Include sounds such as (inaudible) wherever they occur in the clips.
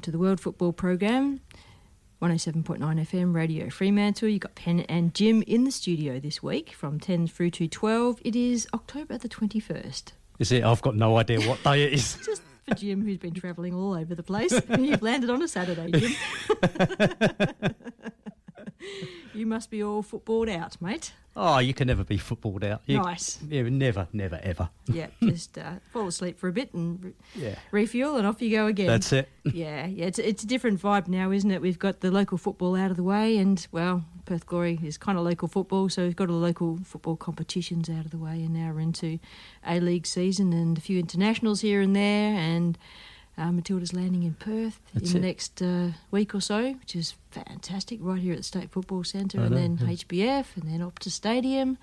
Welcome to the World Football Program, 107.9 FM Radio Fremantle. You've got Pen and Jim in the studio this week from 10 through to 12. It is October the 21st. Is it? I've got no idea what day it is. (laughs) Just for Jim, who's been travelling all over the place. (laughs) You've landed on a Saturday, Jim. (laughs) (laughs) you must be all footballed out, mate. Oh, you can never be footballed out. You, Nice. Yeah, never, never, ever. Yeah, (laughs) just uh, fall asleep for a bit and re- Yeah. refuel, and off you go again. That's it. (laughs) Yeah, yeah, it's it's a different vibe now, isn't it? We've got the local football out of the way, and well, Perth Glory is kind of local football, so we've got all the local football competitions out of the way, and now we're into A League season and a few internationals here and there, and uh, Matilda's landing in Perth That's in it. the next uh, week or so, which is fantastic, right here at the State Football Centre, I and know, then yeah. HBF, and then Optus Stadium.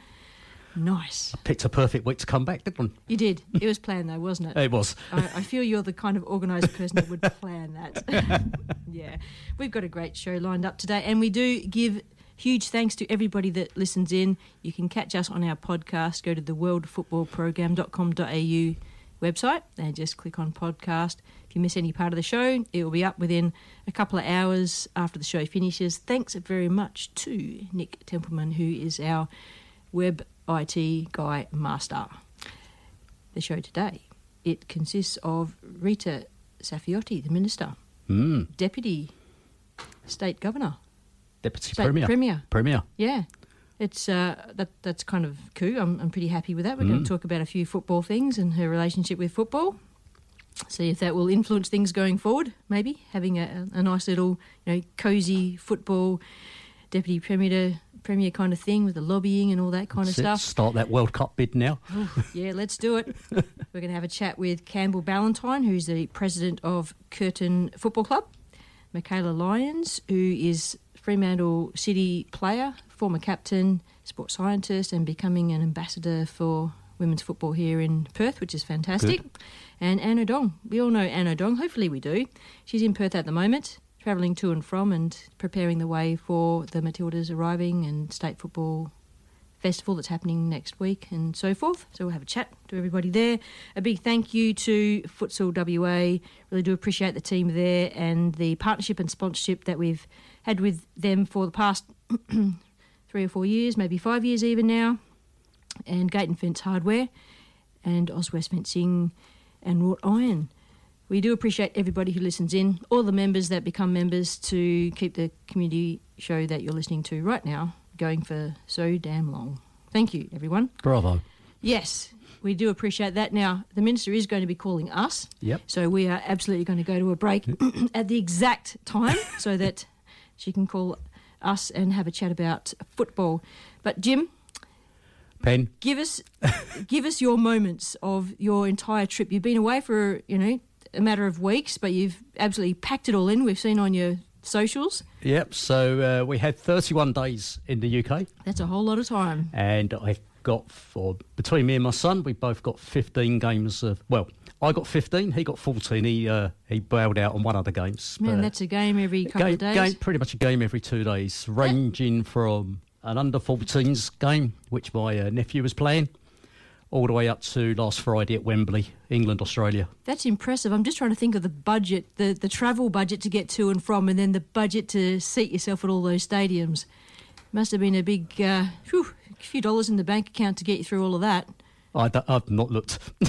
Nice. Picked a perfect week to come back, didn't You did. It was planned though, wasn't it? (laughs) It was. I, I feel you're the kind of organised person that would (laughs) plan that. (laughs) yeah. We've got a great show lined up today, and we do give huge thanks to everybody that listens in. You can catch us on our podcast. Go to the worldfootballprogram.com.au website and just click on podcast. You miss any part of the show, it will be up within a couple of hours after the show finishes. Thanks very much to Nick Templeman, who is our web IT guy master the show today. It consists of Rita Saffioti, the Minister, Mm. Deputy State Governor, Deputy State Premier. Premier. Premier. Yeah, it's uh, that that's kind of cool. I'm, I'm pretty happy with that. We're going Mm. to talk about a few football things and her relationship with football. See if that will influence things going forward. Maybe having a, a nice little, you know, cosy football deputy premier to, premier kind of thing with the lobbying and all that kind That's of it. stuff. Start that World Cup bid now. Yeah, let's do it. (laughs) We're going to have a chat with Campbell Ballantyne, who's the president of Curtin Football Club, Mikayla Lyons, who is Fremantle City player, former captain, sports scientist, and becoming an ambassador for women's football here in Perth, which is fantastic. And Ann Odong. We all know Ann Odong. Hopefully, we do. She's in Perth at the moment, travelling to and from and preparing the way for the Matildas arriving and state football festival that's happening next week and so forth. So we'll have a chat to everybody there. A big thank you to Futsal WA. Really do appreciate the team there and the partnership and sponsorship that we've had with them for the past (clears throat) three or four years, maybe five years even now. And Gate and Fence Hardware and Oswest Fencing and Wrought Iron. We do appreciate everybody who listens in, all the members that become members to keep the community show that you're listening to right now going for so damn long. Thank you, everyone. Bravo. Yes, we do appreciate that. Now, the Minister is going to be calling us, Yep. so we are absolutely going to go to a break (clears throat) at the exact time so that she can call us and have a chat about football. But, Jim, Pen. give us give us your moments of your entire trip. You've been away for you know a matter of weeks, but you've absolutely packed it all in. We've seen on your socials. Yep. So uh, we had 31 days in the UK, That's a whole lot of time. and I got for between me and my son, we both got 15 games of. Well, I got 15. He got 14. He uh, he bailed out on one of the games. Man, that's a game every couple game, of days. game- pretty much a game every two days, ranging from an under 14s game, which my uh, nephew was playing, all the way up to last Friday at Wembley, England, Australia. That's impressive. I'm just trying to think of the budget, the, the travel budget to get to and from, and then the budget to seat yourself at all those stadiums. Must have been a big, uh, whew, few dollars in the bank account to get you through all of that. I, have not looked. (laughs)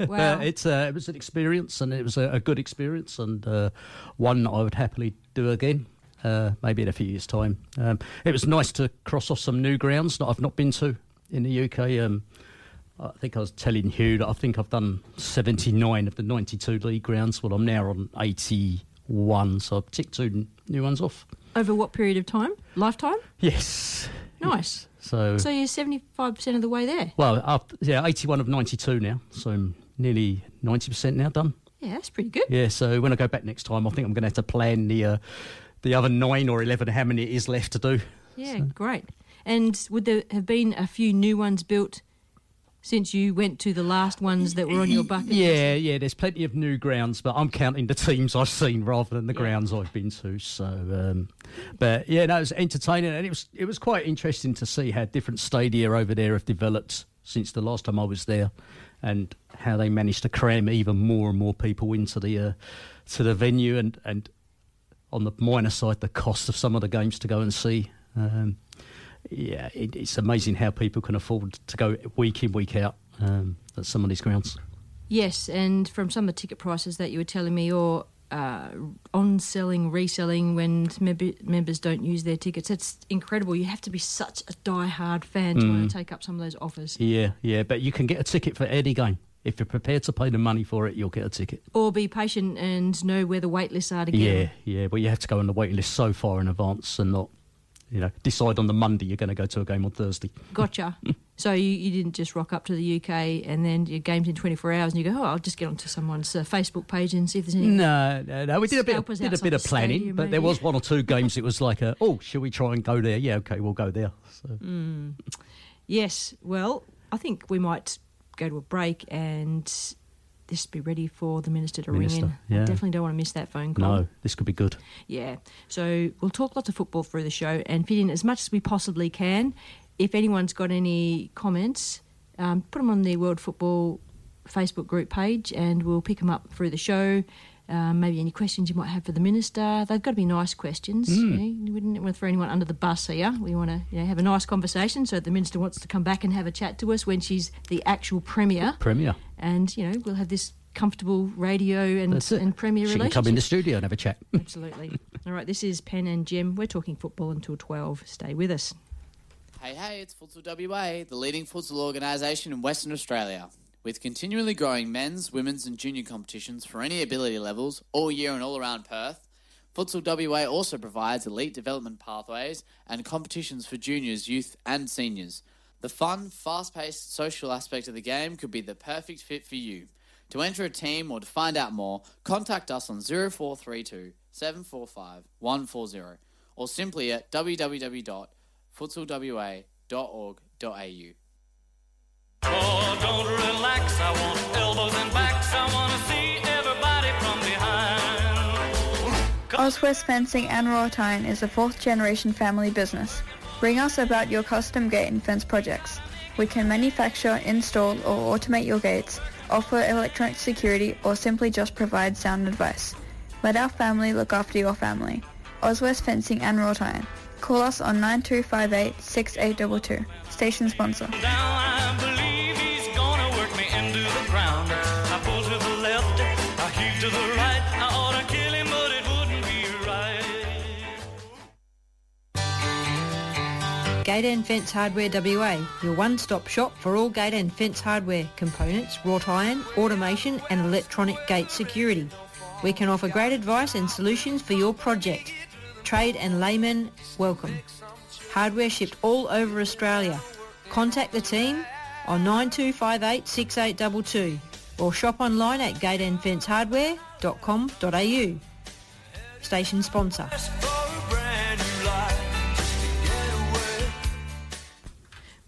Wow. Uh, it's uh, it was an experience, and it was a, a good experience, and uh, one that I would happily do again. Uh, maybe in a few years' time. Um, it was nice to cross off some new grounds that I've not been to in the UK. Um, I think I was telling Hugh that I think I've done 79 of the 92 league grounds. Well, I'm now on 81, so I've ticked two new ones off. Over what period of time? Lifetime? Yes. Nice. (laughs) So, So you're 75% of the way there. well, after, yeah, 81 of 92 now, so I'm nearly 90% now done. Yeah, that's pretty good. Yeah, so when I go back next time, I think I'm going to have to plan the uh, the other nine or 11, how many it is left to do. Yeah, great. And would there have been a few new ones built since you went to the last ones that were on your bucket list? Yeah, yeah, there's plenty of new grounds, but I'm counting the teams I've seen rather than the Yeah. grounds I've been to. So, um, but yeah, no, it was entertaining, and it was it was quite interesting to see how different stadia over there have developed since the last time I was there, and how they managed to cram even more and more people into the uh, to the venue, and and on the minor side, the cost of some of the games to go and see. Um, yeah, it, it's amazing how people can afford to go week in, week out um, at some of these grounds. Yes, and from some of the ticket prices that you were telling me, or uh, on selling, reselling when member, members don't use their tickets, it's incredible. You have to be such a die-hard fan to Mm. want to take up some of those offers. Yeah, yeah, but you can get a ticket for any game. If you're prepared to pay the money for it, you'll get a ticket. Or be patient and know where the wait lists are to get Yeah, them. yeah, but you have to go on the waiting list so far in advance and not, you know, decide on the Monday you're going to go to a game on Thursday. Gotcha. (laughs) so you, you didn't just rock up to the UK and then your game's in 24 hours and you go, oh, I'll just get onto someone's uh, Facebook page and see if there's any... No, no, no. We did a bit, did a outside bit of the planning, stadium, but there maybe. was one or two (laughs) games. It was like, a, oh, shall we try and go there? Yeah, okay, we'll go there. So, Mm. Yes, well, I think we might go to a break and just be ready for the minister to Minister, ring in. I definitely don't want to miss that phone call. no, this could be good. Yeah. So we'll talk lots of football through the show and fit in as much as we possibly can. If anyone's got any comments, um, put them on the World Football Facebook group page and we'll pick them up through the show. Um, maybe any questions you might have for the minister. They've got to be nice questions. Mm. You, know, you wouldn't want to throw anyone under the bus here. We want to you know, have a nice conversation so the minister wants to come back and have a chat to us when she's the actual premier. Premier. And, you know, we'll have this comfortable radio and, and premier She can relationship. come in the studio and have a chat. (laughs) Absolutely. All right, this is Pen and Jim. We're talking football until 12. Stay with us. Hey, hey, it's Futsal WA, the leading futsal organisation in Western Australia. With continually growing men's, women's, and junior competitions for any ability levels all year and all around Perth, Futsal WA also provides elite development pathways and competitions for juniors, youth, and seniors. The fun, fast paced social aspect of the game could be the perfect fit for you. To enter a team or to find out more, contact us on 0432 745 140 or simply at www.futsalwa.org.au. Oswest Fencing and Wrought Iron is a fourth generation family business. Ring us about your custom gate and fence projects. We can manufacture, install or automate your gates, offer electronic security or simply just provide sound advice. Let our family look after your family. Oswest Fencing and Wrought Iron. Call us on 9258 6822. Station sponsor. Gate and Fence Hardware WA, your one-stop shop for all gate and fence hardware, components, wrought iron, automation and electronic gate security. We can offer great advice and solutions for your project. Trade and laymen, welcome. Hardware shipped all over Australia. Contact the team on 9258 6822 or shop online at gateandfencehardware.com.au. Station sponsor.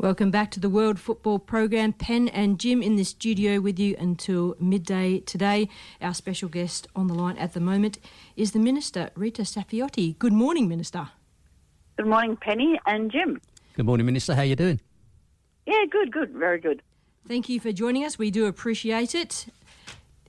Welcome back to the World Football Program. Pen and Jim in the studio with you until midday today. Our special guest on the line at the moment is the Minister, Rita Saffioti. Good morning, Minister. Good morning, Penny and Jim. Good morning, Minister. How are you doing? Yeah, good, good, very good. Thank you for joining us. We do appreciate it.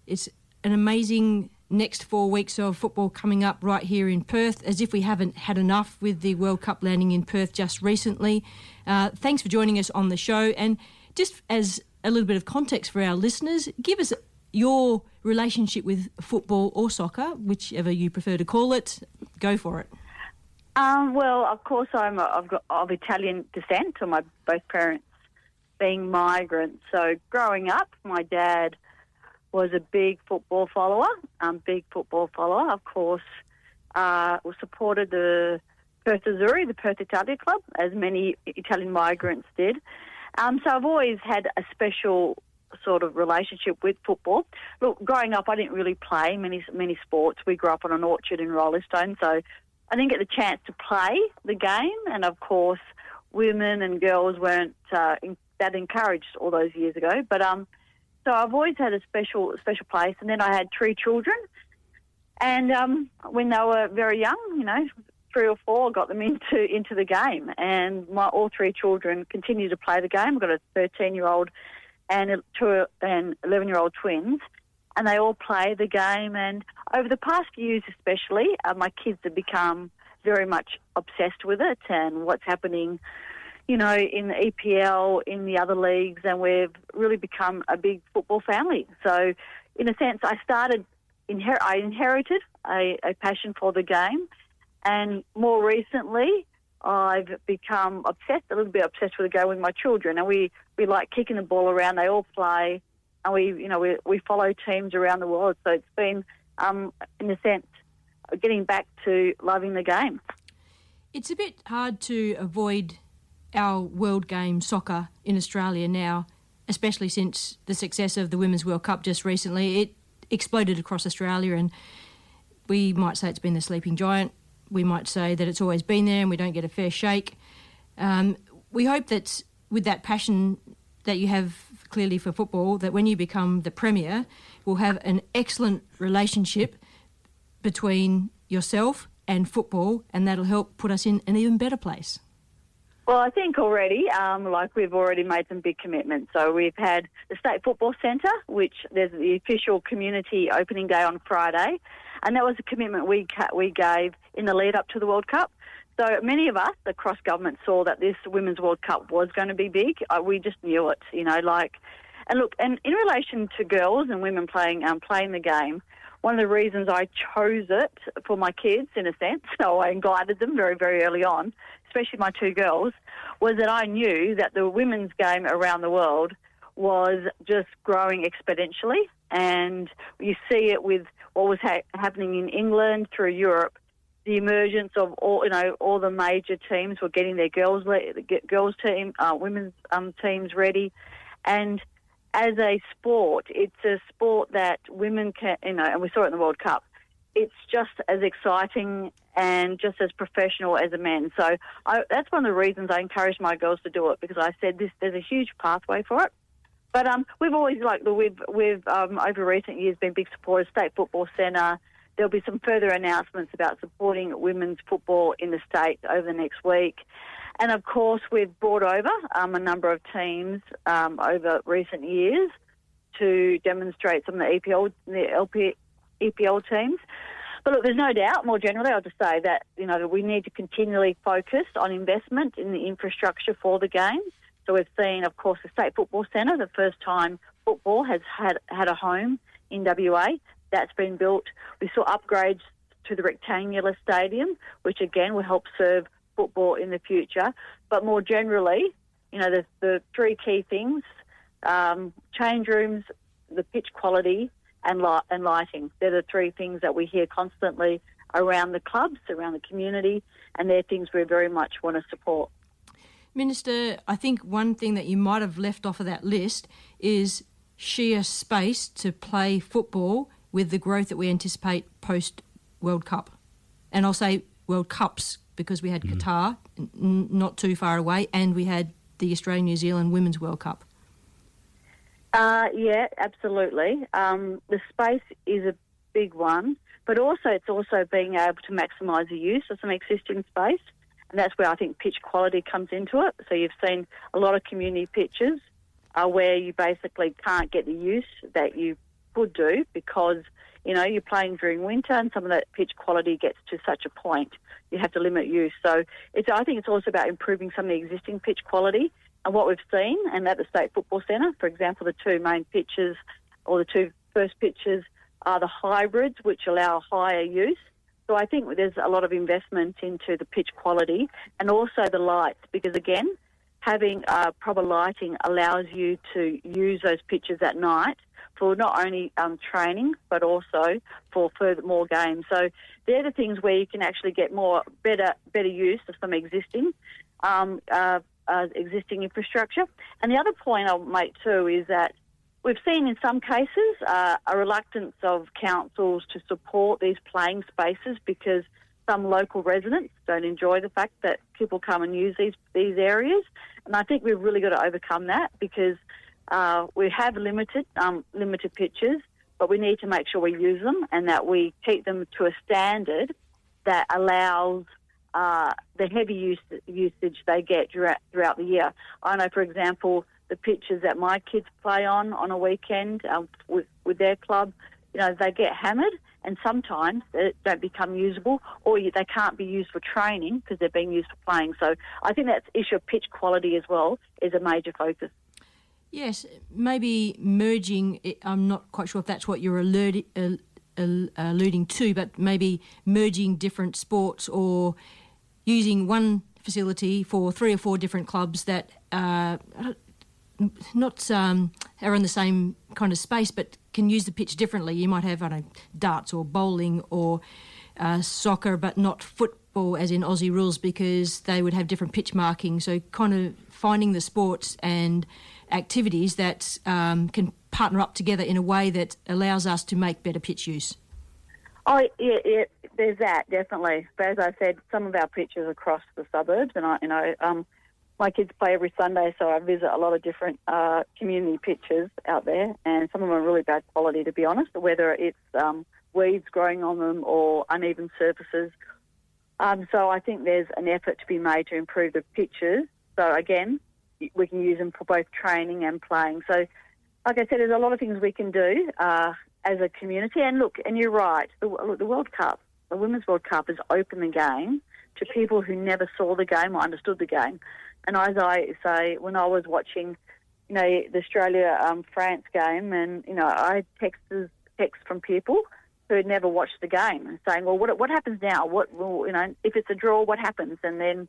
It's an amazing next four weeks of football coming up right here in Perth, as if we haven't had enough with the World Cup landing in Perth just recently. Uh, thanks for joining us on the show. And just as a little bit of context for our listeners, give us your relationship with football or soccer, whichever you prefer to call it. Go for it. Um, well, of course, I'm of Italian descent, or my both parents being migrants. So growing up, my dad was a big football follower, um, big football follower. Of course, uh, supported the Perth Azzurri, the Perth Italia club, as many Italian migrants did. Um, so I've always had a special sort of relationship with football. Look, growing up, I didn't really play many many sports. We grew up on an orchard in Rollestone, so I didn't get the chance to play the game. And of course, women and girls weren't uh, in, that encouraged all those years ago. But um, so I've always had a special special place. And then I had three children, and um, when they were very young, you know, three or four, got them into into the game, and my all three children continue to play the game. I've got a 13 year old and two and 11 year old twins, and they all play the game. And over the past few years, especially, uh, my kids have become very much obsessed with it and what's happening. You know, in the EPL, in the other leagues, and we've really become a big football family. So, in a sense, I started, inher- I inherited a, a passion for the game, and more recently, I've become obsessed, a little bit obsessed with the game with my children, and we, we like kicking the ball around. They all play, and we, you know, we, we follow teams around the world. So it's been, um, in a sense, getting back to loving the game. It's a bit hard to avoid our world game soccer in Australia now, especially since the success of the Women's World Cup just recently. It exploded across Australia, and we might say it's been the sleeping giant we might say that it's always been there and we don't get a fair shake. Um, we hope that with that passion that you have clearly for football, that when you become the Premier, we'll have an excellent relationship between yourself and football, and that'll help put us in an even better place. Well, I think already, um, like we've already made some big commitments. So we've had the State Football Centre, which there's the official community opening day on Friday, and that was a commitment we we gave in the lead up to the World Cup. So many of us across government saw that this Women's World Cup was going to be big. Uh, we just knew it, you know. Like, and look, and in relation to girls and women playing um, playing the game, one of the reasons I chose it for my kids, in a sense, (laughs) so I guided them very, very early on, especially my two girls, was that I knew that the women's game around the world was just growing exponentially. And you see it with what was ha- happening in England through Europe. The emergence of all, you know, all the major teams were getting their girls, girls team, uh, women's um, teams ready, and as a sport, it's a sport that women can, you know, and we saw it in the World Cup. It's just as exciting and just as professional as a man. So I, that's one of the reasons I encouraged my girls to do it because I said this, there's a huge pathway for it. But um, we've always like we've we've um, over recent years been big supporters. Of State Football Centre. There'll be some further announcements about supporting women's football in the state over the next week. And of course, we've brought over um, a number of teams um, over recent years to demonstrate some of the EPL, the LP, EPL teams. But look, there's no doubt, more generally, I'll just say that, you know, we need to continually focus on investment in the infrastructure for the game. So we've seen, of course, the State Football Centre, the first time football has had, had a home in WA. That's been built. We saw upgrades to the rectangular stadium, which again will help serve football in the future. But more generally, you know, the, the three key things um, change rooms, the pitch quality, and, light, and lighting. They're the three things that we hear constantly around the clubs, around the community, and they're things we very much want to support. Minister, I think one thing that you might have left off of that list is sheer space to play football with the growth that we anticipate post World Cup. And I'll say World Cups because we had mm. Qatar n- not too far away, and we had the Australia New Zealand Women's World Cup. Uh, yeah, absolutely. Um, the space is a big one, but also it's also being able to maximise the use of some existing space, and that's where I think pitch quality comes into it. So you've seen a lot of community pitches uh, where you basically can't get the use that you could do because you know you're playing during winter, and some of that pitch quality gets to such a point you have to limit use. So it's, I think it's also about improving some of the existing pitch quality. And what we've seen, and at the State Football Centre, for example, the two main pitches or the two first pitches are the hybrids, which allow higher use. So I think there's a lot of investment into the pitch quality and also the lights because again, having uh, proper lighting allows you to use those pitches at night for not only um, training but also for further more games. So they're the things where you can actually get more better better use of some existing um, uh, uh, existing infrastructure. And the other point I'll make too is that we've seen in some cases uh, a reluctance of councils to support these playing spaces because some local residents don't enjoy the fact that people come and use these these areas. And I think we've really got to overcome that because uh, we have limited um, limited pitches, but we need to make sure we use them and that we keep them to a standard that allows uh, the heavy use, usage they get throughout, throughout the year. I know, for example, the pitches that my kids play on on a weekend um, with, with their club, you know, they get hammered and sometimes they don't become usable or they can't be used for training because they're being used for playing. So I think that issue of pitch quality as well is a major focus. Yes, maybe merging, I'm not quite sure if that's what you're alluding, uh, alluding to, but maybe merging different sports or using one facility for three or four different clubs that uh, not um, are in the same kind of space, but can use the pitch differently. You might have I don't know, darts or bowling or uh, soccer, but not football, as in Aussie rules, because they would have different pitch markings. So, kind of finding the sports and activities that um, can partner up together in a way that allows us to make better pitch use. Oh, yeah, yeah, there's that definitely. But as I said, some of our pitches across the suburbs, and I, you know, um, my kids play every Sunday, so I visit a lot of different uh, community pitches out there, and some of them are really bad quality, to be honest. Whether it's um, weeds growing on them or uneven surfaces, um, so I think there's an effort to be made to improve the pitches. So again, we can use them for both training and playing. So, like I said, there's a lot of things we can do uh, as a community. And look, and you're right, the, look, the World Cup, the Women's World Cup, has opened the game to people who never saw the game or understood the game. And as I say, when I was watching, you know, the Australia um, France game, and you know, I texts texts from people who had never watched the game, saying, "Well, what what happens now? What will you know? If it's a draw, what happens?" And then,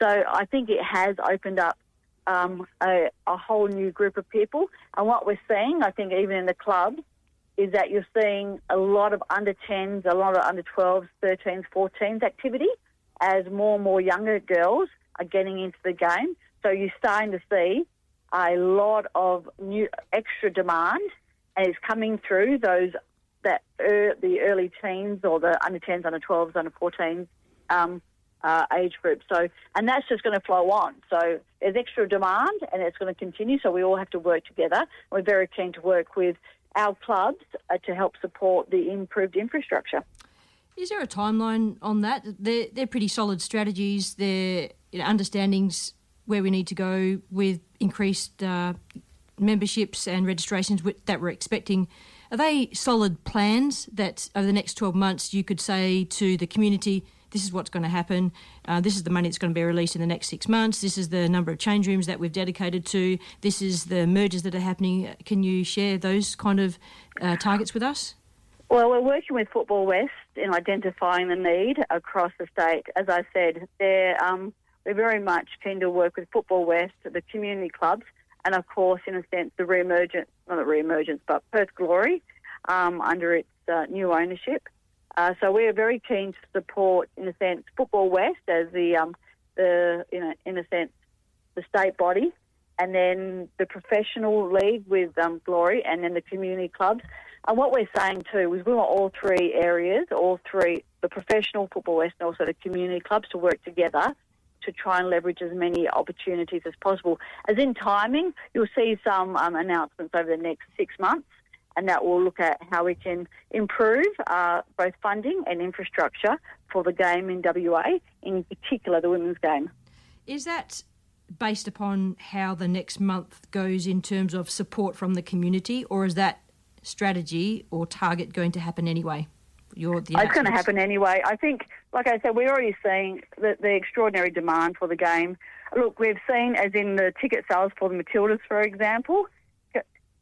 so I think it has opened up um, a, a whole new group of people. And what we're seeing, I think, even in the clubs, is that you're seeing a lot of under 10s, a lot of under 12s, 13s, 14s activity as more and more younger girls are getting into the game. So you're starting to see a lot of new extra demand, and it's coming through those that er, the early teens or the under 10s, under 12s, under 14s um, uh, age group. So, and that's just going to flow on. So there's extra demand, and it's going to continue. So we all have to work together. We're very keen to work with our clubs uh, to help support the improved infrastructure. Is there a timeline on that? They're, they're pretty solid strategies. They're you know, understandings where we need to go with increased uh, memberships and registrations that we're expecting. Are they solid plans that over the next 12 months you could say to the community, this is what's going to happen. Uh, this is the money that's going to be released in the next six months. This is the number of change rooms that we've dedicated to. This is the mergers that are happening. Can you share those kind of uh, targets with us? Well, we're working with Football West in identifying the need across the state. As I said, they're, um, we're very much keen to work with Football West, the community clubs, and of course, in a sense, the re-emergence, not the re-emergence, but Perth Glory um, under its uh, new ownership. Uh, so we are very keen to support, in a sense, Football West as the, um, the you know, in a sense, the state body, and then the professional league with um, Glory, and then the community clubs. And what we're saying too is we want all three areas, all three, the professional Football West and also the community clubs to work together to try and leverage as many opportunities as possible. As in timing, you'll see some um, announcements over the next six months and that will look at how we can improve uh, both funding and infrastructure for the game in WA, in particular the women's game. Is that based upon how the next month goes in terms of support from the community, or is that strategy or target going to happen anyway? Your, it's going to happen anyway. I think, like I said, we're already seeing the, the extraordinary demand for the game. Look, we've seen, as in the ticket sales for the Matildas, for example,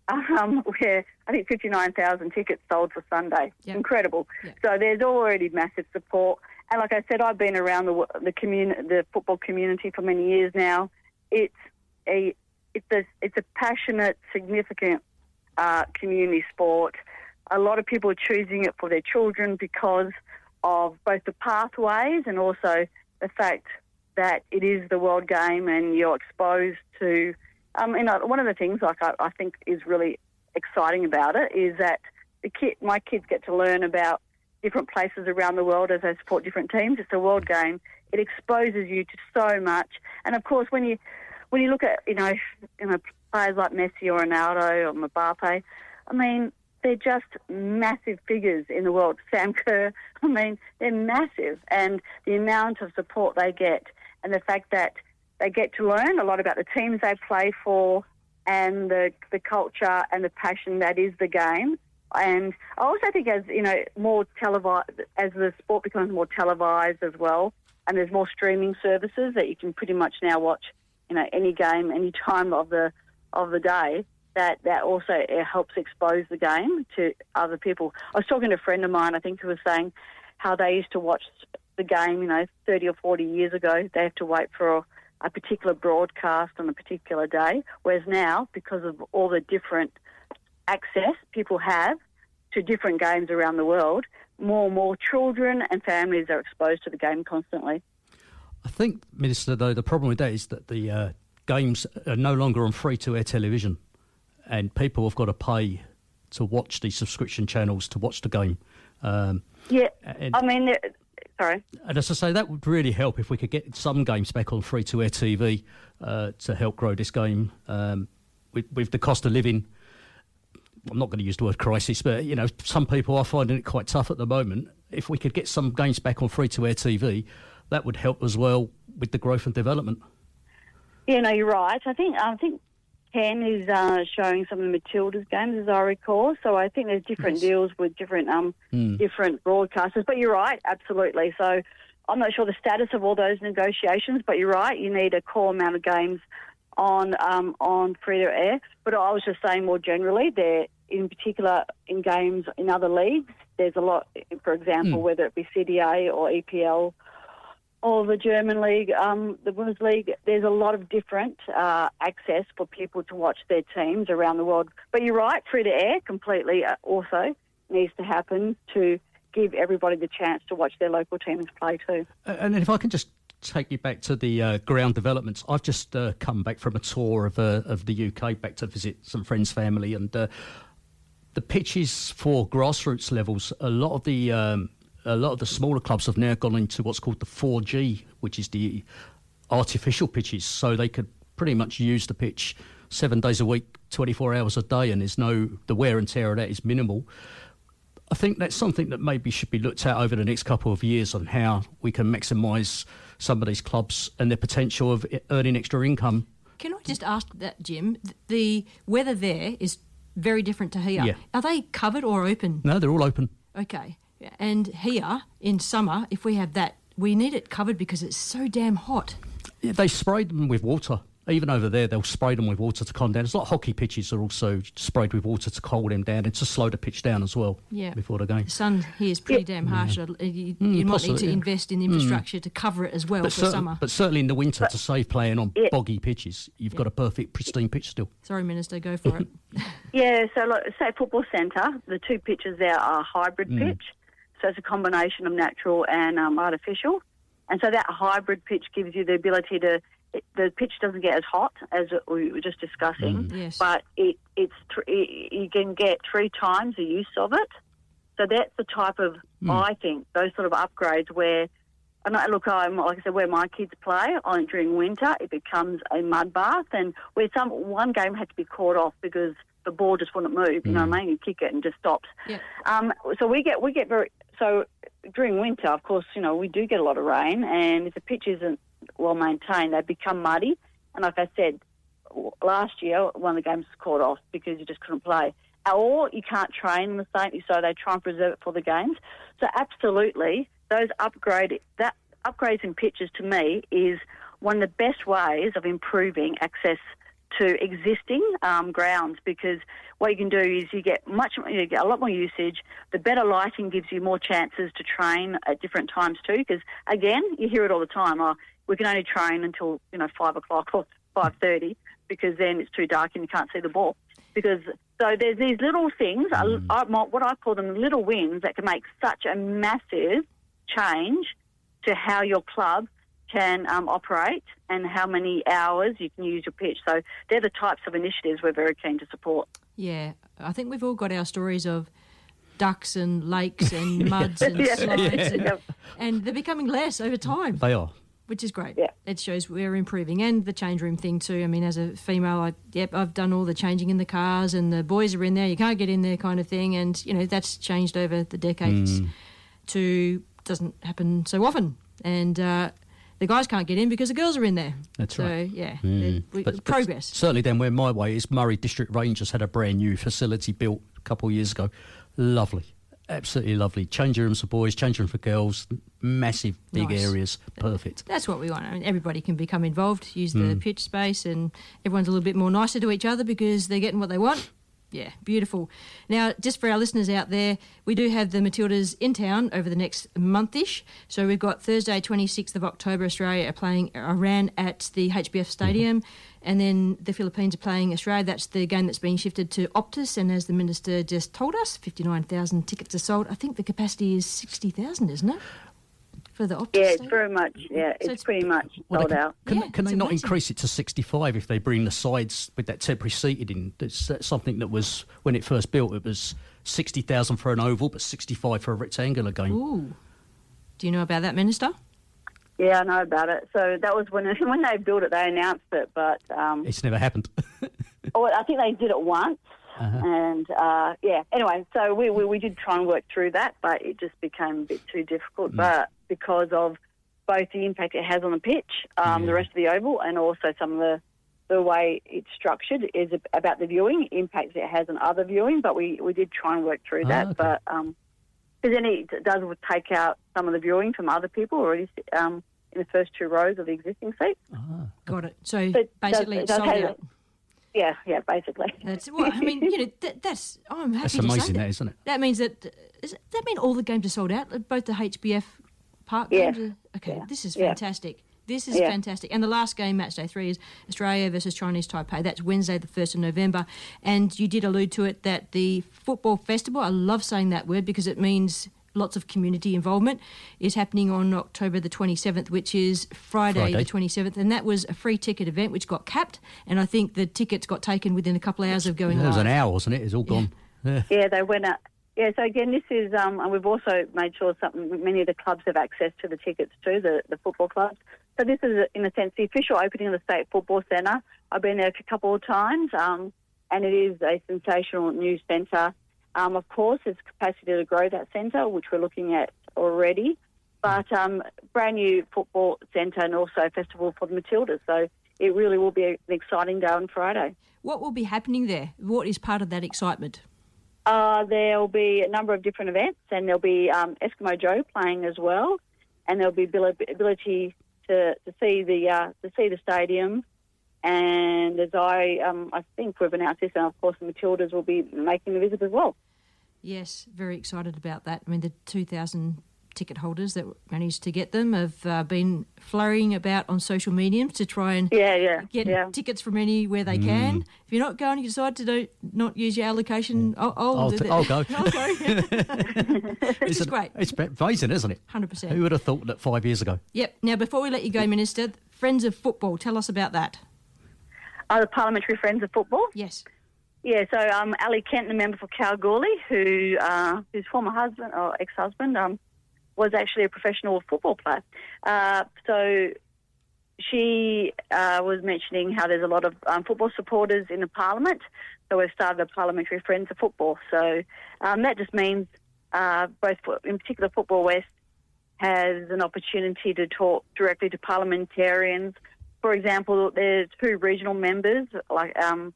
(laughs) um, where I think 59,000 tickets sold for Sunday. Yep. Incredible. Yep. So there's already massive support. And like I said, I've been around the the the football community for many years now. It's a it's a it's a passionate, significant uh, community sport. A lot of people are choosing it for their children because of both the pathways and also the fact that it is the world game and you're exposed to. Um, know, one of the things like I, I think is really exciting about it is that the kid, my kids get to learn about different places around the world as they support different teams. It's a world game. It exposes you to so much, and of course, when you when you look at you know you know players like Messi or Ronaldo or Mbappe, I mean they're just massive figures in the world. Sam Kerr, (laughs) I mean they're massive, and the amount of support they get, and the fact that they get to learn a lot about the teams they play for, and the the culture and the passion that is the game. And I also think as you know more televised as the sport becomes more televised as well, and there's more streaming services that you can pretty much now watch, you know, any game any (laughs) time of the of the day. That that also uh, helps expose the game to other people. I was talking to a friend of mine, I think, who was saying how they used to watch the game, you know, 30 or 40 years ago. They have to wait for a, a particular broadcast on a particular day, whereas now, because of all the different access people have to different games around the world, more and more children and families are exposed to the game constantly. I think, Minister, though, the problem with that is that the uh, games are no longer on free to air television, and people have got to pay to watch these subscription channels to watch the game. Um, Yeah, and, I mean, sorry. and as I say, that would really help if we could get some games back on free to air TV uh, to help grow this game. Um, with, with the cost of living, I'm not going to use the word crisis, but you know, some people are finding it quite tough at the moment. If we could get some games back on free to air TV, that would help as well with the growth and development. Yeah, no, you're right. I think I think Ten is uh, showing some of the Matildas games, as I recall. So I think there's different deals with different um Hmm. different broadcasters. But you're right, absolutely. So I'm not sure the status of all those negotiations, but you're right. You need a core amount of games on um, on free to air. But I was just saying more generally, there in particular in games in other leagues, there's a lot. For example, Hmm. whether it be CDA or EPL or the German league, um, the women's league. There's a lot of different uh, access for people to watch their teams around the world. But you're right, free to air completely uh, also needs to happen to give everybody the chance to watch their local teams play too. And if I can just take you back to the uh, ground developments, I've just uh, come back from a tour of uh, of the UK, back to visit some friends' family, and uh, the pitches for grassroots levels. A lot of the um, a lot of the smaller clubs have now gone into what's called the 4G, which is the artificial pitches, so they could pretty much use the pitch seven days a week, 24 hours a day, and there's no the wear and tear of that is minimal. I think that's something that maybe should be looked at over the next couple of years on how we can maximise some of these clubs and their potential of earning extra income. Can I just ask that, Jim? The weather there is very different to here. Yeah. Are they covered or open? No, they're all open. Okay. And here in summer, if we have that, we need it covered because it's so damn hot. Yeah, they sprayed them with water. Even over there, they'll spray them with water to calm down. It's like hockey pitches are also sprayed with water to cool them down and to slow the pitch down as well Yeah. before the game. The sun here is pretty damn harsh. Uh, You, mm, you might need to yeah. invest in mm. infrastructure to cover it as well But, for cer- summer. but certainly in the winter, to save playing on Yeah. boggy pitches, you've got a perfect, pristine pitch still. Sorry, Minister, go for it. (laughs) Yeah, so like, say Football Centre, the two pitches there are hybrid mm. pitch. So it's a combination of natural and um, artificial. And so that hybrid pitch gives you the ability to, it, the pitch doesn't get as hot as we were just discussing, Yes. but it, it's th- it, you can get three times the use of it. So that's the type of, I think, those sort of upgrades where, and I, look, I'm, like I said, where my kids play on during winter, it becomes a mud bath, and where some one game had to be caught off because the ball just wouldn't move. You know what I mean? You kick it and it just stops. Yeah. Um, so we get we get very so during winter, of course, you know we do get a lot of rain, and if the pitch isn't well maintained, they become muddy. And like I said, last year one of the games was caught off because you just couldn't play, or you can't train in the same. So they try and preserve it for the games. So absolutely, those upgrade that upgrades in pitches to me is one of the best ways of improving access to existing um, grounds because what you can do is you get much you get a lot more usage. The better lighting gives you more chances to train at different times too. Because again, you hear it all the time. Oh, we can only train until you know five o'clock or five thirty because then it's too dark and you can't see the ball. Because so there's these little things, I, I, what I call them little wins that can make such a massive change to how your club can um, operate and how many hours you can use your pitch. So they're the types of initiatives we're very keen to support. Yeah, I think we've all got our stories of ducks and lakes and (laughs) muds and Yeah. slides, and, Yeah. and they're becoming less over time, They are. which is great. Yeah. It shows we're improving, and the change room thing too. I mean, as a female, I yep, I've done all the changing in the cars, and the boys are in there. You can't get in there, kind of thing, and you know that's changed over the decades. To doesn't happen so often, and. Uh, the guys can't get in because the girls are in there. That's so, right. yeah, Mm. we- But- but progress. certainly, then where my way is, Murray District Rangers had a brand new facility built a couple of years ago. Lovely, absolutely lovely. Change rooms for boys, change rooms for girls. Massive, big Nice. areas, perfect. That's what we want. I mean, everybody can become involved, use the Mm. pitch space, and everyone's a little bit more nicer to each other because they're getting what they want. Yeah, beautiful. Now, just for our listeners out there, we do have the Matildas in town over the next month-ish. So we've got Thursday, 26th of October, Australia are playing Iran at the HBF Stadium, mm-hmm. and then the Philippines are playing Australia. That's the game that's been shifted to Optus, and as the minister just told us, 59,000 tickets are sold. I think the capacity is 60,000, isn't it? For the Optus Yeah, it's Stadium? very much. Yeah, it's, it's- pretty much Well, sold can, out. Can, Yeah, can they not amazing. increase it to 65 if they bring the sides with that temporary seated in? That's, that's something that was, when it first built, it was 60,000 for an oval, but 65 for a rectangular game. Ooh. Do you know about that, Minister? Yeah, I know about it. So that was when (laughs) when they built it, they announced it, but um, It's never happened. (laughs) oh, I think they did it once. And uh, yeah, anyway, so we, we we did try and work through that, but it just became a bit too difficult. But because of both the impact it has on the pitch, um, the rest of the oval, and also some of the the way it's structured is about the viewing impacts it has on other viewing. But we, we did try and work through Ah, that, okay. but um, because then it does take out some of the viewing from other people already um, in the first two rows of the existing seats. Got it. So But basically, does- it it's sold out. Yeah, yeah, basically. That's well. I mean, you know, (laughs) that, that's. I'm happy That's to say amazing, that. that, isn't it? That means that. Does that mean all the games are sold out? Both the HBF Park Yeah. games. Okay, Yeah. this is Yeah. fantastic. This is Yeah. fantastic. And the last game, match day three, is Australia versus Chinese Taipei. That's Wednesday, the 1st of November. And you did allude to it that the football festival, I love saying that word because it means lots of community involvement, is happening on October the 27th, which is Friday, Friday. the 27th. And that was a free ticket event which got capped. And I think the tickets got taken within a couple of hours of going It was live. an hour, wasn't it? It's all gone. Yeah. Yeah, they went up. Yeah, so again, this is, um, and we've also made sure some, many of the clubs have access to the tickets too, the, the football clubs. So this is, in a sense, the official opening of the State Football Centre. I've been there a couple of times, um, and it is a sensational new centre. Um, of course, there's capacity to grow that centre, which we're looking at already, but um, brand new football centre and also a festival for the Matildas. So it really will be an exciting day on Friday. What will be happening there? What is part of that excitement? Uh, there'll be a number of different events, and there'll be um, Eskimo Joe playing as well, and there'll be ability to, to see the uh, to see the stadium. And as I um, I think we've announced this, and of course the Matildas will be making the visit as well. Yes, very excited about that. I mean, the 2,000 ticket holders that managed to get them have uh, been flurrying about on social media to try and Yeah, yeah, get yeah. tickets from anywhere they can. If you're not going, you decide to do, not use your allocation. I'll, I'll, I'll do t- that. I'll go. (laughs) I'll go. (laughs) Which is It's great. It's amazing, isn't it? 100%. Who would have thought that five years ago? Yep. Now, before we let you go, Minister, Friends of Football, tell us about that. Uh, the Parliamentary Friends of Football. Yes. Yeah, so um, Ali Kent, the member for Kalgoorlie, who uh, whose former husband or ex-husband um, was actually a professional football player. Uh, so she uh, was mentioning how there's a lot of um, football supporters in the parliament. So we've started the Parliamentary Friends of Football. So um, that just means uh, both, in particular, Football West has an opportunity to talk directly to parliamentarians. For example, there's two regional members, like um,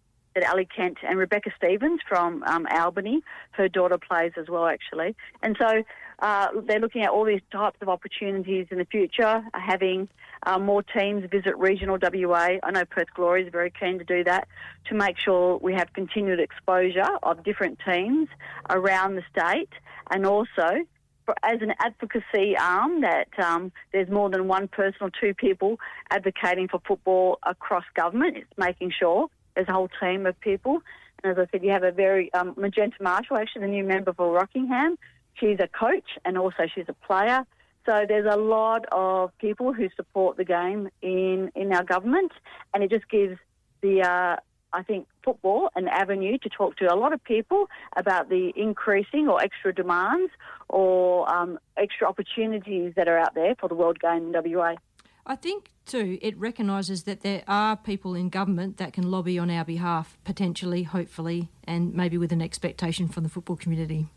Ali Kent and Rebecca Stephens from um, Albany. Her daughter plays as well, actually. And so uh, they're looking at all these types of opportunities in the future, uh, having uh, more teams visit regional WA. I know Perth Glory is very keen to do that to make sure we have continued exposure of different teams around the state and also as an advocacy arm that um, there's more than one person or two people advocating for football across government. It's making sure there's a whole team of people. And as I said, you have a very um, Magenta Marshall, actually the new member for Rockingham. She's a coach and also she's a player. So there's a lot of people who support the game in, in our government, and it just gives the uh, I think football an avenue to talk to a lot of people about the increasing or extra demands or um, extra opportunities that are out there for the world game in WA. I think too it recognises that there are people in government that can lobby on our behalf, potentially, hopefully, and maybe with an expectation from the football community.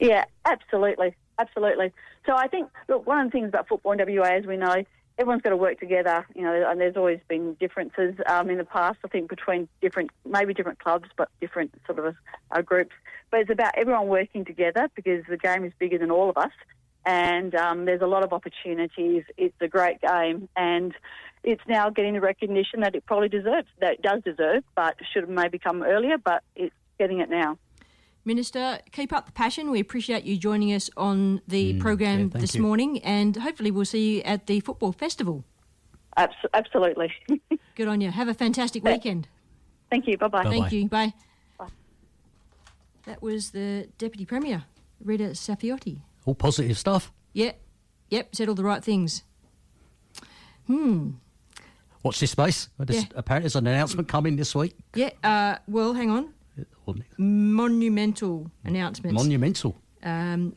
Yeah, absolutely, absolutely. So I think look, one of the things about football in WA, as we know, everyone's got to work together, you know, and there's always been differences um, in the past, I think, between different, maybe different clubs, but different sort of uh, groups. But it's about everyone working together because the game is bigger than all of us. And um, there's a lot of opportunities. It's a great game, and it's now getting the recognition that it probably deserves, that it does deserve, but should have maybe come earlier, but it's getting it now. Minister, keep up the passion. We appreciate you joining us on the Mm, program yeah, this you. morning, and hopefully we'll see you at the football festival. Abs- absolutely. (laughs) Good on you. Have a fantastic Yeah. weekend. Thank you. Bye bye. Thank you. Bye. That was the Deputy Premier, Rita Saffioti. All positive stuff. Yep, yep, said all the right things. Hmm. Watch this space. There's, Yeah. Apparently, there's an announcement coming this week. Yeah, uh, well, hang on. Monumental announcements. Monumental. um,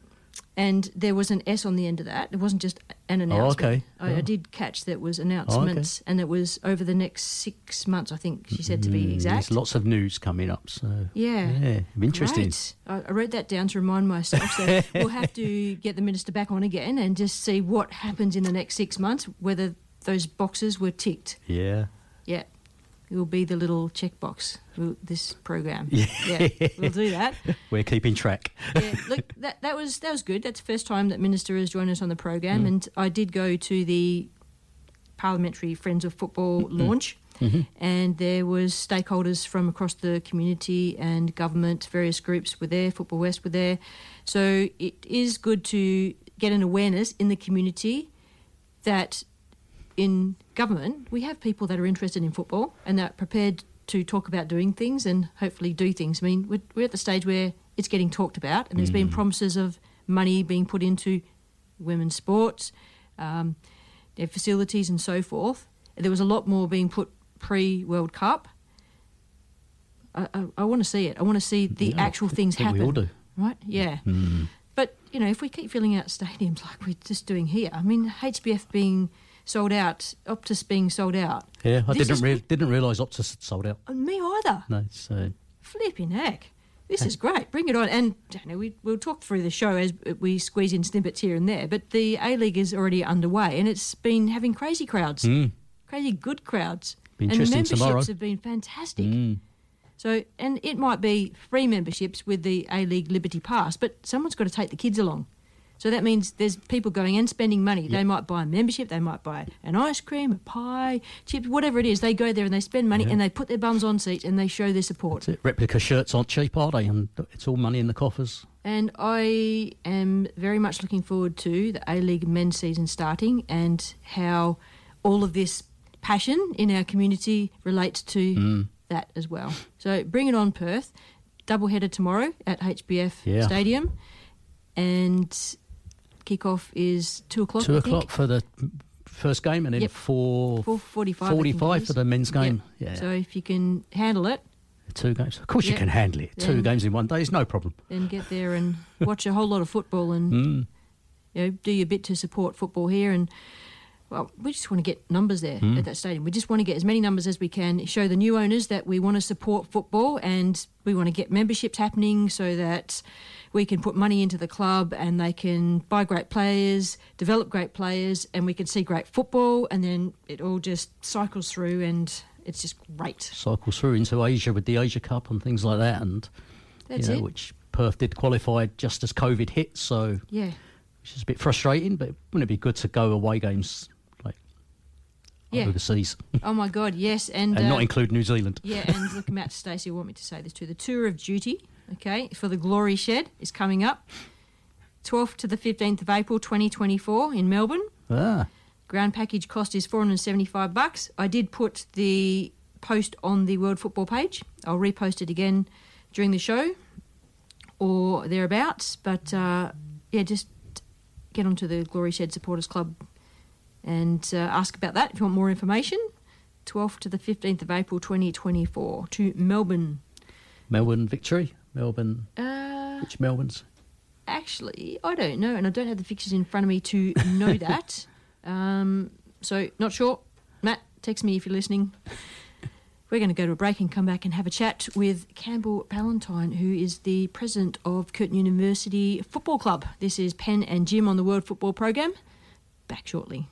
and there was an S on the end of that. It wasn't just an announcement. okay. I, I Oh. did catch that was announcements, and it was over the next six months, I think she said to be Mm, exact. There's lots of news coming up. So Yeah. yeah, interesting. I, I wrote that down to remind myself. So (laughs) we'll have to get the minister back on again and just see what happens in the next six months, whether those boxes were ticked. Yeah. Yeah. It will be the little checkbox, for this program. Yeah. yeah, we'll do that. (laughs) We're keeping track. yeah, look, that that was that was good. That's the first time that Minister has joined us on the program, Mm. and I did go to the Parliamentary Friends of Football Mm-hmm. launch, and there was stakeholders from across the community and government, various groups were there. Football West were there, so it is good to get an awareness in the community that in government we have people that are interested in football and that are prepared to talk about doing things and hopefully do things. I mean, we're, we're at the stage where it's getting talked about, and there's been promises of money being put into women's sports, um, their facilities, and so forth. There was a lot more being put pre World Cup. I, I, I want to see it. I want to see the Yeah, actual things happen. we all do. Right? Yeah. Mm. But you know, if we keep filling out stadiums (laughs) like we're just doing here, I mean, HBF being sold out, Optus being sold out. Yeah, I This didn't re- didn't realise Optus had sold out. And me either. No, so Flipping heck. This is great. Bring it on. And know, we, we'll talk through the show as we squeeze in snippets here and there. But the A League is already underway and it's been having crazy crowds, mm, crazy good crowds. And interesting memberships tomorrow. have been fantastic. mm, So, and it might be free memberships with the A League Liberty Pass, but someone's got to take the kids along. So that means there's people going and spending money. They might buy a membership, they might buy an ice cream, a pie, chips, whatever it is. They go there and they spend money Yeah. and they put their bums on seats and they show their support. Replica shirts aren't cheap, are they? And it's all money in the coffers. And I am very much looking forward to the A League men's season starting and how all of this passion in our community relates to Mm. that as well. So bring it on, Perth. Double header tomorrow at HBF Yeah. Stadium. And kickoff is 2 o'clock. Two o'clock for the first game, and then Yep. 4.45. I think it 45 for the men's game. Yep. Yeah, So if you can handle it, two games. Of course, you can handle it. Two games in one day is no problem. then get there and watch a whole lot of football and (laughs) Mm. you know, do your bit to support football here. And well, we just want to get numbers there Mm. at that stadium. We just want to get as many numbers as we can. Show the new owners that we want to support football and we want to get memberships happening so that we can put money into the club and they can buy great players, develop great players, and we can see great football. And then it all just cycles through and it's just great. Cycles through into Asia with the Asia Cup and things like that, and That's you know, it. which Perth did qualify just as COVID hit. So Yeah. which is a bit frustrating. But wouldn't it be good to go away games Yeah. overseas Oh my God, yes, (laughs) and, and uh, not include New Zealand? Yeah, and look, Matt Stacey want me to say this too. The tour of duty, okay, for the Glory Shed is coming up, 12th to the 15th of April, 2024, in Melbourne. Ah, Ground package cost is 475 bucks. I did put the post on the World Football page. I'll repost it again during the show or thereabouts. But uh, yeah, just get onto the Glory Shed Supporters Club and uh, ask about that if you want more information. 12th to the 15th of April 2024 to Melbourne. Melbourne victory. Melbourne. Uh, Which Melbourne's? Actually, I don't know, and I don't have the fixtures in front of me to know (laughs) that. Um, so, not sure. Matt, text me if you're listening. We're going to go to a break and come back and have a chat with Campbell Ballantyne, who is the president of Curtin University Football Club. This is Penn and Jim on the World Football Program. Back shortly.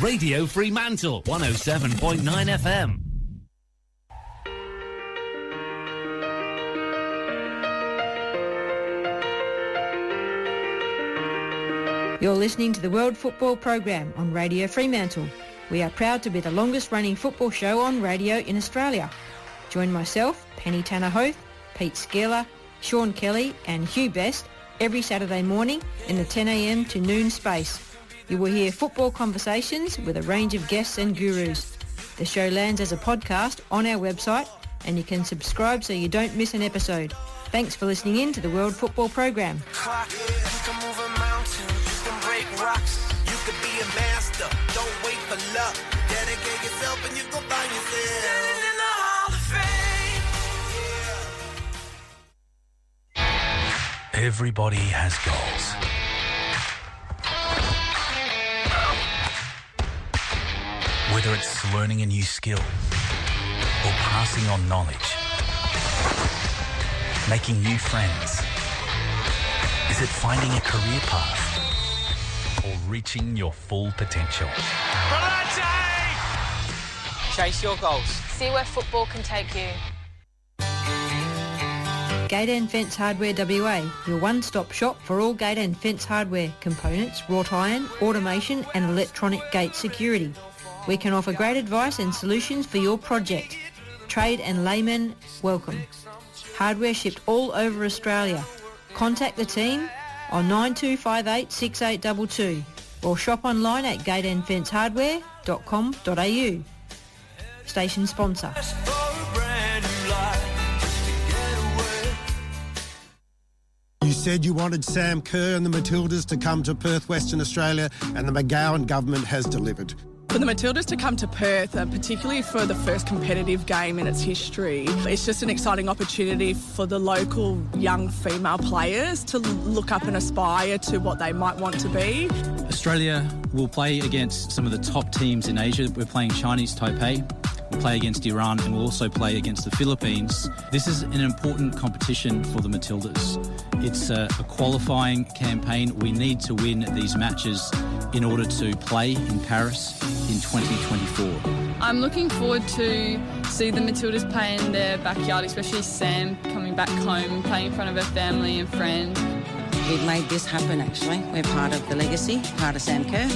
Radio Fremantle 107.9 FM. You're listening to the World Football Program on Radio Fremantle. We are proud to be the longest running football show on radio in Australia. Join myself, Penny Tanner Hoth, Pete Skeller, Sean Kelly and Hugh Best every Saturday morning in the 10am to noon space. You will hear football conversations with a range of guests and gurus. The show lands as a podcast on our website and you can subscribe so you don't miss an episode. Thanks for listening in to the World Football Program. Everybody has can Whether it's learning a new skill or passing on knowledge, making new friends, is it finding a career path or reaching your full potential? Chase your goals. See where football can take you. Gate and Fence Hardware WA, your one-stop shop for all gate and fence hardware, components, wrought iron, automation and electronic gate security. We can offer great advice and solutions for your project. Trade and laymen, welcome. Hardware shipped all over Australia. Contact the team on 9258 6822 or shop online at gateandfencehardware.com.au. Station sponsor. You said you wanted Sam Kerr and the Matildas to come to Perth, Western Australia, and the McGowan government has delivered. For the Matildas to come to Perth, uh, particularly for the first competitive game in its history, it's just an exciting opportunity for the local young female players to look up and aspire to what they might want to be. Australia will play against some of the top teams in Asia. We're playing Chinese Taipei. We'll play against Iran and we'll also play against the Philippines. This is an important competition for the Matildas. It's a, a qualifying campaign. We need to win these matches in order to play in Paris in 2024. I'm looking forward to see the Matildas play in their backyard, especially Sam coming back home, playing in front of her family and friends. We've made this happen actually. We're part of the legacy, part of Sam Kerr,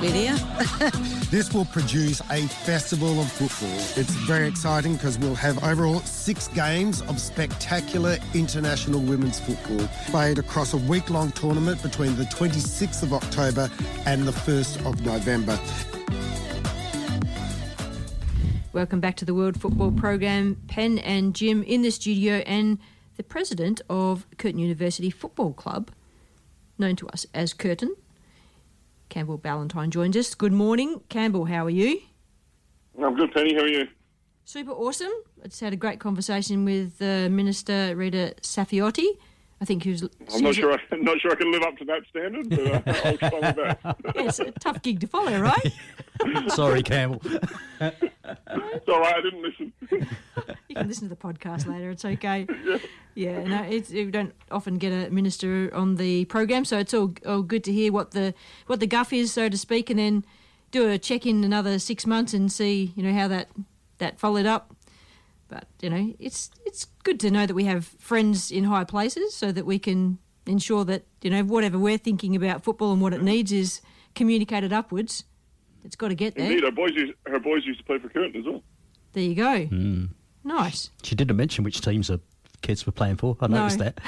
Lydia. This will produce a festival of football. It's very exciting because we'll have overall six games of spectacular international women's football played across a week long tournament between the 26th of October and the 1st of November. Welcome back to the World Football Program. Penn and Jim in the studio, and the president of Curtin University Football Club, known to us as Curtin, Campbell Ballantyne, joins us. Good morning, Campbell. How are you? I'm good, Penny. How are you? Super awesome. I just had a great conversation with uh, Minister Rita Saffioti. I think he was. I'm not sure. I'm (laughs) not sure I can live up to that standard, but uh, (laughs) I'll try my best. Yeah, it's a tough gig to follow, right? (laughs) Sorry, Campbell. It's all right. I didn't listen. You can listen to the podcast later. It's okay. Yeah, yeah no, it's, we don't often get a minister on the program, so it's all, all good to hear what the what the guff is, so to speak, and then do a check in another six months and see you know how that that followed up. But you know, it's it's good to know that we have friends in high places, so that we can ensure that you know, whatever we're thinking about football and what it needs is communicated upwards. It's got to get there. Indeed, our boys used, her boys used to play for Curtin as well. There you go. Hmm. Nice. She didn't mention which teams the kids were playing for. I No. noticed that.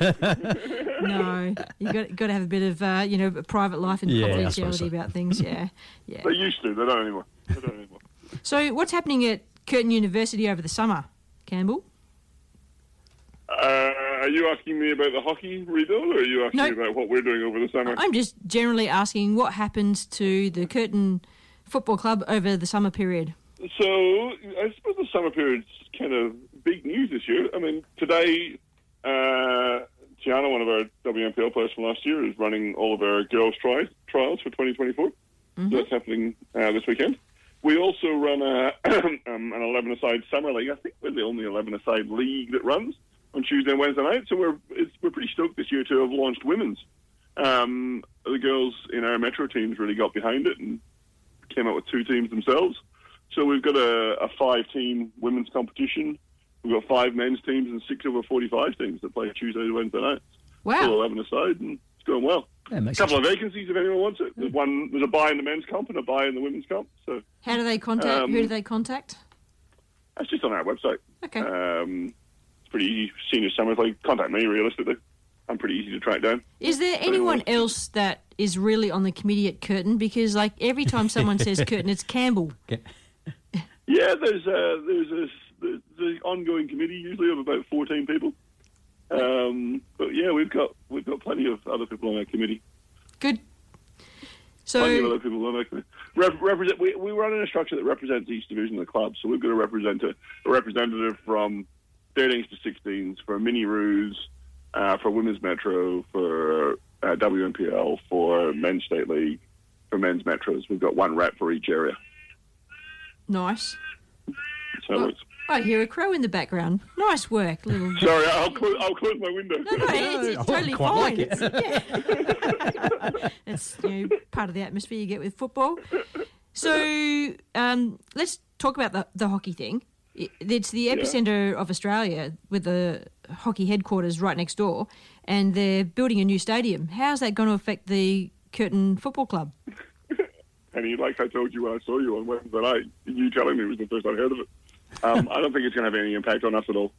(laughs) (laughs) no, you got got to have a bit of uh, you know private life and Yeah, confidentiality so. about things. Yeah, (laughs) yeah. They used to. They don't anymore. They don't anymore. So, what's happening at Curtin University over the summer, Campbell? Uh, are you asking me about the hockey rebuild, or are you asking No. me about what we're doing over the summer? I'm just generally asking what happens to the Curtin Football Club over the summer period. So I suppose the summer period's kind of big news this year. I mean, today, uh, Tiana, one of our WNPL players from last year, is running all of our girls' tri- trials for 2024. So that's happening uh, this weekend. We also run a, (clears throat) um, an 11-a-side summer league. I think we're the only 11-a-side league that runs on Tuesday and Wednesday night. So we're it's, we're pretty stoked this year to have launched women's. Um, the girls in our metro teams really got behind it and came out with two teams themselves. So we've got a, a five-team women's competition. We've got five men's teams and six over 45 teams that play Tuesday to Wednesday nights. Wow. Still 11 aside, and it's going well. Yeah, a makes couple of vacancies if anyone wants it. There's one. There's a buy in the men's comp and a buy in the women's comp. So How do they contact? Um, who do they contact? that's just on our website. Okay. Um, it's pretty easy. Senior Summers, like contact me. Realistically, I'm pretty easy to track down. Is there anyone else that is really on the committee at Curtin? Because like every time (laughs) someone says Curtin, it's Campbell. Yeah, there's uh, there's a there's the ongoing committee usually of about 14 people. Um, but yeah, we've got we've got plenty of other people on our committee. Good. So plenty of other people on our committee. Rep- represent, we, we run in a structure that represents each division of the club. So we've got a, represent a representative from 13s to 16s for mini roos, uh, for women's metro, for uh, WNPL, for men's state league, for men's metros. We've got one rep for each area. nice. So Well, it's, I hear a crow in the background. Nice work, little. (laughs) sorry, I'll, clo- I'll close my window. No, no, it's, it's (laughs) totally quite fine. like it. It's, yeah. (laughs) it's you know, part of the atmosphere you get with football. So um, let's talk about the, the hockey thing. It's the epicenter of Australia with the hockey headquarters right next door, and they're building a new stadium. How's that going to affect the Curtin Football Club? And he, like I told you when I saw you on Wednesday night, you telling me it was the first I'd heard of it. Um, I don't think it's going to have any impact on us at all.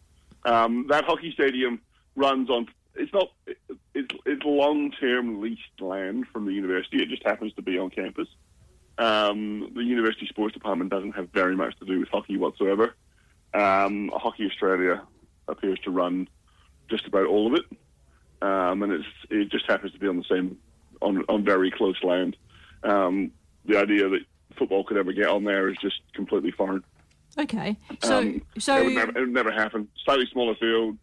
Um, that hockey stadium runs on. It's not. It's, it's long-term leased land from the university. It just happens to be on campus. Um, the university sports department doesn't have very much to do with hockey whatsoever. Um, hockey Australia appears to run just about all of it, um, and it just happens to be on the same on on very close land. Um, the idea that football could ever get on there is just completely foreign. Okay, so Um, so it would, never, it would never happen. Slightly smaller field,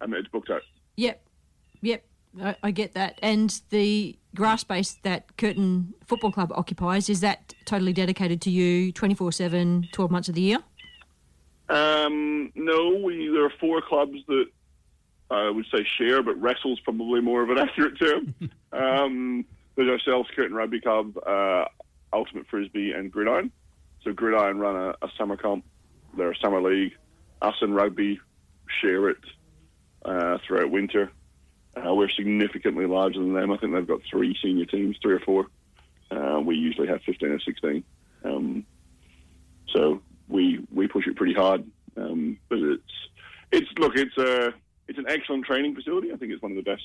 and it's booked out. Yep, yep, I, I get that. And the grass space that Curtin Football Club occupies is that totally dedicated to you 24 7, 12 months of the year? Um, no, we there are four clubs that I would say share, but wrestle's probably more of an (laughs) accurate term. (laughs) um, there's ourselves, Curtin Rugby Club, uh, Ultimate Frisbee, and Gridiron. So Gridiron run a, a summer comp. They're a summer league. Us and Rugby share it uh, throughout winter. Uh, we're significantly larger than them. I think they've got three senior teams, three or four. Uh, we usually have 15 or 16. Um, so we we push it pretty hard. Um, but it's it's look it's a it's an excellent training facility. I think it's one of the best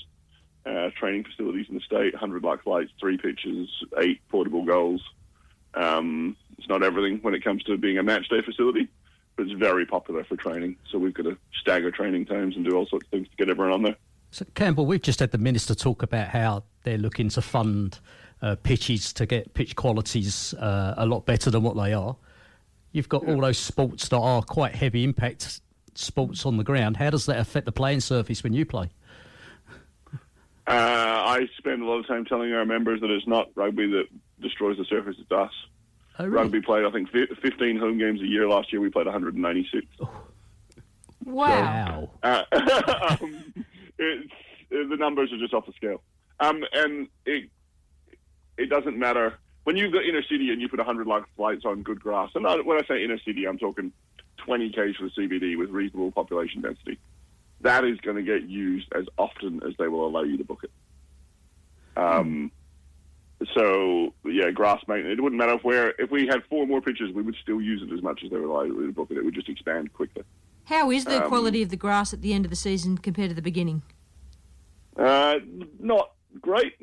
uh, training facilities in the state. 100 lux lights, three pitches, eight portable goals. Um, it's not everything when it comes to being a match day facility, but it's very popular for training. So we've got to stagger training times and do all sorts of things to get everyone on there. So, Campbell, we've just had the minister talk about how they're looking to fund uh, pitches to get pitch qualities uh, a lot better than what they are. You've got all those sports that are quite heavy impact sports on the ground. How does that affect the playing surface when you play? Uh, I spend a lot of time telling our members that it's not rugby that destroys the surface, it's us. Oh, really? Rugby played, I think, fi- 15 home games a year. Last year we played 196. Wow. Uh, (laughs) um, it's, uh, the numbers are just off the scale. Um, and it it doesn't matter. When you've got inner city and you put 100 lux lights on good grass, and I, when I say inner city, I'm talking 20 k's for the CBD with reasonable population density. That is going to get used as often as they will allow you to book it. Um, so yeah, grass maintenance. It wouldn't matter if we're if we had four more pitches, we would still use it as much as they were likely to book it. It would just expand quickly. How is the Um, quality of the grass at the end of the season compared to the beginning? Uh, not great,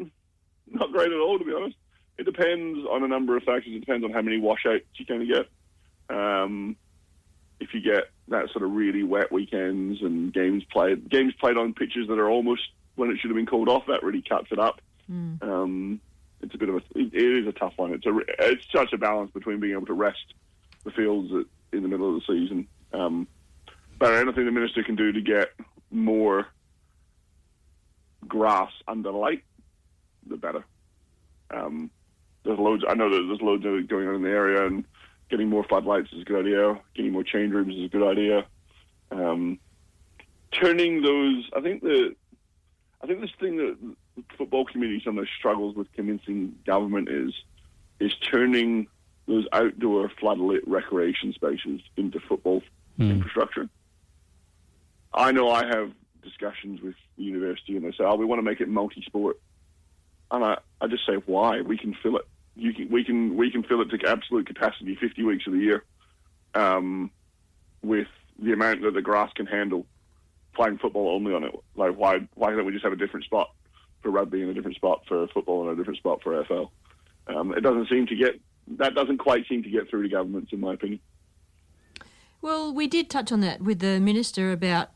not great at all, to be honest. It depends on a number of factors. It depends on how many washouts you kind of get. Um, if you get that sort of really wet weekends and games played, games played on pitches that are almost when it should have been called off, that really cuts it up. Um, it's a bit of a, it, is a tough one. It's a, it's such a balance between being able to rest the fields in the middle of the season. Um, but anything the minister can do to get more grass under light, the better. Um, there's loads. I know that there's loads going on in the area, and getting more floodlights is a good idea. Getting more change rooms is a good idea. Um, turning those, I think the, I think this thing that the football community sometimes struggles with convincing government is, is turning those outdoor floodlit recreation spaces into football infrastructure. I know I have discussions with the university, and they say, "Oh, we want to make it multi-sport," and I, I just say, "Why? We can fill it. You can, we can, we can fill it to absolute capacity, fifty weeks of the year, um, with the amount that the grass can handle. Playing football only on it. Like, why, why don't we just have a different spot for rugby and a different spot for football and a different spot for AFL? Um, it doesn't seem to get that doesn't quite seem to get through to governments, in my opinion. Well, we did touch on that with the minister about,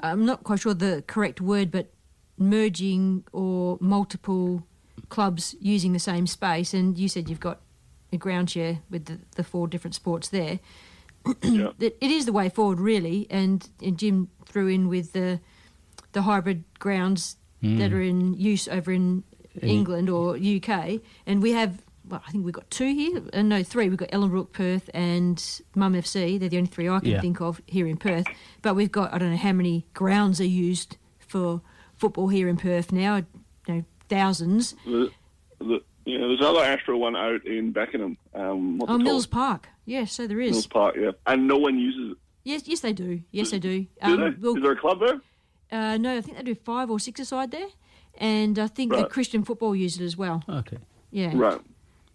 I'm not quite sure the correct word, but merging or multiple clubs using the same space. And you said you've got a ground share with the, the four different sports there. It, (clears throat) it is the way forward, really. And, and Jim threw in with the the hybrid grounds Mm. that are in use over in England or UK, and we have. Well, I think we've got two here. Uh, no, three. We've got Ellenbrook, Perth, and Mum FC. They're the only three I can Yeah. think of here in Perth. But we've got I don't know how many grounds are used for football here in Perth now. You know, thousands. The, the, you know, there's another Astro one out in Beckenham. Um, Oh, Mills? Park. Yes, so there is. Mills Park, yeah. And no one uses it. Yes, yes, they do. Yes, they do. Do they? well, Is there a club there? uh, no, I think they do five or six aside there, and I think the Christian football use it as well. Okay. Yeah. Right.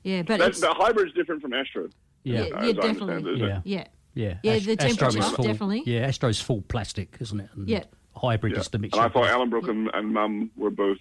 Yeah, but That, it's, the hybrid's different from Astro. Yeah. yeah, as yeah, I definitely. it, isn't it? Yeah. Yeah. Yeah, Yeah, Ast- the Astro is temperature, full, definitely. Yeah, Astro's full plastic, isn't it? And Yeah. Hybrid Yeah. is the And. I thought Ellenbrook and, and Mum were both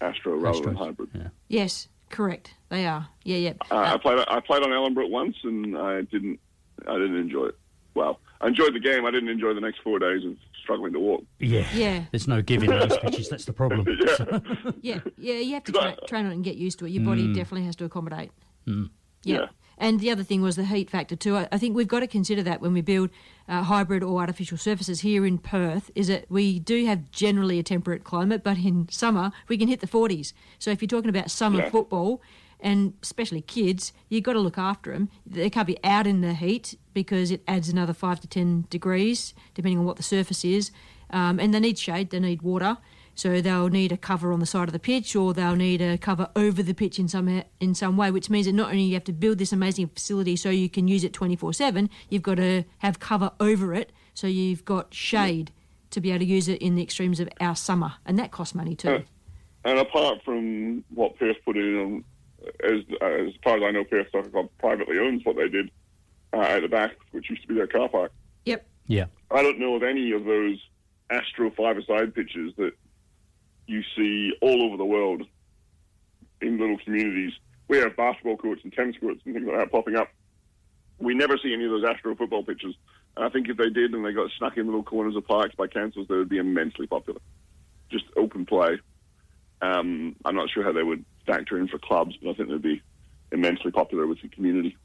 Astro rather than hybrid. Yeah. Yes, correct. They are. Yeah, yeah. Uh, I played I played on Ellenbrook once and I didn't I didn't enjoy it. Well, I enjoyed the game. I didn't enjoy the next four days of struggling to walk. Yeah. Yeah. There's no giving those pitches. That's the problem. (laughs) (laughs) Yeah, yeah. You have to tra- train on it and get used to it. Your body Mm. definitely has to accommodate. Mm. Yeah. And the other thing was the heat factor too. I, I think we've got to consider that when we build uh, hybrid or artificial surfaces here in Perth, is that we do have generally a temperate climate, but in summer we can hit the 40s. So if you're talking about summer Yeah. football, and especially kids, you've got to look after them. They can't be out in the heat because it adds another five to 10 degrees, depending on what the surface is. Um, and they need shade, they need water. So they'll need a cover on the side of the pitch, or they'll need a cover over the pitch in some in some way. Which means that not only you have to build this amazing facility so you can use it twenty four seven, you've got to have cover over it so you've got shade to be able to use it in the extremes of our summer, and that costs money too. And apart from what Perth put in, um, as as far as I know, Perth Soccer Club privately owns what they did uh, at the back, which used to be their car park. Yep. Yeah. I don't know of any of those Astro five-a-side pitches that you see all over the world in little communities. We have basketball courts and tennis courts and things like that popping up. We never see any of those Astro football pitches. And I think if they did and they got snuck in little corners of parks by councils, they would be immensely popular. Just open play. Um, I'm not sure how they would factor in for clubs, but I think they'd be immensely popular with the community.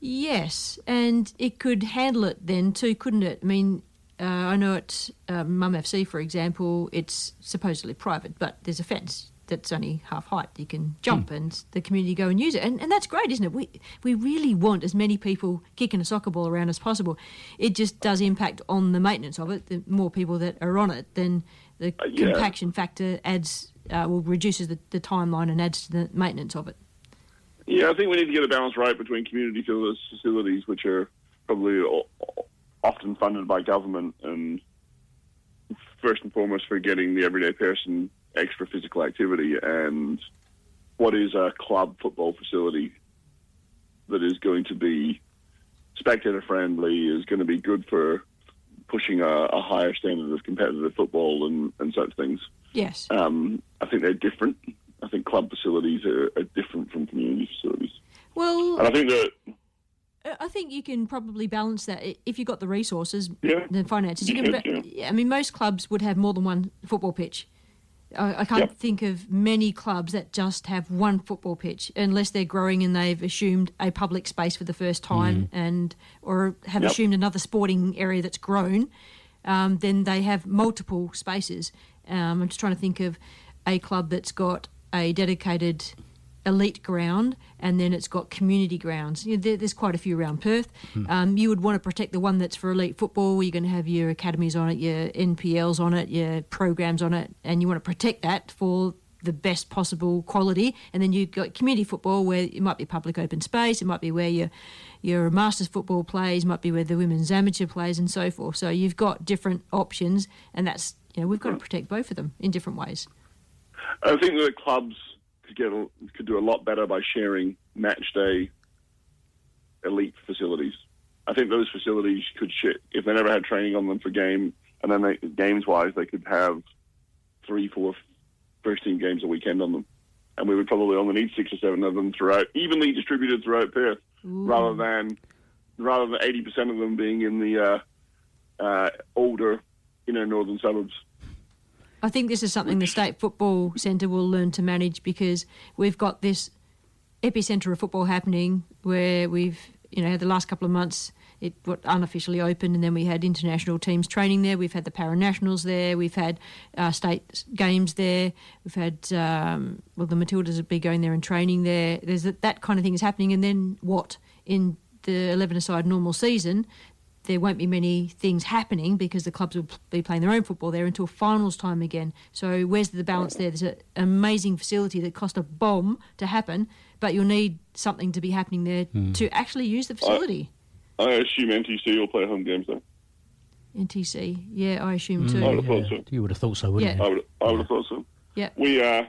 Yes, and it could handle it then too, couldn't it? I mean, uh, I know at uh, Mum FC, for example, it's supposedly private, but there's a fence that's only half height. You can jump, and the community go and use it, and, and that's great, isn't it? We we really want as many people kicking a soccer ball around as possible. It just does impact on the maintenance of it. The more people that are on it, then the yeah. compaction factor adds, uh, well, reduces the, the timeline and adds to the maintenance of it. Yeah, I think we need to get a balance right between community facilities- which are probably o- often funded by government, and first and foremost for getting the everyday person extra physical activity and what is a club football facility that is going to be spectator friendly, is going to be good for pushing a, a higher standard of competitive football and, and such things. Yes. Um, I think they're different. I think club facilities are, are different from community facilities. Well, And I think that I think you can probably balance that if you've got the resources, Yeah. the finances. You can. could, ba- I mean, most clubs would have more than one football pitch. I, I can't think of many clubs that just have one football pitch, unless they're growing and they've assumed a public space for the first time, and or have Yep. assumed another sporting area that's grown. Um, then they have multiple spaces. Um, I'm just trying to think of a club that's got a dedicated elite ground and then it's got community grounds. You know, there, there's quite a few around Perth. Um, you would want to protect the one that's for elite football. Where you're going to have your academies on it, your NPLs on it, your programs on it, and you want to protect that for the best possible quality. And then you've got community football where it might be public open space, it might be where your your masters football plays, might be where the women's amateur plays, and so forth. So you've got different options, and that's you know we've got to protect both of them in different ways. I think that clubs could get a, could do a lot better by sharing match day elite facilities. I think those facilities could share if they never had training on them for game, and then they, games wise they could have three, four first team games a weekend on them, and we would probably only need six or seven of them throughout, evenly distributed throughout Perth, rather than rather than eighty percent of them being in the uh, uh, older inner northern suburbs. I think this is something the State Football Centre will learn to manage because we've got this epicentre of football happening where we've, you know, the last couple of months it unofficially opened and then we had international teams training there. We've had the para-nationals there. We've had uh, state games there. We've had, um, well, the Matildas would be going there and training there. There's that, that kind of thing is happening. And then what? In the 11-a-side normal season, there won't be many things happening because the clubs will be playing their own football there until finals time again. So where's the balance there? There's an amazing facility that cost a bomb to happen, but you'll need something to be happening there Hmm. to actually use the facility. I assume NTC will play home games there. NTC, yeah, I assume too. I would have thought so. You would have thought so, wouldn't Yeah. I would, I would have thought so. Yeah. We, uh,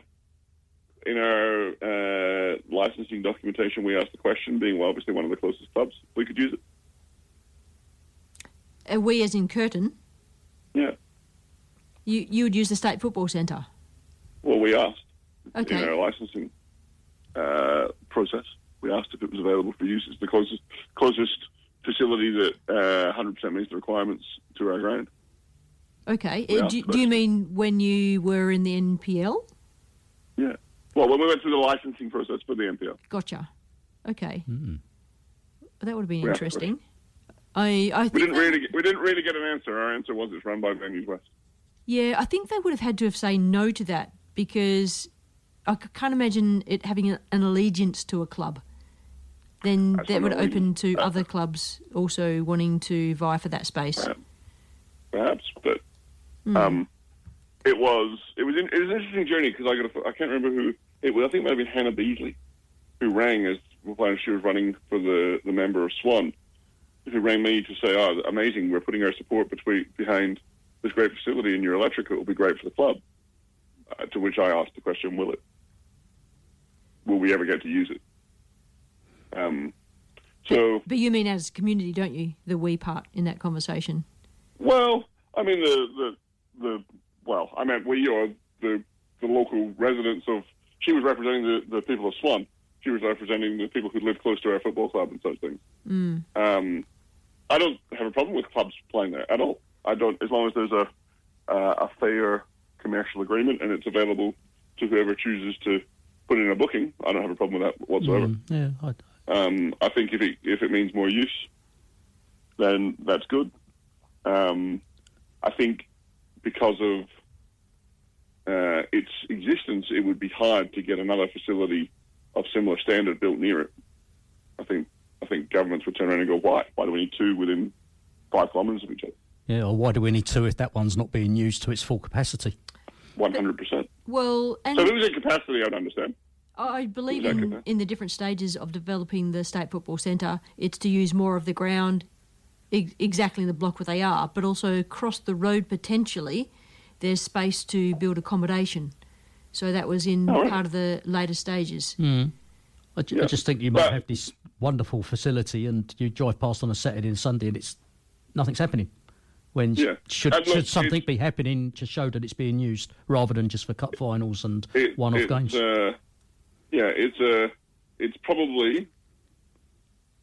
in our uh, licensing documentation, we asked the question, being well, obviously one of the closest clubs, we could use it. Uh, we, as in Curtin, Yeah. you you would use the State Football Centre. Well, we asked Okay. in our licensing uh, process. We asked if it was available for use. It's the closest closest facility that uh, 100% meets the requirements to our ground. Okay. Uh, do, do you mean when you were in the NPL? Yeah. Well, when we went through the licensing process for the NPL. Gotcha. Okay. That would have been Yeah. interesting. I I We didn't really get, we didn't really get an answer. Our answer was it's run by Venues West. Yeah, I think they would have had to have say no to that because I can't imagine it having an allegiance to a club. Then That's that would open to other clubs also wanting to vie for that space. perhaps, but Hmm. um, it was it was in, it was an interesting journey because I got a, I can't remember who it was. I think it might have been Hannah Beazley who rang as when she was running for the the member of Swan, who rang me to say, "Oh, amazing! We're putting our support between behind this great facility in your electric. It will be great for the club." Uh, to which I asked the question, "Will it? Will we ever get to use it?" Um, so. But you mean as a community, don't you? The we part in that conversation. Well, I mean the the the well, I meant we or the the local residents of. She was representing the the people of Swan. She was representing the people who live close to our football club and such things. Mm. Um, I don't have a problem with clubs playing there at all. I don't, as long as there's a uh, a fair commercial agreement and it's available to whoever chooses to put in a booking. I don't have a problem with that whatsoever. Mm, yeah, I, Um, I think if it if it means more use, then that's good. Um, I think because of uh, its existence, it would be hard to get another facility of similar standard built near it. I think I think governments would turn around and go, "Why? Why do we need two within five kilometres of each other?" yeah. Or why do we need two if that one's not being used to its full capacity? One hundred percent. Well, and So if it was in capacity, I'd understand. I believe in, in the different stages of developing the State Football Centre, it's to use more of the ground ex- exactly in the block where they are, but also across the road potentially, there's space to build accommodation. So that was in Oh, right. part of the later stages. Mm. I, ju- I just think you might have this wonderful facility and you drive past on a Saturday and Sunday and it's nothing's happening. When Yeah. should And look, should something be happening to show that it's being used rather than just for cup finals and It- one-off it's, games? Uh, yeah, it's a. It's probably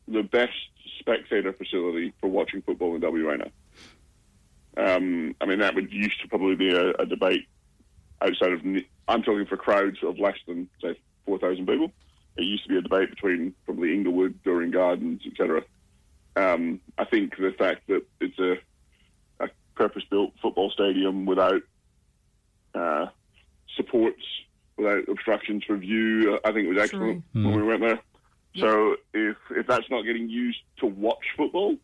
the best spectator facility for watching football in WA now. Um, I mean, that would used to probably be a, a debate outside of. I'm talking for crowds of less than say four thousand people. It used to be a debate between probably Inglewood, Dorrien Gardens, etc. Um, I think the fact that it's a, a purpose-built football stadium without uh, supports, without obstructions for view, uh, I think it was excellent True. when we went there. So if if that's not getting used to watch football,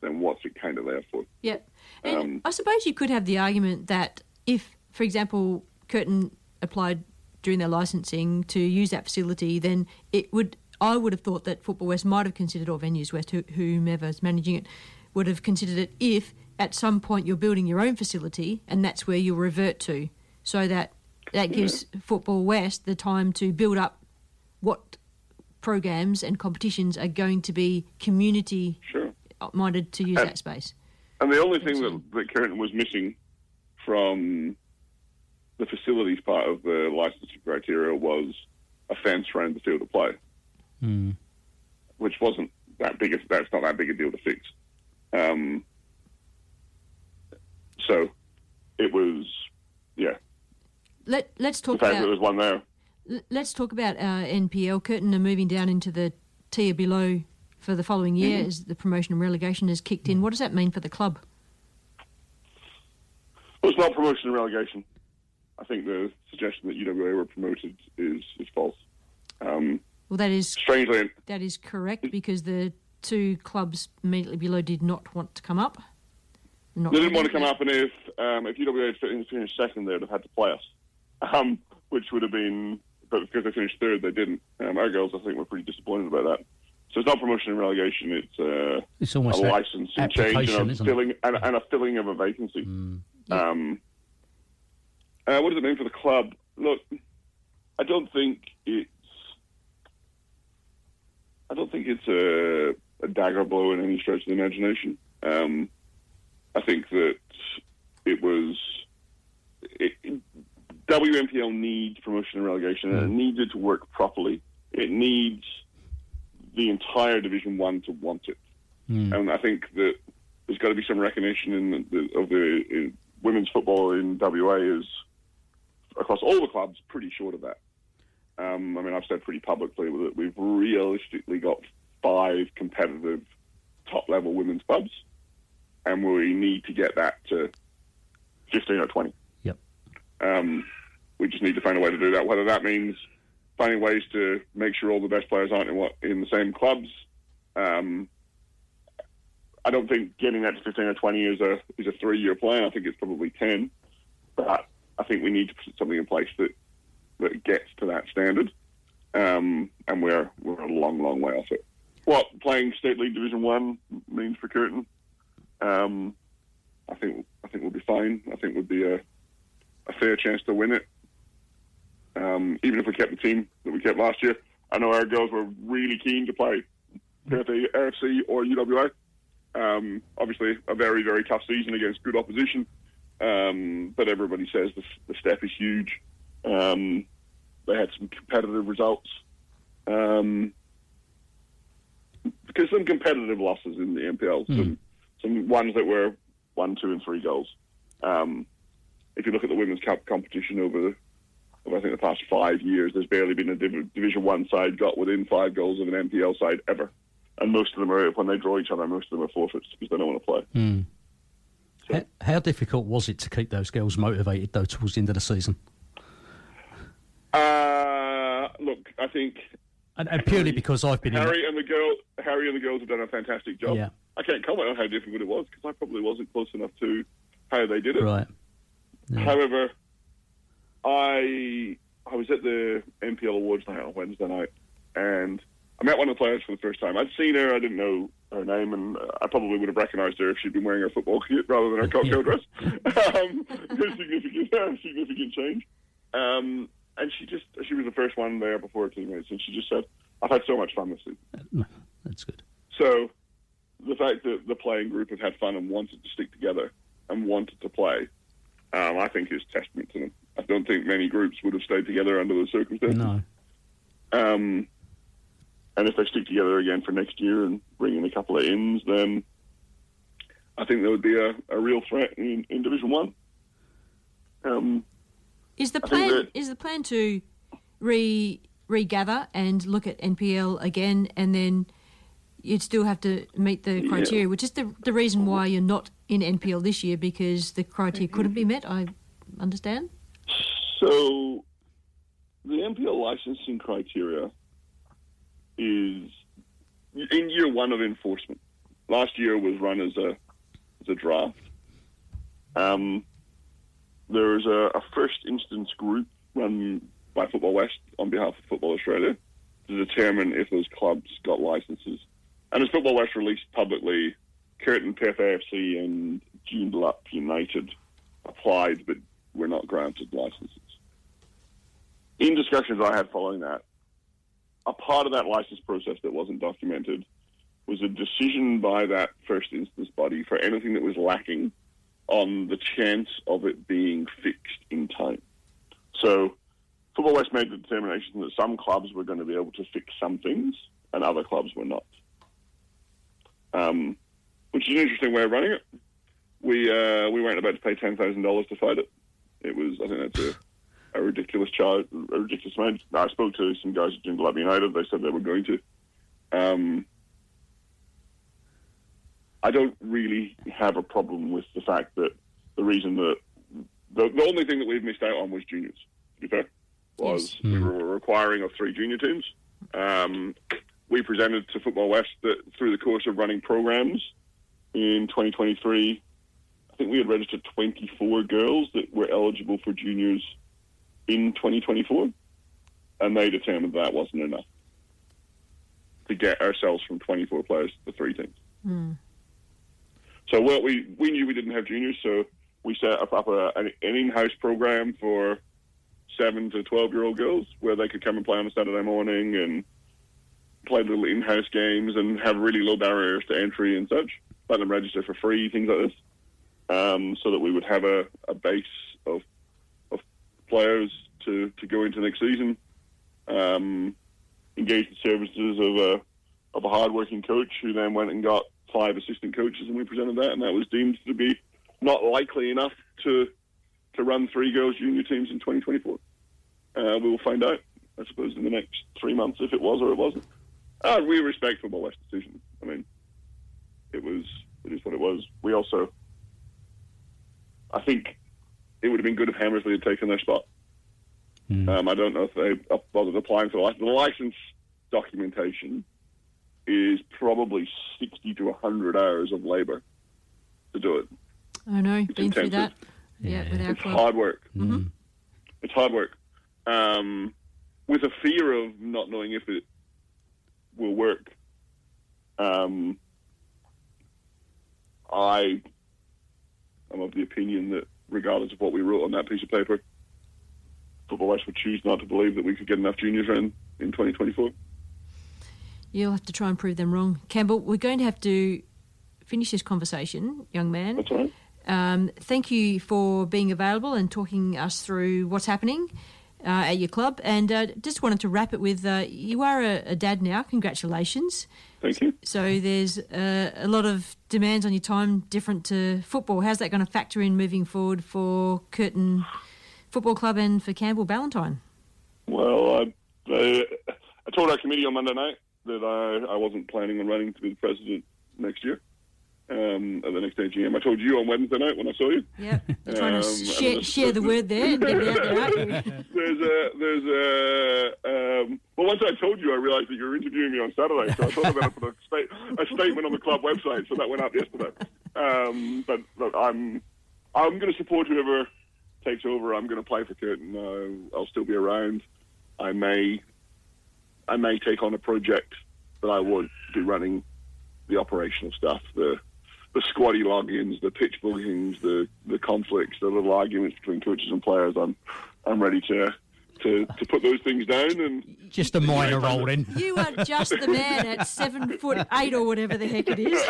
then what's it kind of there for? Yep. And Um, I suppose you could have the argument that if, for example, Curtin applied during their licensing to use that facility, then it would. I would have thought that Football West might have considered, or Venues West, who, whomever's managing it, would have considered it if at some point you're building your own facility and that's where you'll revert to, so that that gives Football West the time to build up what programs and competitions are going to be community minded to use Uh, that space. And the only thing that, that Curtin was missing from the facilities part of the licensing criteria was a fence around the field of play, Mm. which wasn't that big. A, that's not that big a deal to fix. Um, so it was, yeah. Let Let's The talk fact about there was one there. Let's talk about uh, NPL. Curtin are moving down into the tier below for the following year Mhm. as the promotion and relegation has kicked in. What does that mean for the club? Well, it's not promotion and relegation. I think the suggestion that UWA were promoted is is false. Um, Well, that is strangely, that is correct because the two clubs immediately below did not want to come up. Not They didn't want to come up, and if um, if UWA had finished second, they'd have had to play us, um, which would have been. But because they finished third, they didn't. Um, our girls, I think, were pretty disappointed about that. So it's not promotion and relegation; it's, uh, It's almost a a- licensing change and a filling and, and a filling of a vacancy. Um, uh, what does it mean for the club? Look, I don't think it's. I don't think it's a, a dagger blow in any stretch of the imagination. Um, I think that it was. It, it- WNPL needs promotion and relegation, and it needs it to work properly. It needs the entire Division One to want it, and I think that there's got to be some recognition in the, of the in women's football in WA is across all the clubs pretty short of that. Um, I mean, I've said pretty publicly that we've realistically got five competitive top level women's clubs, and we need to get that to 15 or 20. Yep. Um, we just need to find a way to do that. Whether that means finding ways to make sure all the best players aren't in, what, in the same clubs. Um, I don't think getting that to 15 or 20 is a is a three year plan. I think it's probably 10. But I think we need to put something in place that that gets to that standard. Um, and we're we're a long, long way off it. What playing state league Division One means for Curtin, um, I think I think we'll be fine. I think we'd be a a fair chance to win it. Um, even if we kept the team that we kept last year, I know our girls were really keen to play Perth AFC or UWA. Um, obviously, a very very tough season against good opposition, um, but everybody says the, the step is huge. Um, they had some competitive results. Um, because some competitive losses in the NPL, some, some ones that were one, two, and three goals. Um, if you look at the women's cup competition over, the, over I think the past five years, there's barely been a Div- Division One side got within five goals of an NPL side ever, and most of them are when they draw each other, most of them are forfeits because they don't want to play. Hmm. How, how difficult was it to keep those girls motivated though towards the end of the season? Uh, look, I think And, and purely because I've been in. Harry and the girl, Harry and the girls have done a fantastic job. Yeah. I can't comment on how difficult it was because I probably wasn't close enough to how they did it. Right. However, I I was at the NPL Awards night on Wednesday night, and I met one of the players for the first time. I'd seen her, I didn't know her name, and I probably would have recognised her if she'd been wearing her football kit rather than her cocktail dress. (laughs) um, significant, (laughs) uh, significant change. Um, and she just she was the first one there before her teammates, and she just said, "I've had so much fun this season." That's good. So the fact that the playing group have had fun and wanted to stick together and wanted to play, um, I think is testament to them. I don't think many groups would have stayed together under the circumstances. No. Um, and if they stick together again for next year and bring in a couple of ins, then I think there would be a, a real threat in, in Division One. Um, Is the plan is the plan to re regather and look at NPL again, and then you'd still have to meet the Yeah. criteria, which is the the reason why you're not in NPL this year because the criteria couldn't be met. I understand. So, the NPL licensing criteria is in year one of enforcement. Last year was run as a as a draft. Um, there's a, a first instance group run by Football West on behalf of Football Australia to determine if those clubs got licenses. And as Football West released publicly, Curtin, Perth AFC, and Joondalup United applied but were not granted licenses. In discussions I had following that, a part of that license process that wasn't documented was a decision by that first instance body for anything that was lacking on the chance of it being fixed in time. So, Football West made the determination that some clubs were going to be able to fix some things and other clubs were not. Um, which is an interesting way of running it. We uh, we weren't about to pay ten thousand dollars to fight it. It was I think that's a, a ridiculous charge, a ridiculous amount. I spoke to some guys at Joondalup United. They said they were going to. Um, I don't really have a problem with the fact that the reason that the, the only thing that we've missed out on was juniors. To be fair, was we were requiring of three junior teams. Um, we presented to Football West that through the course of running programs in 2023, I think we had registered 24 girls that were eligible for juniors in 2024, and they determined that wasn't enough to get ourselves from 24 players to three teams. So what we we knew we didn't have juniors, so we set up, up a, an, an in-house program for seven to 12 year old girls where they could come and play on a Saturday morning and play little in-house games and have really low barriers to entry and such. Let them register for free, things like this, um, so that we would have a, a base of players to, to go into next season. Um, engage the services of a of a hardworking coach who then went and got five assistant coaches, and we presented that, and that was deemed to be not likely enough to to run three girls junior teams in 2024. Uh, we will find out, I suppose, in the next three months if it was or it wasn't. Uh, we respect Football West decision. I mean, it was it is what it was. We also, I think, it would have been good if Hammersley had taken their spot. Um, I don't know if they bothered applying for the license. The license documentation is probably 60 to 100 hours of labour to do it. I know, been through that. intensive. Yeah, with our It's club. hard work. Mhm. It's hard work. Um, with a fear of not knowing if it will work. Um, I am of the opinion that regardless of what we wrote on that piece of paper, Football West would choose not to believe that we could get enough juniors in in 2024. You'll have to try and prove them wrong. Campbell, we're going to have to finish this conversation, young man. That's all right. Um, thank you for being available and talking us through what's happening uh, at your club. And uh, just wanted to wrap it with uh, you are a, a dad now. Congratulations. Thank you. So there's uh, a lot of demands on your time different to football. How's that going to factor in moving forward for Curtin Football Club and for Campbell Ballantyne? Well, I, I, I told our committee on Monday night that I, I wasn't planning on running to be the president next year um, at the next AGM. I told you on Wednesday night when I saw you. Yeah, you're trying Um, to share, share the word there and get it out there, (laughs) there's a there's a um, well once I told you I realised that you were interviewing me on Saturday so I thought about put a, sta- a statement on the club website so that went up yesterday. Um, but look I'm I'm going to support whoever takes over. I'm going to play for Curtin. Uh, I'll still be around. I may I may take on a project but I won't be running the operational stuff the the squatty logins, the pitch bookings, the the conflicts, the little arguments between coaches and players. I'm I'm ready to to, to put those things down and Just a minor roll in. You are just the man at seven foot eight or whatever the heck it is.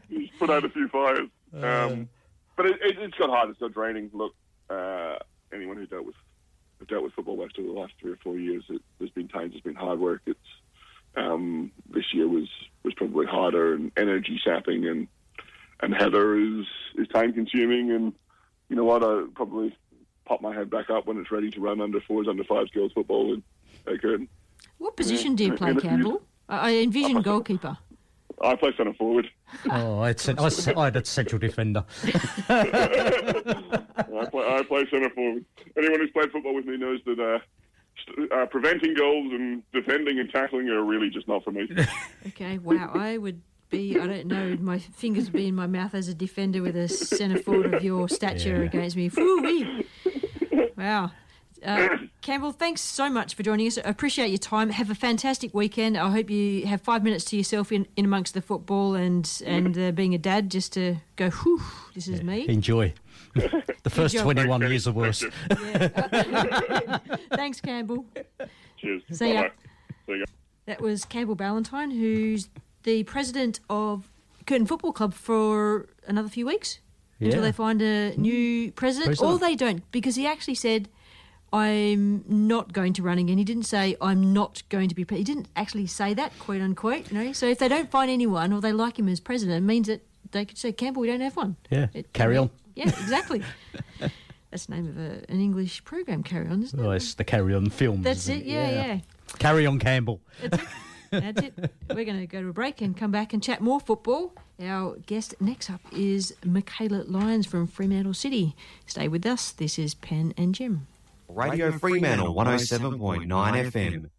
(laughs) He's put out a few fires. Um, but it, it, it's got hard. It's got draining. Look, uh, anyone who dealt with dealt with football after the last three or four years, it, there's been times it's been hard work. It's um, this year was was probably harder and energy sapping, and and Heather is is time consuming. And you know what? I probably pop my head back up when it's ready to run under fours, under fives girls football. And I could. What position do you play, In a Campbell? I I envision goalkeeper. I play centre forward. Oh, I had, cent- I was- I had a central defender. (laughs) I play, I play centre forward. Anyone who's played football with me knows that uh, st- uh, preventing goals and defending and tackling are really just not for me. (laughs) Okay, wow. I would be, I don't know, my fingers would be in my mouth as a defender with a centre forward of your stature Yeah. against me. Woo-wee. Wow. Uh, Campbell, thanks so much for joining us. I appreciate your time. Have a fantastic weekend. I hope you have five minutes to yourself in, in amongst the football and and uh, being a dad, just to go, whew, this is me. Enjoy. The first Enjoy. 21 years are worse. (laughs) Thanks, Campbell. Cheers. See ya. See ya. That was Campbell Ballantyne, who's the president of Curtin Football Club for another few weeks until they find a new president. President. Or they don't, because he actually said, I'm not going to run again. He didn't say, I'm not going to be. Pre-. He didn't actually say that, quote unquote. You know? So if they don't find anyone or they like him as president, it means that they could say, Campbell, we don't have one. Yeah, It- carry on. Yeah, exactly. That's the name of a, an English program, Carry On, isn't it? Oh, it's the Carry On films. That's isn't it, yeah, yeah. Carry On Campbell. That's it. We're going to go to a break and come back and chat more football. Our guest next up is Mikayla Lyons from Fremantle City. Stay with us. This is Pen and Jim. Radio Fremantle 107.9 FM.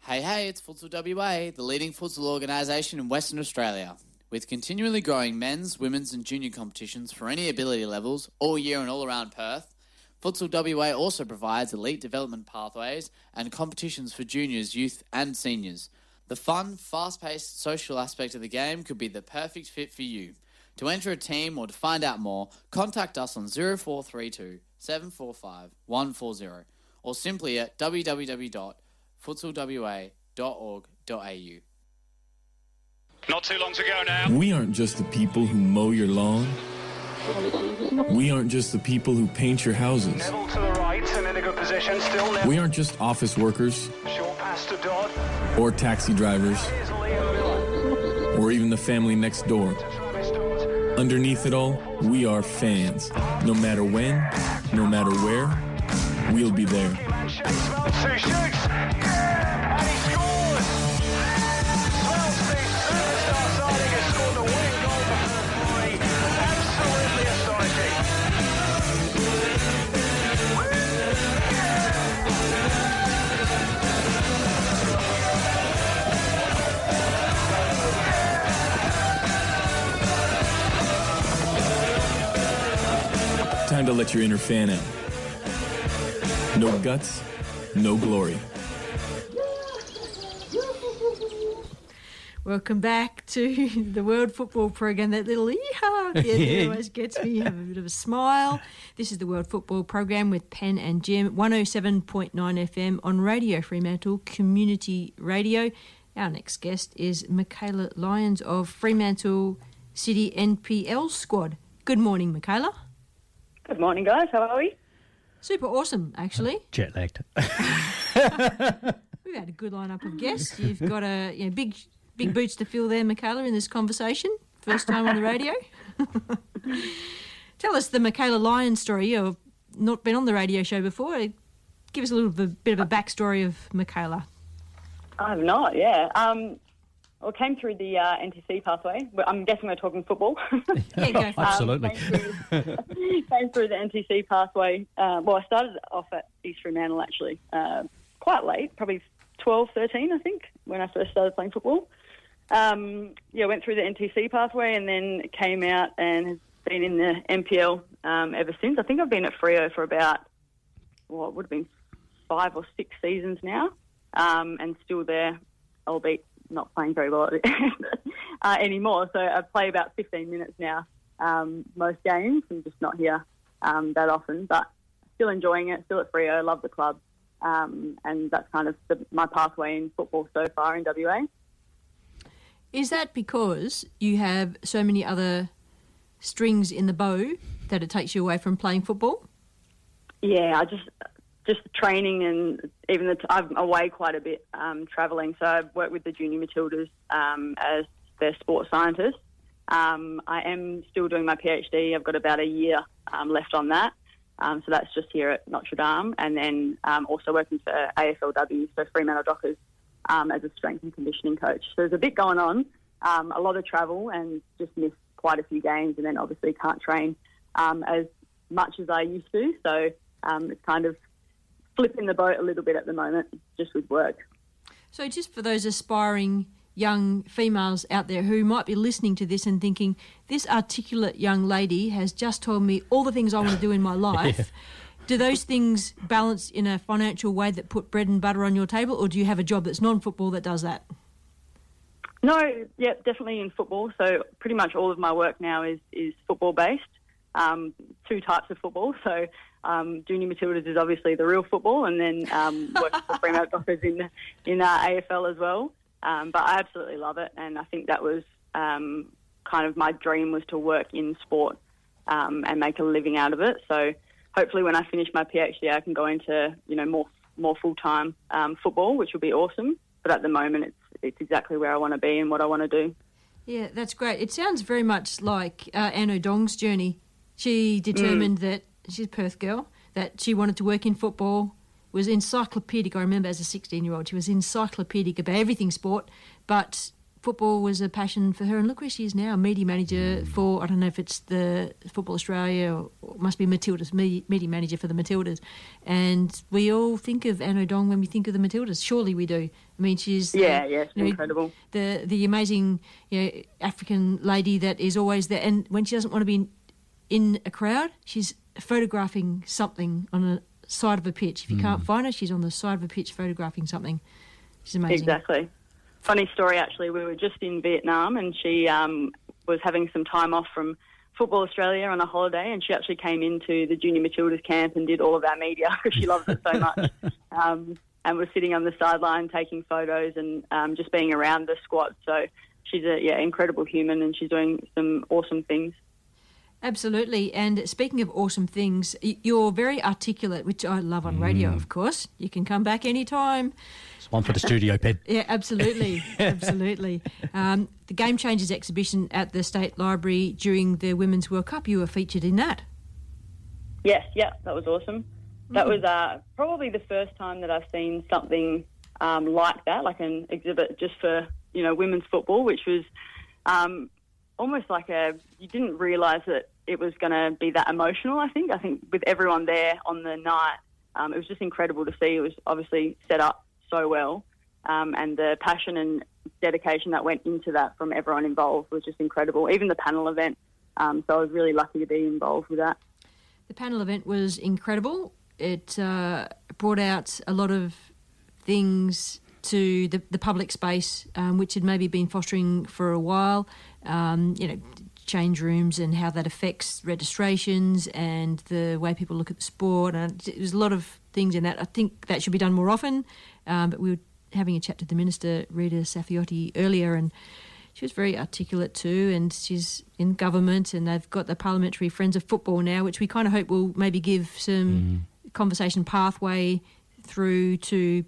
Hey, hey, it's Futsal WA, the leading futsal organisation in Western Australia. With continually growing men's, women's, and junior competitions for any ability levels all year and all around Perth, Futsal WA also provides elite development pathways and competitions for juniors, youth, and seniors. The fun, fast paced social aspect of the game could be the perfect fit for you. To enter a team or to find out more, contact us on 0432 745 140 or simply at www.futsalwa.org.au. Not too long to go now. We aren't just the people who mow your lawn. We aren't just the people who paint your houses. Neville to the right and in a good position. Still Neville. We aren't just office workers Short pass to Dodd. or taxi drivers or even the family next door. Underneath it all, we are fans. No matter when, no matter where, we'll be there. Time to let your inner fan out. No guts, no glory. Welcome back to (laughs) the World Football Program. That little yeehaw at the end always gets me. Have a bit of a smile. This is the World Football Program with Pen and Jim, 107.9 FM on Radio Fremantle Community Radio. Our next guest is Mikayla Lyons of Fremantle City NPL squad. Good morning, Mikayla. Good morning, guys. How are we? Super awesome, actually. Jet lagged. (laughs) We've had a good lineup of guests. You've got a you know, big big boots to fill there, Mikayla, in this conversation. First time on the radio. (laughs) Tell us the Mikayla Lyons story. You've not been on the radio show before. Give us a little bit, bit of a backstory of Mikayla. I've not, yeah. Um, well, came through the uh, NTC pathway. I'm guessing we're talking football. (laughs) Yeah, go for it. Absolutely. came through the NTC pathway. Uh, well, I started off at East Fremantle actually, uh, quite late, probably 12, 13, I think, when I first started playing football. Um, yeah, went through the NTC pathway and then came out and has been in the NPL um, ever since. I think I've been at Freo for about, well, it would have been five or six seasons now, um, and still there, albeit not playing very well (laughs) uh, anymore. So I play about 15 minutes now um, most games. I'm just not here um, that often, but still enjoying it, still at Freo, love the club, um, and that's kind of the, my pathway in football so far in WA. Is that because you have so many other strings in the bow that it takes you away from playing football? Yeah, I just just the training and even the t- I'm away quite a bit um, traveling. So I've worked with the junior Matildas um, as their sports scientist. Um, I am still doing my PhD. I've got about a year um, left on that. Um, so that's just here at Notre Dame, and then um, also working for AFLW, so Fremantle Dockers, as a strength and conditioning coach. So there's a bit going on, a lot of travel, and just missed quite a few games, and then obviously can't train as much as I used to. So it's kind of flipping the boat a little bit at the moment, just with work. So, just for those aspiring young females out there who might be listening to this and thinking, this articulate young lady has just told me all the things I want to do in my (laughs) life. Do those things balance in a financial way that put bread and butter on your table, or do you have a job that's non football that does that? No, yeah, definitely in football. So pretty much all of my work now is is football based. Um, two types of football. So um, junior Matildas is obviously the real football, and then um, (laughs) for Fremantle Dockers in in uh, AFL as well. Um, but I absolutely love it, and I think that was um, kind of my dream was to work in sport um, and make a living out of it. So hopefully, when I finish my PhD, I can go into you know more more full time um, football, which will be awesome. But at the moment, it's it's exactly where I want to be and what I want to do. Yeah, that's great. It sounds very much like uh, Ann Odong's journey. She determined that she's a Perth girl that she wanted to work in football. Was encyclopedic. I remember as a sixteen-year-old, she was encyclopedic about everything sport, but football was a passion for her. And look where she is now, media manager mm. for I don't know if it's the Football Australia or, or must be Matildas, me- media manager for the Matildas. And we all think of Ann Odong when we think of the Matildas. Surely we do. I mean, she's Yeah, yeah, she's you know, incredible. the the amazing you know, African lady that is always there. And when she doesn't want to be in, in a crowd, she's photographing something on the side of a pitch. If you can't find her, she's on the side of a pitch photographing something. She's amazing. Exactly. Funny story, actually. We were just in Vietnam, and she um, was having some time off from Football Australia on a holiday, and she actually came into the Junior Matildas camp and did all of our media (laughs) because she loves it so much. (laughs) um, and was sitting on the sideline taking photos and um, just being around the squad. So she's a yeah incredible human, and she's doing some awesome things. Absolutely. And speaking of awesome things, you're very articulate, which I love on radio, of course. You can come back anytime. It's one for the studio, Pen. (laughs) Yeah, absolutely, absolutely. Um, the Game Changers exhibition at the State Library during the Women's World Cup, you were featured in that. Yes, yeah, that was awesome. That was uh, probably the first time that I've seen something um, like that, like an exhibit just for you know women's football, which was um, almost like a you didn't realise that it was going to be that emotional. I think I think with everyone there on the night, um, it was just incredible to see. It was obviously set up so well, um, and the passion and dedication that went into that from everyone involved was just incredible. Even the panel event. Um, so I was really lucky to be involved with that. The panel event was incredible. It uh, brought out a lot of things to the, the public space, um, which had maybe been fostering for a while. Um, you know, change rooms and how that affects registrations and the way people look at the sport. And there's a lot of things in that. I think that should be done more often. Um, but we were having a chat to the minister, Rita Saffioti, earlier, and she was very articulate too. And she's in government, and they've got the Parliamentary Friends of Football now, which we kind of hope will maybe give some conversation pathway through to.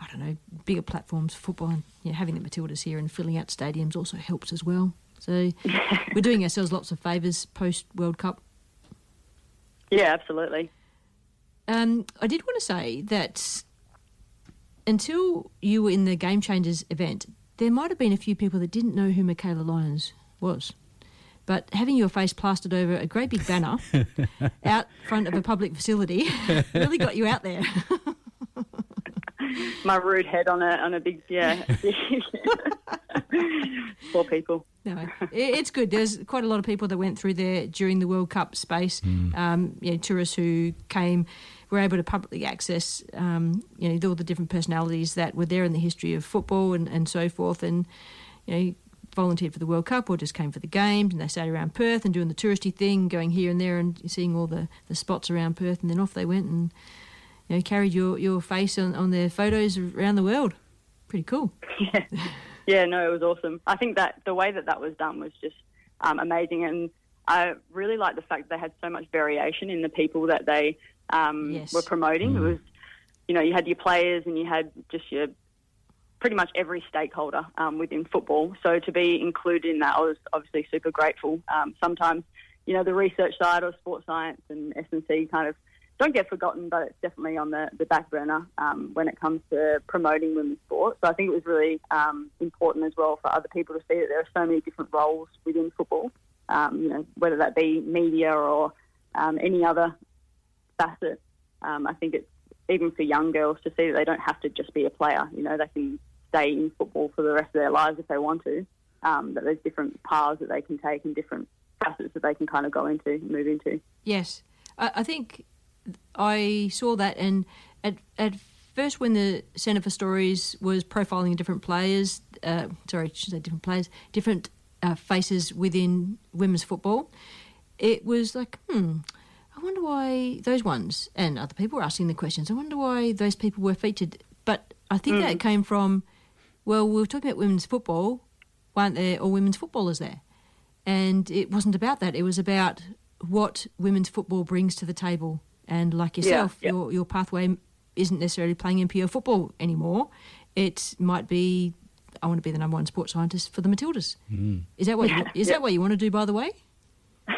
I don't know, bigger platforms for football and you know, having the Matildas here and filling out stadiums also helps as well. So (laughs) we're doing ourselves lots of favours post World Cup. Yeah, absolutely. Um, I did want to say that until you were in the Game Changers event, there might have been a few people that didn't know who Mikayla Lyons was. But having your face plastered over a great big banner (laughs) out front of a public facility (laughs) really got you out there. My rude head on a on a big yeah. (laughs) (laughs) Poor people. No, it- it's good. There's quite a lot of people that went through there during the World Cup space. Um, you know, tourists who came were able to publicly access, um, you know, all the different personalities that were there in the history of football and, and so forth. And you know, volunteered for the World Cup or just came for the games and they stayed around Perth and doing the touristy thing, going here and there and seeing all the, the spots around Perth, and then off they went and you know carried your, your face on, on their photos around the world. Pretty cool. (laughs) Yeah. yeah, no, it was awesome. I think that the way that that was done was just um, amazing, and I really like the fact that they had so much variation in the people that they um, Yes. were promoting. It was, you know, you had your players and you had just your pretty much every stakeholder um, within football. So to be included in that, I was obviously super grateful. Um, sometimes, you know, the research side or sports science and S&C kind of don't get forgotten, but it's definitely on the, the back burner um, when it comes to promoting women's sport. So I think it was really um, important as well for other people to see that there are so many different roles within football, um, you know, whether that be media or um, any other facet. Um, I think it's even for young girls to see that they don't have to just be a player. You know, they can stay in football for the rest of their lives if they want to. Um, that there's different paths that they can take and different facets that they can kind of go into, move into. Yes, I, I think I saw that, and at at first when the Centre for Stories was profiling different players, uh, sorry, I should say different players, different uh, faces within women's football, it was like, hmm, I wonder why those ones, and other people were asking the questions. I wonder why those people were featured. But I think that came from, well, we were talking about women's football. Why aren't there all women's footballers there? And it wasn't about that. It was about what women's football brings to the table. And like yourself, yeah. your your pathway isn't necessarily playing NPL football anymore. It might be I want to be the number one sports scientist for the Matildas. Is that what you, (laughs) is Yeah. that what you want to do? By the way, (laughs)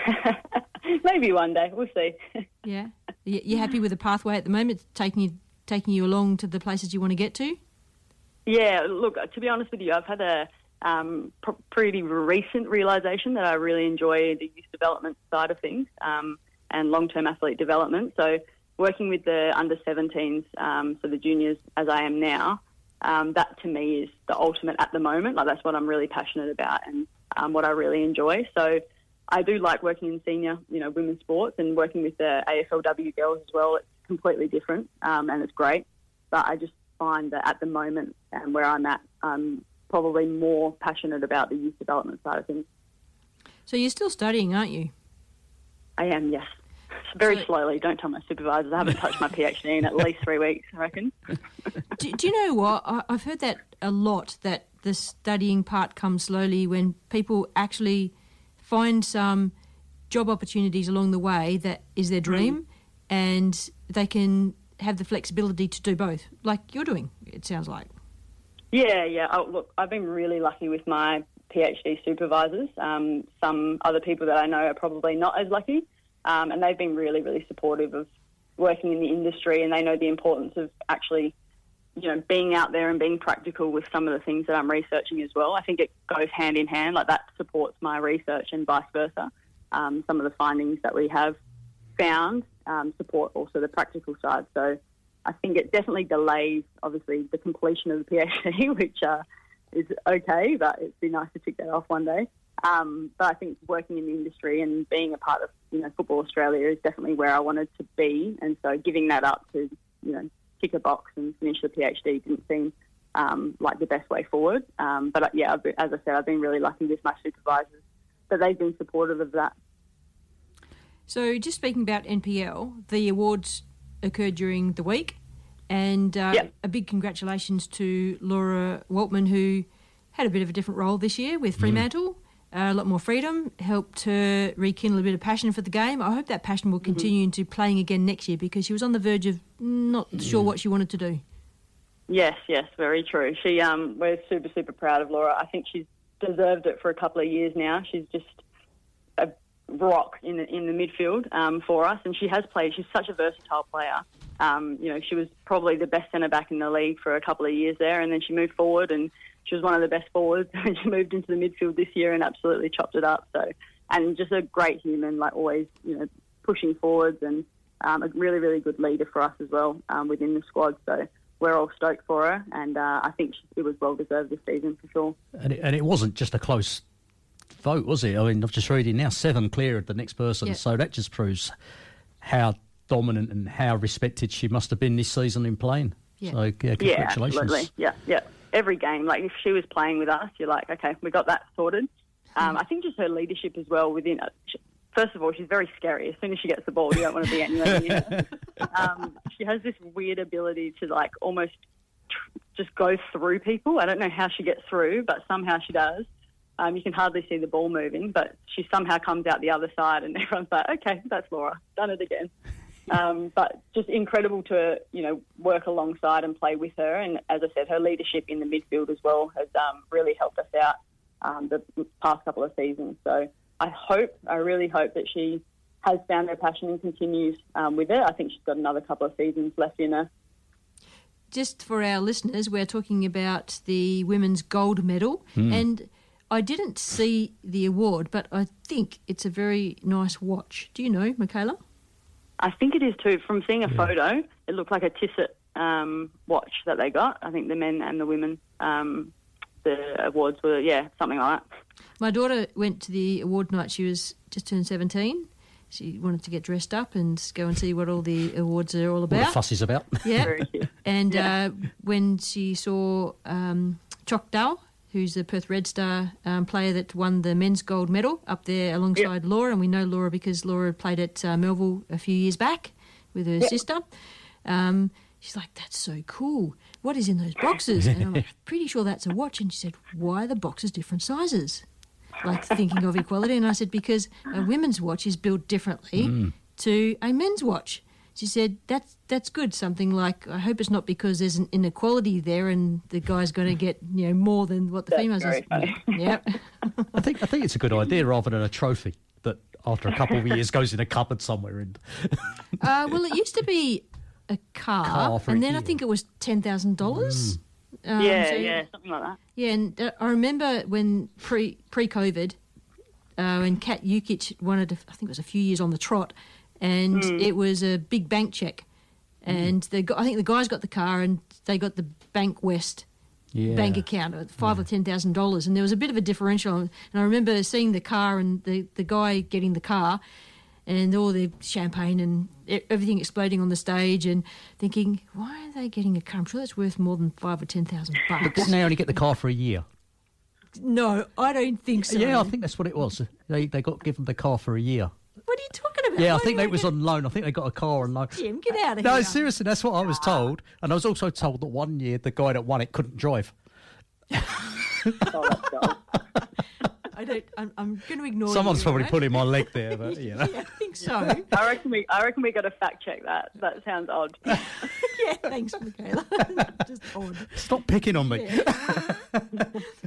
Maybe one day, we'll see. (laughs) yeah. You you happy with the pathway at the moment? Taking you taking you along to the places you want to get to. Yeah, look, to be honest with you, I've had a um, pr- pretty recent realization that I really enjoy the youth development side of things um, and long term athlete development. So, working with the under 17s, um, so the juniors as I am now, um, that to me is the ultimate at the moment. Like, that's what I'm really passionate about and um, what I really enjoy. So, I do like working in senior, you know, women's sports and working with the AFLW girls as well. It's completely different um, and it's great. But I just find that at the moment and where I'm at, I'm probably more passionate about the youth development side of things. So you're still studying, aren't you? I am, yes. Very slowly. Don't tell my supervisors. I haven't touched my PhD in at least three weeks, I reckon. (laughs) do, do you know what? I, I've heard that a lot. That the studying part comes slowly when people actually find some job opportunities along the way that is their dream, and they can have the flexibility to do both, like you're doing. It sounds like. Yeah, yeah. Oh, look, I've been really lucky with my PhD supervisors. Um, some other people that I know are probably not as lucky, um, and they've been really, really supportive of working in the industry, and they know the importance of actually, you know, being out there and being practical with some of the things that I'm researching as well. I think it goes hand in hand. Like that supports my research, and vice versa. Um, some of the findings that we have found um, support also the practical side. So I think it definitely delays, obviously, the completion of the PhD, (laughs) which uh, is okay, but it'd be nice to tick that off one day. Um, but I think working in the industry and being a part of, you know, Football Australia is definitely where I wanted to be. And so giving that up to, you know, tick a box and finish the PhD didn't seem um, like the best way forward. Um, but uh, yeah, I've been, as I said, I've been really lucky with my supervisors, but they've been supportive of that. So, just speaking about NPL, the awards occurred during the week, and uh, a big congratulations to Laura Waltman, who had a bit of a different role this year with Fremantle. Uh, a lot more freedom, helped her rekindle a bit of passion for the game. I hope that passion will continue into playing again next year because she was on the verge of not sure what she wanted to do. Yes, yes, very true. She, um, we're super, super proud of Laura. I think she's deserved it for a couple of years now. She's just a rock in the, in the midfield um, for us, and she has played. She's such a versatile player. Um, you know, she was probably the best centre back in the league for a couple of years there, and then she moved forward, and she was one of the best forwards. (laughs) She moved into the midfield this year and absolutely chopped it up. So, and just a great human, like always, you know, pushing forwards and um, a really, really good leader for us as well um, within the squad. So we're all stoked for her, and uh, I think she, it was well deserved this season for sure. And it, and it wasn't just a close vote, was it? I mean, I've just reading now seven clear of the next person, Yeah. so that just proves how dominant and how respected she must have been this season in playing. Yeah. So yeah, Yeah, congratulations. absolutely. Yeah, yeah. Every game. Like if she was playing with us, you're like, okay, we got that sorted. Um, I think just her leadership as well within it. She- First of all, she's very scary. As soon as she gets the ball, you don't want to be anywhere near her. (laughs) Um, she has this weird ability to like almost tr- just go through people. I don't know how she gets through, but somehow she does. Um, you can hardly see the ball moving, but she somehow comes out the other side, and (laughs) everyone's like, "Okay, that's Laura, done it again." Um, but just incredible to you know work alongside and play with her, and as I said, her leadership in the midfield as well has um, really helped us out um, the past couple of seasons. So I hope, I really hope that she has found her passion and continues um, with it. I think she's got another couple of seasons left in her. Just for our listeners, we're talking about the women's gold medal, Hmm. and I didn't see the award, but I think it's a very nice watch. Do you know, Mikayla? I think it is too. From seeing a photo, it looked like a Tissot um, watch that they got. I think the men and the women, um, the awards were, yeah, something like that. My daughter went to the award night. She was just turned 17. She wanted to get dressed up and go and see what all the awards are all about. What the fuss is about. Yeah. And Yeah. uh, when she saw um, Choctaw, who's the Perth Red Star um, player that won the men's gold medal up there alongside Laura, and we know Laura because Laura played at uh, Melville a few years back with her Yep. sister. Um, she's like, "That's so cool. What is in those boxes?" And I'm like, (laughs) "Pretty sure that's a watch." And she said, "Why are the boxes different sizes?" Like thinking of equality, and I said, "Because a women's watch is built differently Mm. to a men's watch." She said, "That's that's good. Something like I hope it's not because there's an inequality there, and the guy's going to get you know more than what the females very are." Yep. (laughs) (laughs) I think I think it's a good idea rather than a trophy that after a couple of years goes in a cupboard somewhere. And (laughs) Uh, well, it used to be a car, Car for a and then I think it was ten thousand dollars. Um, yeah, so- yeah, something like that. Yeah, and uh, I remember when pre pre COVID, uh, when Kat Ukic wanted, to, I think it was a few years on the trot, and Mm. it was a big bank check, and the gu- I think the guys got the car and they got the Bank West Yeah. bank account at five or ten thousand dollars, and there was a bit of a differential. And I remember seeing the car and the the guy getting the car, and all the champagne and everything exploding on the stage, and thinking, why are they getting a car? I'm sure that's worth more than five or ten thousand but didn't they only get the car for a year? No, I don't think so. Yeah, I think that's what it was. They they got given the car for a year. What are you talking about? (laughs) Yeah, I Why think do they was on loan. I think they got a car on loan. Jim, get out of No, here. No, seriously, that's what I was ah. told. And I was also told that one year the guy that won it couldn't drive. (laughs) Oh, (laughs) I don't. I'm, I'm going to ignore. Someone's you, probably right? pulling my leg there, (laughs) but you know. I think so. (laughs) I reckon we, I reckon we got to fact check that. That sounds odd. (laughs) yeah, thanks, Mikayla. Just odd. Stop picking on me.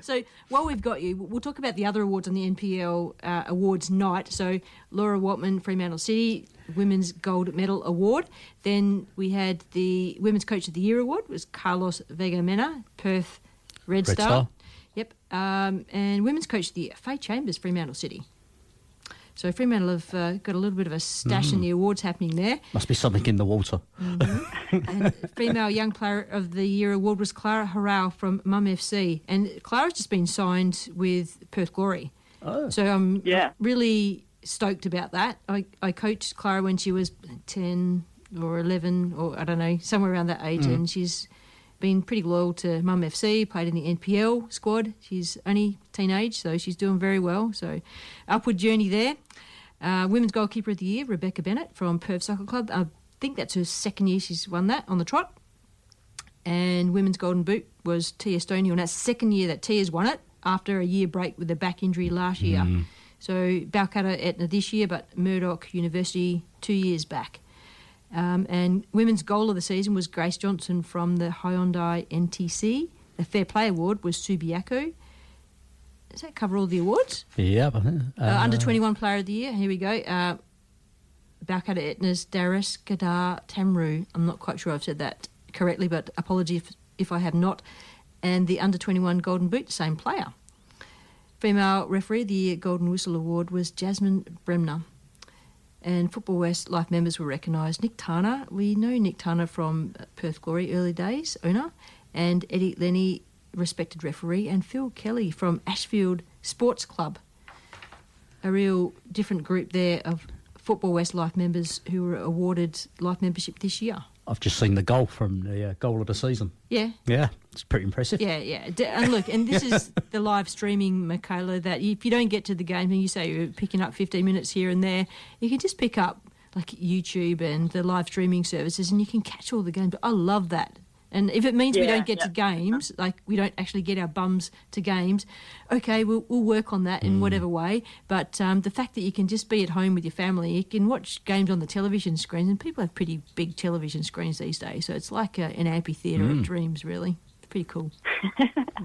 So while we've got you, we'll talk about the other awards on the NPL uh, awards night. So Laura Watman, Fremantle City Women's Gold Medal Award. Then we had the Women's Coach of the Year award was Carlos Vega Mena, Perth Red, Red Star. Star. Yep. Um, and Women's Coach of the Year, Faye Chambers, Fremantle City. So Fremantle have uh, got a little bit of a stash in Mm. the awards happening there. Must be something in the water. and (laughs) female young player of the year award was Clara Harau from Mum FC, and Clara's just been signed with Perth Glory. Oh. So I'm Yeah. really stoked about that. I, I coached Clara when she was ten or eleven, or I don't know, somewhere around that age, Mm. and she's been pretty loyal to Mum FC. Played in the NPL squad. She's only teenage, so she's doing very well. So upward journey there. Uh, Women's goalkeeper of the year, Rebecca Bennett from Perth Soccer Club. I think that's her second year she's won that on the trot. And women's golden boot was Tia Stoney, and that's the second year that Tia's won it after a year break with a back injury last year. Mm. So Balcatta Etna this year, but Murdoch University two years back. Um, and women's goal of the season was Grace Johnson from the Hyundai NTC. The Fair Play Award was Subiaco. Does that cover all the awards? Yeah. but, Uh, under 21 Player of the Year. Here we go. Uh, Balcatta Etna's Darius Gadar Tamru. I'm not quite sure I've said that correctly, but apology if, if I have not. And the under 21 Golden Boot, same player. Female referee of the year Golden Whistle Award was Jasmine Bremner. And Football West Life members were recognised. Nick Tana, we know Nick Tana from uh, Perth Glory early days, owner, and Eddie Lenny, respected referee, and Phil Kelly from Ashfield Sports Club a real different group there of Football West Life members who were awarded life membership this year. I've just seen the goal from the uh, goal of the season. Yeah. Yeah, It's pretty impressive. Yeah, yeah. D- And look, and this (laughs) is the live streaming, Mikayla, that if you don't get to the game and you say you're picking up 15 minutes here and there, you can just pick up like YouTube and the live streaming services and you can catch all the games. I love that. And if it means we don't get to games, like we don't actually get our bums to games, okay, we'll, we'll work on that in whatever way. But um, the fact that you can just be at home with your family, you can watch games on the television screens, and people have pretty big television screens these days, so it's like a, an amphitheatre of Mm. dreams, really. Pretty cool. (laughs)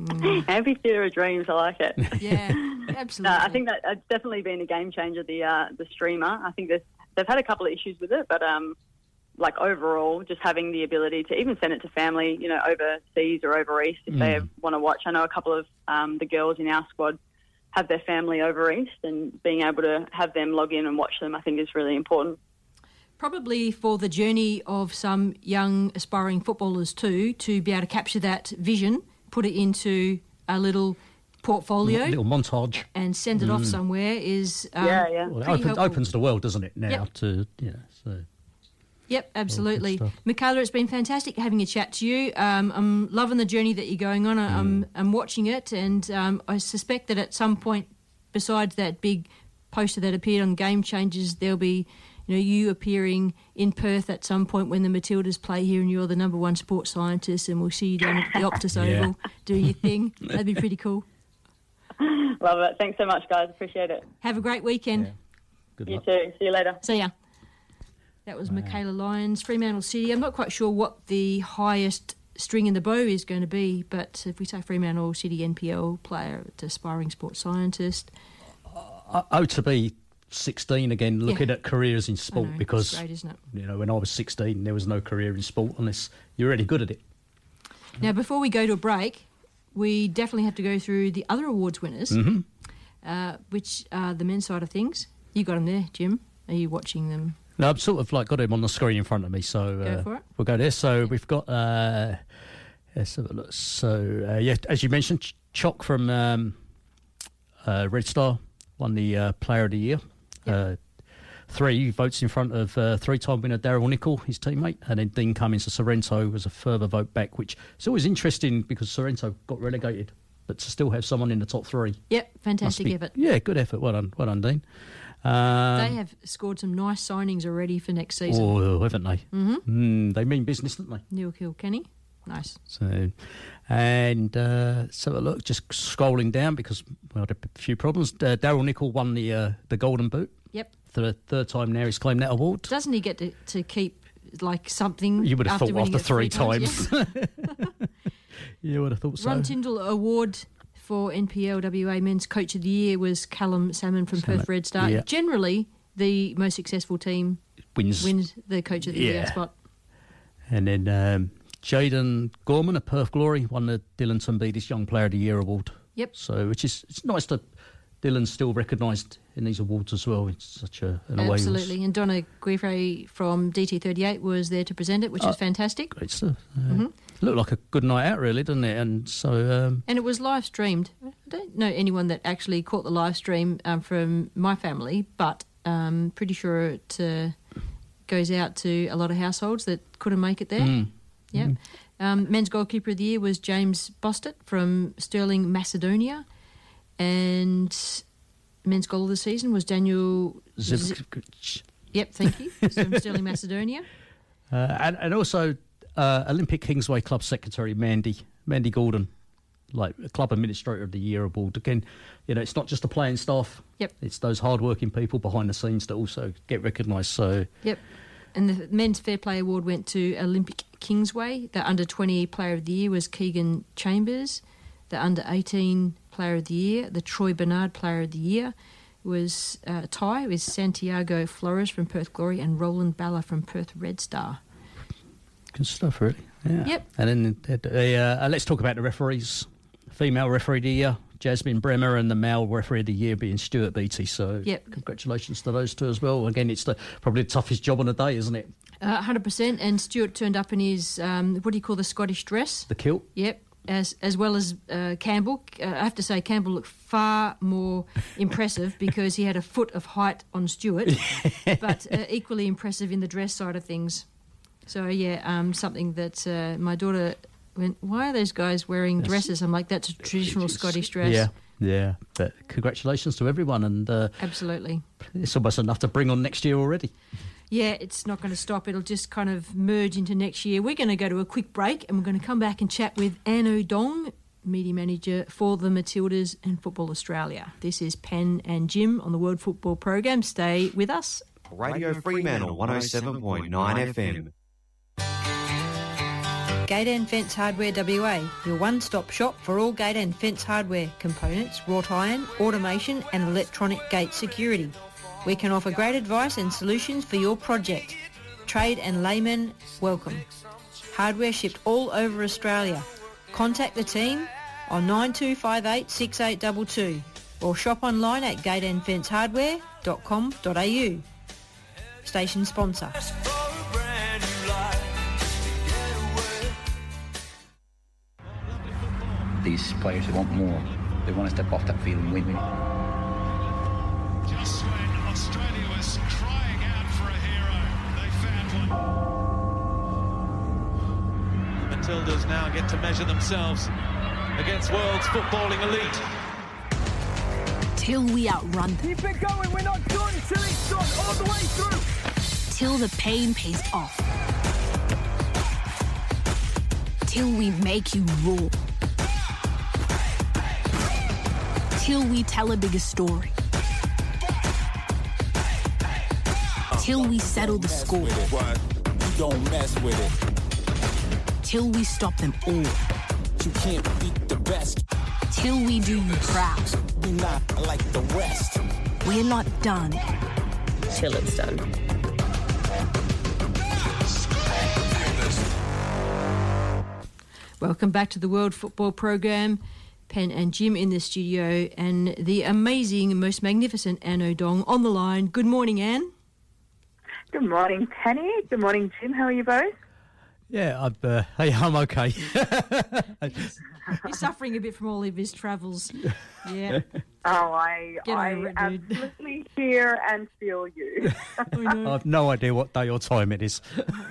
Amphitheatre of dreams, I like it. (laughs) Yeah, (laughs) absolutely. No, I think that it's definitely been a game changer. The uh, the streamer. I think they've had a couple of issues with it, but um, like overall, just having the ability to even send it to family, you know, overseas or over east if they Mm. want to watch. I know a couple of um, the girls in our squad have their family over east, and being able to have them log in and watch them, I think is really important. Probably for the journey of some young aspiring footballers too, to be able to capture that vision, put it into a little portfolio, a little montage. and send it off Mm. somewhere is um, Yeah, yeah. Well, it opens, opens the world, doesn't it? Now Yep. to you know, so Yep, absolutely. stuff. Mikayla, it's been fantastic having a chat to you. Um, I'm loving the journey that you're going on. I- I'm, I'm watching it, and um, I suspect that at some point, besides that big poster that appeared on Game Changers, there'll be you know you appearing in Perth at some point when the Matildas play here, and you're the number one sports scientist, and we'll see you down at the (laughs) Optus Yeah. Oval doing your thing. (laughs) That'd be pretty cool. Love it. Thanks so much, guys. Appreciate it. Have a great weekend. Good you luck. too. See you later. See ya. That was Mikayla Lyons, Fremantle City. I'm not quite sure what the highest string in the bow is going to be, but if we say Fremantle City NPL player, to aspiring sports scientist, I, oh, to be 16 again, looking Yeah. at careers in sport know, because great, you know when I was 16 there was no career in sport unless you're really good at it. Now, before we go to a break, we definitely have to go through the other awards winners, Mhm. uh, which are the men's side of things. You got them there, Jim. Are you watching them? No, I've sort of like got him on the screen in front of me, so uh, we'll go there. So we've got uh, let's have a look. So uh, yeah, as you mentioned, Ch- Chock from um, uh, Red Star won the uh, Player of the Year. Uh, three votes in front of uh, three-time winner Daryl Nichol, his teammate, and then Dean Cummings of Sorrento was a further vote back, which is always interesting because Sorrento got relegated, but to still have someone in the top three. Yep, fantastic be- effort. Yeah, good effort. Well done, well done, Dean. Um, they have scored some nice signings already for next season. Oh, haven't they? Mm-hmm. Mm, they mean business, don't they? Neil Kilkenny, nice. So, and uh, so a look, just scrolling down because we had a few problems. Uh, Daryl Nichol won the uh, the Golden Boot. The third time now, he's claimed that award. Doesn't he get to, to keep like something? You would have after thought after it three times. Yeah. (laughs) (laughs) you would have thought so. Ron Tindall Award for NPLWA Men's Coach of the Year was Callum Salmon from Salmon, Perth Red Star. yeah. Generally, the most successful team Wins. wins the Coach of the Year spot. And then um, Jaden Gorman of Perth Glory won the Dylan Tombides Young Player of the Year award. Yep. So, which is it's nice that Dylan's still recognised in these awards as well. It's such a in a way, it Absolutely. And Donna Guivre from DT38 was there to present it, which Oh, was fantastic. great stuff. Uh, Mhm. Looked like a good night out, really, didn't it? And so, um, And it was live streamed. I don't know anyone that actually caught the live stream um, from my family, but um, pretty sure it uh, goes out to a lot of households that couldn't make it there. Mm. Yeah. Um, men's goalkeeper of the year was James Bostet from Stirling, Macedonia, and men's goal of the season was Daniel. Zivkovic. yep, thank you. (laughs) from Stirling, Macedonia. Uh, and, and also uh, Olympic Kingsway Club Secretary Mandy Mandy Gordon, like Club Administrator of the Year award. Again, you know, it's not just the playing staff. Yep. It's those hard-working people behind the scenes that also get recognised. So Yep. And the men's fair play award went to Olympic Kingsway. The under 20 player of the year was Keegan Chambers. The under 18 player of the year, the Troy Bernard player of the year, was uh, a tie with Santiago Flores from Perth Glory and Roland Balla from Perth Red Star. good stuff, really. Yeah. Yep. And then uh, uh, let's talk about the referees. Female referee of the year, Jasmine Bremer, and the male referee of the year being Stuart Beatty. So Yep. congratulations to those two as well. Again, it's the, probably the toughest job on the day, isn't it? Uh, 100%. And Stuart turned up in his, um, what do you call the Scottish dress? The kilt. Yep. As, as well as uh, Campbell. Uh, I have to say, Campbell looked far more (laughs) impressive because he had a foot of height on Stuart, (laughs) but uh, equally impressive in the dress side of things. So, yeah, um, something that uh, my daughter went, why are those guys wearing dresses? I'm like, that's a traditional Scottish dress. Yeah, yeah. But congratulations to everyone, and uh, Absolutely. it's almost enough to bring on next year already. Yeah, it's not going to stop. It'll just kind of merge into next year. We're going to go to a quick break and we're going to come back and chat with Ann Odong, media manager for the Matildas and Football Australia. This is Pen and Jim on the World Football Program. Stay with us. Radio Fremantle 107.9 FM. Gate and Fence Hardware WA, your one-stop shop for all gate and fence hardware, components, wrought iron, automation and electronic gate security. We can offer great advice and solutions for your project. Trade and laymen, welcome. Hardware shipped all over Australia. Contact the team on 9258 6822 or shop online at gateandfencehardware.com.au. Station sponsor. These players want more, they want to step off that field and win. Found one. Matildas now get to measure themselves against world's footballing elite. Till we outrun them. Keep it going, we're not done till it's done, all the way through. Till the pain pays off. Till we make you roar. Till we tell a bigger story. Till we settle the score. You don't mess with it. Till we stop them all. You can't beat the best. Till we do you proud. we're not like the rest. We're not done. Till it's done. Welcome back to the World Football Program. Pen and Jim in the studio, and the amazing, most magnificent Ann Odong on the line. Good morning, Ann. Good morning, Penny. Good morning, Jim. How are you both? Yeah, I'm, uh, hey, I'm okay. (laughs) He's suffering a bit from all of his travels. Yeah. (laughs) Oh, I Get I over it, dude. absolutely hear and feel you. (laughs) I've no idea what day or time it is.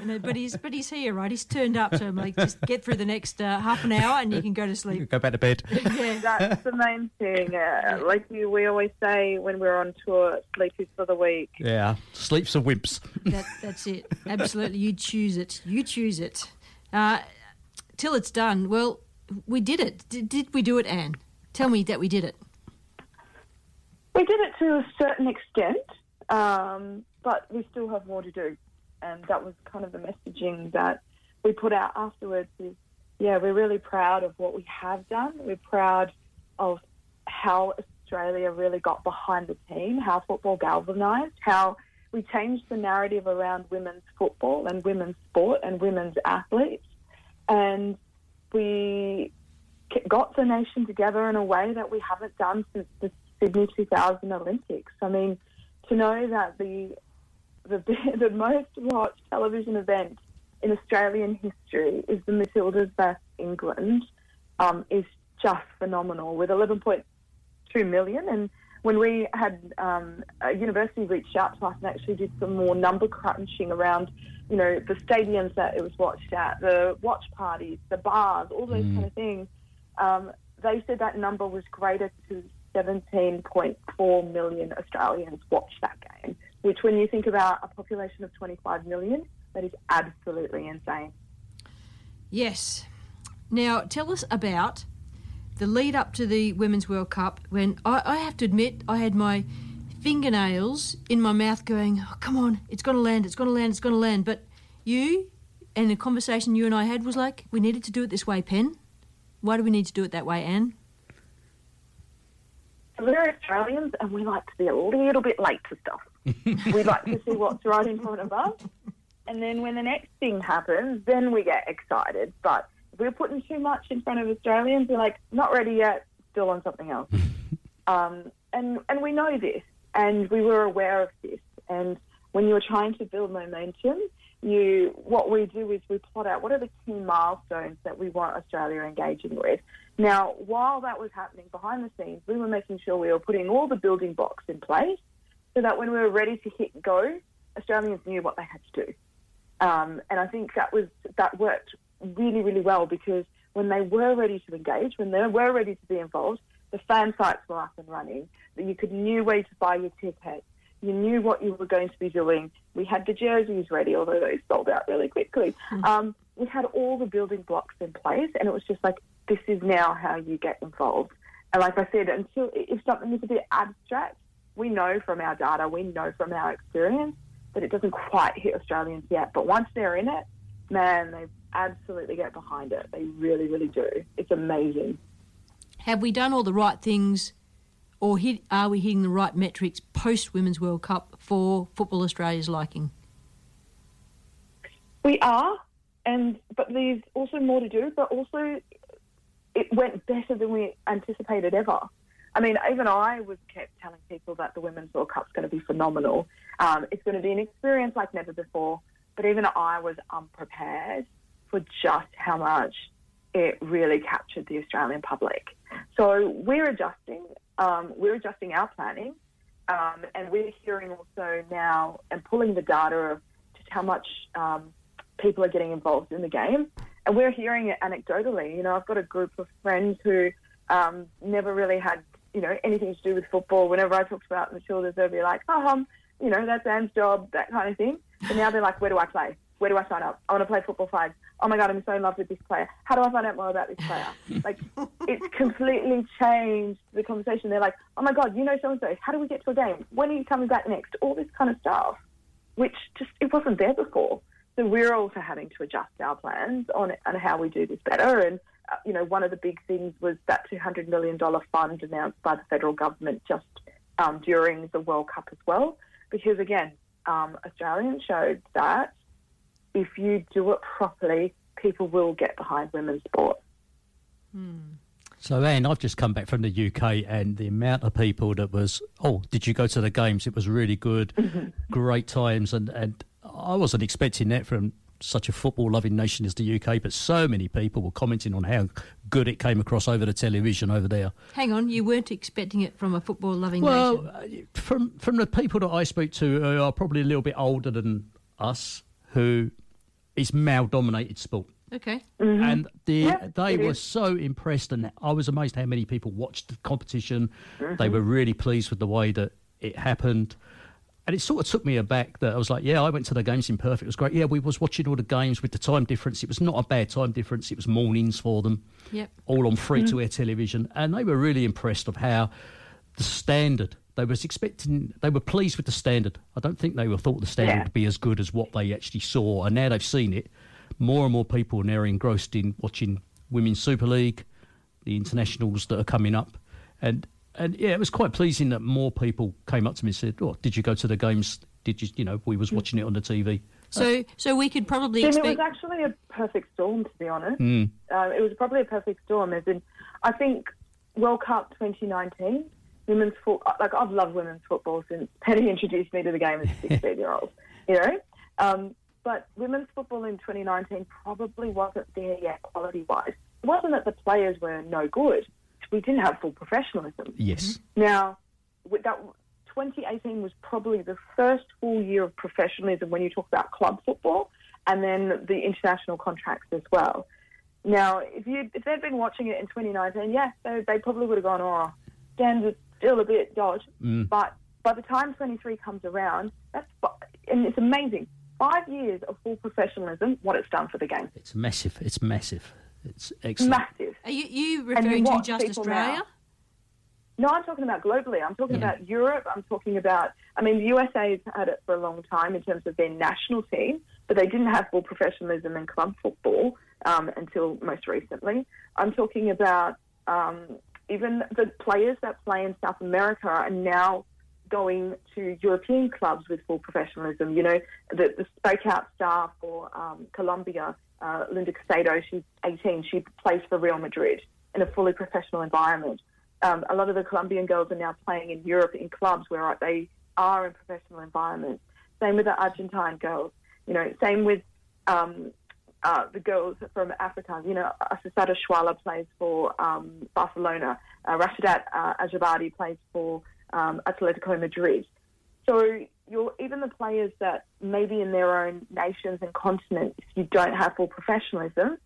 You know, but he's but he's here, right? He's turned up, so I'm like, just get through the next uh, half an hour, and you can go to sleep. Go back to bed. (laughs) yeah. That's the main thing. Uh, like you, we always say when we're on tour, sleep is for the weak. Yeah, sleeps for wimps. That, that's it. Absolutely. You choose it. You choose it. Uh, till it's done. Well, we did it. Did, did we do it, Ann? Tell me that we did it. We did it to a certain extent, um, but we still have more to do. And that was kind of the messaging that we put out afterwards is, yeah, we're really proud of what we have done. We're proud of how Australia really got behind the team, how football galvanised, how we changed the narrative around women's football and women's sport and women's athletes. And we got the nation together in a way that we haven't done since the Sydney 2000 Olympics. I mean, to know that the the, (laughs) the most watched television event in Australian history is the Matildas versus England um, is just phenomenal with 11.2 million. And when we had um, a university reached out to us and actually did some more number crunching around, you know, the stadiums that it was watched at, the watch parties, the bars, all those Mm. kind of things, um, they said that number was greater to 17.4 million Australians watched that game, which when you think about a population of 25 million, that is absolutely insane. Yes. Now, tell us about the lead up to the Women's World Cup when I, I have to admit I had my fingernails in my mouth going, oh, come on, it's going to land, it's going to land, it's going to land. But you and the conversation you and I had was like, we needed to do it this way, Pen. Why do we need to do it that way, Ann? We're Australians and we like to be a little bit late to stuff. (laughs) we like to see what's right in front of us. And then when the next thing happens, then we get excited. But if we're putting too much in front of Australians, we're like, not ready yet, still on something else. (laughs) um, and, and we know this, and we were aware of this. And when you're trying to build momentum, you what we do is we plot out what are the key milestones that we want Australia engaging with. Now, while that was happening behind the scenes, we were making sure we were putting all the building blocks in place so that when we were ready to hit go, Australians knew what they had to do. Um, and I think that was that worked really, really well because when they were ready to engage, when they were ready to be involved, the fan sites were up and running. That you could knew where to buy your ticket. You knew what you were going to be doing. We had the jerseys ready, although they sold out really quickly. Um, we had all the building blocks in place, and it was just like, this is now how you get involved. And like I said, until if something is a bit abstract, we know from our data, we know from our experience that it doesn't quite hit Australians yet. But once they're in it, man, they absolutely get behind it. They really, really do. It's amazing. Have we done all the right things, or hit, are we hitting the right metrics post Women's World Cup for Football Australia's liking? We are, and but there's also more to do. But also, it went better than we anticipated ever. I mean, even I was kept telling people that the Women's World Cup's going to be phenomenal. Um, it's going to be an experience like never before. But even I was unprepared for just how much it really captured the Australian public. So we're adjusting. Um, we're adjusting our planning, um, and we're hearing also now and pulling the data of just how much um, people are getting involved in the game. And we're hearing it anecdotally. You know, I've got a group of friends who um, never really had, you know, anything to do with football. Whenever I talked about the Matildas, they'd be like, oh, um, you know, that's Ann's job, that kind of thing. But now they're like, where do I play? Where do I sign up? I want to play football five. Oh my God, I'm so in love with this player. How do I find out more about this player? (laughs) like, it's completely changed the conversation. They're like, oh my God, you know so and so. How do we get to a game? When are you coming back next? All this kind of stuff, which just, it wasn't there before. So we're also having to adjust our plans on, on how we do this better. And, uh, you know, one of the big things was that $200 million fund announced by the federal government just um, during the World Cup as well. Because, again, um, Australians showed that if you do it properly, people will get behind women's sport. So, Ann, I've just come back from the UK, and the amount of people that was, oh, did you go to the games? It was really good, (laughs) great times, and and I wasn't expecting that from such a football-loving nation as the UK. But so many people were commenting on how good it came across over the television over there. Hang on, you weren't expecting it from a football loving Well, nation. uh, from from the people that I speak to who are probably a little bit older than us, who is male-dominated sport. Okay. And the, Mm-hmm. Yeah, they were is. so impressed, and I was amazed how many people watched the competition. They Mm-hmm. were really pleased with the way that it happened. And it sort of took me aback that I was like, yeah, I went to the games in Perth. It was great. Yeah, we was watching all the games with the time difference. It was not a bad time difference. It was mornings for them, Yep. all on free to Mm-hmm. air television. And they were really impressed of how the standard, they was expecting, they were pleased with the standard. I don't think they were thought the standard Yeah. would be as good as what they actually saw. And now they've seen it. More and more people are now engrossed in watching Women's Super League, the internationals that are coming up. And and yeah, it was quite pleasing that more people came up to me and said, "Oh, did you go to the games? Did you, you know, we was watching it on the TV." So, so we could probably Jim, it was actually a perfect storm, to be honest. Mm. Uh, it was probably a perfect storm. As in, I think World Cup 2019, women's football. Like I've loved women's football since Penny (laughs) introduced me to the game as a 16 year old. You know, um, but women's football in 2019 probably wasn't there yet, quality wise. It wasn't that the players were no good. We didn't have full professionalism. Yes. Now, that 2018 was probably the first full year of professionalism when you talk about club football, and then the international contracts as well. Now, if you if they'd been watching it in 2019, yeah, they, they probably would have gone, oh, standards are still a bit dodge. Mm. But by the time 23 comes around, that's and it's amazing. Five years of full professionalism, what it's done for the game. It's massive. It's massive. It's excellent. Massive. Are you, you And you referring to watch just people Australia? now. No, I'm talking about globally. I'm talking Yeah. about Europe. I'm talking about, I mean, the USA USA's had it for a long time in terms of their national team, but they didn't have full professionalism in club football um, until most recently. I'm talking about um, even the players that play in South America are now going to European clubs with full professionalism. You know, the, the breakout star for um, Colombia, uh, Linda Caicedo, she's 18. She plays for Real Madrid in a fully professional environment. Um, a lot of the Colombian girls are now playing in Europe in clubs where they are in professional environments. Same with the Argentine girls. You know, same with um, uh, the girls from Africa. You know, Asisat Oshoala plays for um, Barcelona. Uh, Rasheedat uh, Ajibade plays for um, Atletico Madrid. So you're, even the players that maybe in their own nations and continents, you don't have full professionalism,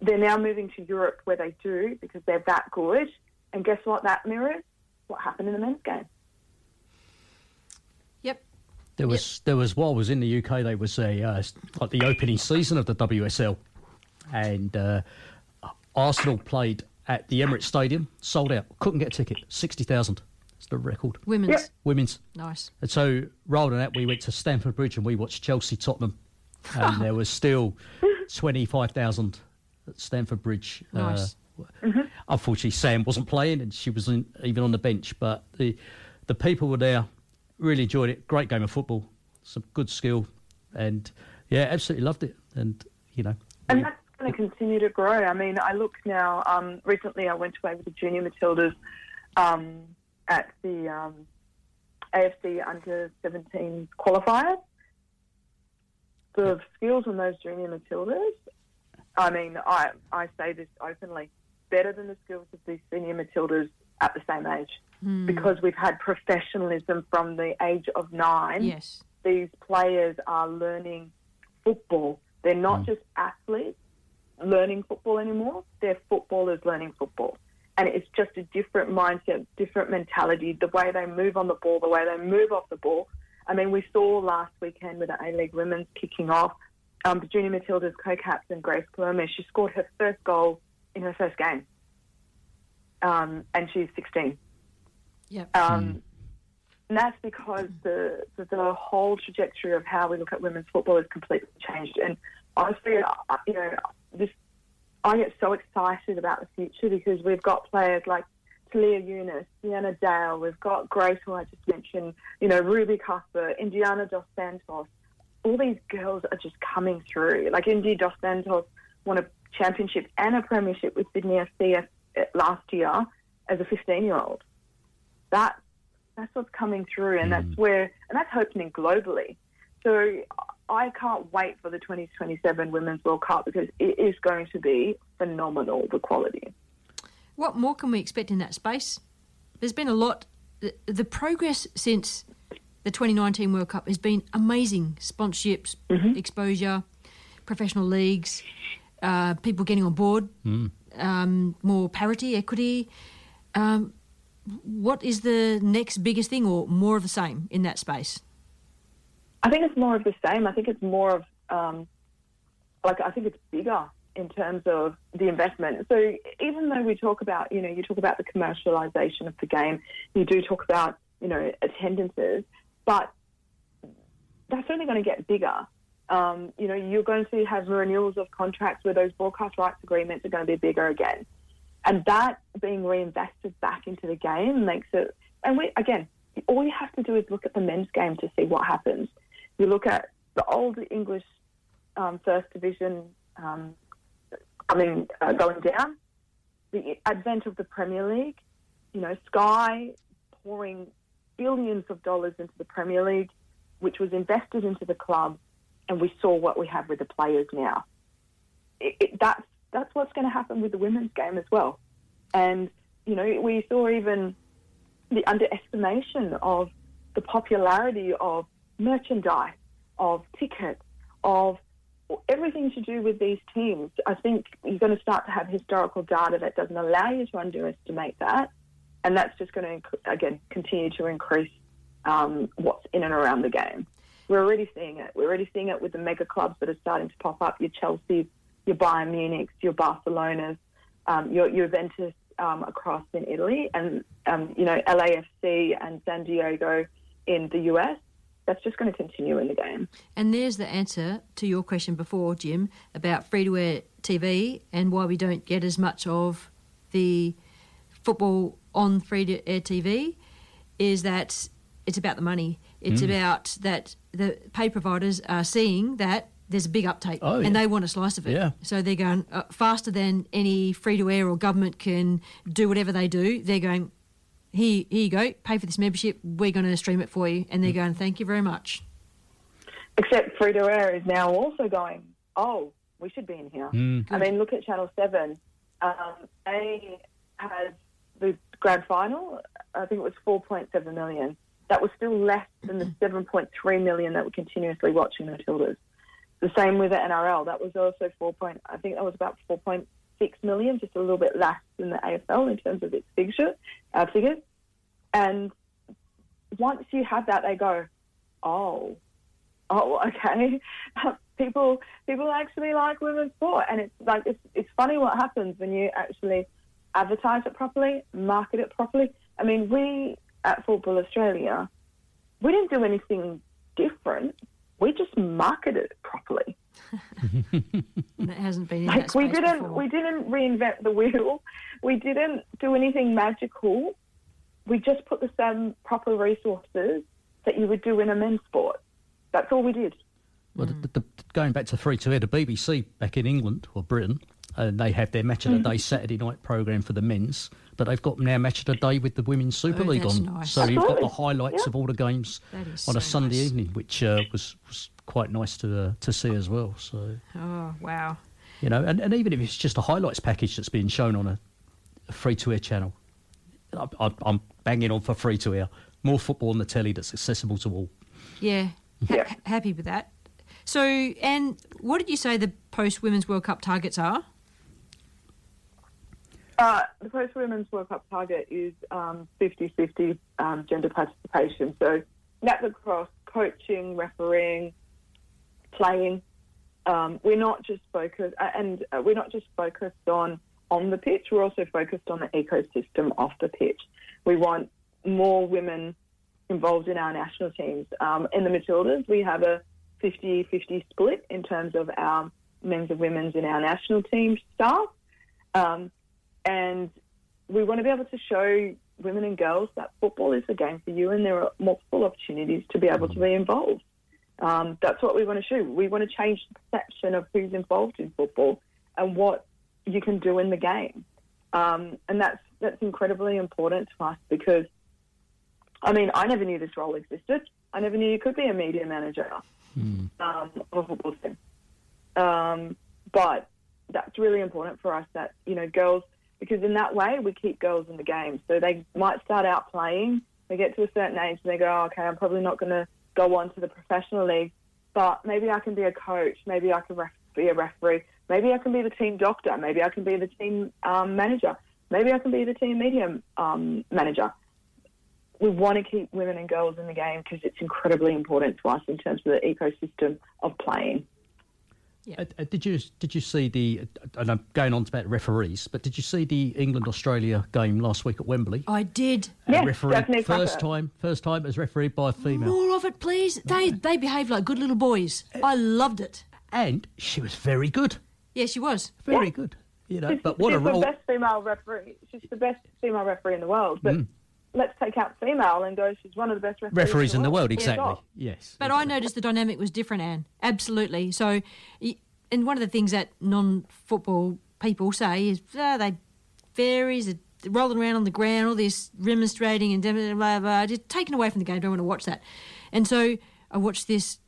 they're now moving to Europe where they do because they're that good. And guess what? That mirrors what happened in the men's game. Yep. There was there was while I was in the UK, there was a uh, like the opening season of the WSL, and uh, Arsenal played at the Emirates Stadium, sold out, couldn't get a ticket, sixty thousand. It's the record. Women's. Yep. Women's. Nice. And so rather than that, we went to Stamford Bridge and we watched Chelsea Tottenham, and (laughs) there was still twenty five thousand at Stamford Bridge. Nice. Uh, Unfortunately, Sam wasn't playing, and she wasn't even on the bench. But the the people were there, really enjoyed it. Great game of football, some good skill, and yeah, absolutely loved it. And you know, And that's going to continue to grow. I mean, I look now. Um, recently, I went away with the junior Matildas um, at the um, AFC Under 17 qualifiers. The skills on those junior Matildas. I mean, I I say this openly, better than the skills of these senior Matildas at the same age, Hmm. because we've had professionalism from the age of nine Yes. these players are learning football. They're not just athletes learning football anymore. They're footballers learning football. And it's just a different mindset, different mentality, the way they move on the ball, the way they move off the ball. I mean, we saw last weekend with the A-League Women's kicking off, um, the Junior Matilda's co-captain, Grace Palermo, she scored her first goal in her first game. Um, and she's 16. Yep. Um, and that's because the, the the whole trajectory of how we look at women's football has completely changed. And honestly, I- you know, this I get so excited about the future because we've got players like Talia Younis, Deanna Dale, we've got Grace, who I just mentioned, you know, Ruby Cuthbert, Indiana Dos Santos. All these girls are just coming through. Like Indy Dos Santos won a championship and a premiership with Sydney FC last year as a 15 year old. That that's what's coming through, and that's mm. where, and that's happening globally. So I can't wait for the 2027 Women's World Cup because it is going to be phenomenal, the quality. What more can we expect in that space? There's been a lot. The, the progress since the 2019 World Cup has been amazing. Sponsorships, mm-hmm. exposure, professional leagues, uh, people getting on board, mm. Um, more parity, equity. Um, what is the next biggest thing, or more of the same in that space? I think it's more of the same. I think it's more of um, like I think it's bigger in terms of the investment. So even though we talk about, you know, you talk about the commercialization of the game, you do talk about, you know, attendances, but that's only going to get bigger. Um, you know, you're going to have renewals of contracts where those broadcast rights agreements are going to be bigger again. And that being reinvested back into the game makes it, and we, again, all you have to do is look at the men's game to see what happens. You look at the old English um, first division um, uh, going down, the advent of the Premier League, you know, Sky pouring billions of dollars into the Premier League, which was invested into the club, and we saw what we have with the players now. It, it, that's that's what's going to happen with the women's game as well. And you know, we saw even the underestimation of the popularity of merchandise, of tickets, of everything to do with these teams. I think you're going to start to have historical data that doesn't allow you to underestimate that, and that's just going to again continue to increase um, what's in and around the game. We're already seeing it. We're already seeing it with the mega clubs that are starting to pop up. Your Chelsea, your Bayern Munich, your Barcelona's, um, your, your Juventus um, across in Italy, and um, you know LAFC and San Diego in the US. That's just going to continue in the game. And there's the answer to your question before, Jim, about free to air TV and why we don't get as much of the football on free to air TV is that it's about the money. It's Mm. about that the pay providers are seeing that there's a big uptake Oh, yeah. and they want a slice of it. Yeah. So they're going uh, faster than any free to air or government can do whatever they do. They're going, here, here you go, pay for this membership, we're going to stream it for you. And they're going, thank you very much. Except free to air is now also going, oh, we should be in here. Mm. I mean, look at Channel 7. Um, they had the grand final, I think it was 4.7 million. That was still less than the 7.3 million that were continuously watching the Matildas. The same with the NRL. That was also four point. I think that was about four point six million, just a little bit less than the AFL in terms of its figure, uh, figures. And once you have that, they go, oh, oh, (laughs) okay. people people actually like women's sport, and it's like it's it's funny what happens when you actually advertise it properly, market it properly. I mean, we at Football Australia, we didn't do anything different. We just marketed it properly. (laughs) And it hasn't been in Like that we didn't before. we didn't reinvent the wheel. We didn't do anything magical. We just put the same proper resources that you would do in a men's sport. That's all we did. Well, the, the, going back to free to air, the BBC back in England or Britain, and they have their match of the Mm-hmm. day Saturday night program for the men's, but they've got now match of the day with the women's Super Oh, League on. nice. So you've got the highlights Yeah. of all the games That is on a Sunday nice. evening, which uh, was was quite nice to uh, to see as well. So Oh wow. you know, and, and even if it's just a highlights package that's being shown on a, a free to air channel, I, I, I'm banging on for free to air. More football on the telly that's accessible to all. Yeah. Ha- ha- happy with that. So, and what did you say the post Women's World Cup targets are? Uh, the post women's World Cup target is um, 50-50 um, gender participation. So that's across coaching, refereeing, playing. Um, we're not just focused, uh, and uh, we're not just focused on on the pitch. We're also focused on the ecosystem off the pitch. We want more women involved in our national teams. Um, in the Matildas, we have a 50-50 split in terms of our men's and women's in our national team staff. Um, and we want to be able to show women and girls that football is a game for you and there are multiple opportunities to be able to be involved. Um, that's what we want to show. We want to change the perception of who's involved in football and what you can do in the game. Um, and that's that's incredibly important to us because, I mean, I never knew this role existed. I never knew you could be a media manager um, of a football team. Um, but that's really important for us that, you know, girls, because in that way we keep girls in the game. So they might start out playing, they get to a certain age and they go, oh, okay, I'm probably not going to go on to the professional league, but maybe I can be a coach, maybe I can ref- be a referee, maybe I can be the team doctor, maybe I can be the team um, manager, maybe I can be the team media um, manager. We want to keep women and girls in the game because it's incredibly important to us in terms of the ecosystem of playing. Uh, uh, did you did you see the? uh, And I'm going on about referees, but did you see the England Australia game last week at Wembley? I did. Uh, referee first time, first time as refereed by a female, More of it, please. They they behave like good little boys. I loved it. and she was very good, Yeah, she was. very good. You know, She's, but what a role! the best female referee. She's the best female referee in the world. But Mm. Let's take out female and go. She's one of the best referees, Referees in the world, Full exactly. Yes. But I noticed the dynamic was different, Ann. Absolutely. So, y- and one of the things that non-football people say is ah, they fairies are rolling around on the ground, all this remonstrating and blah, blah, blah, blah, just taken away from the game. Don't want to watch that. And so I watched this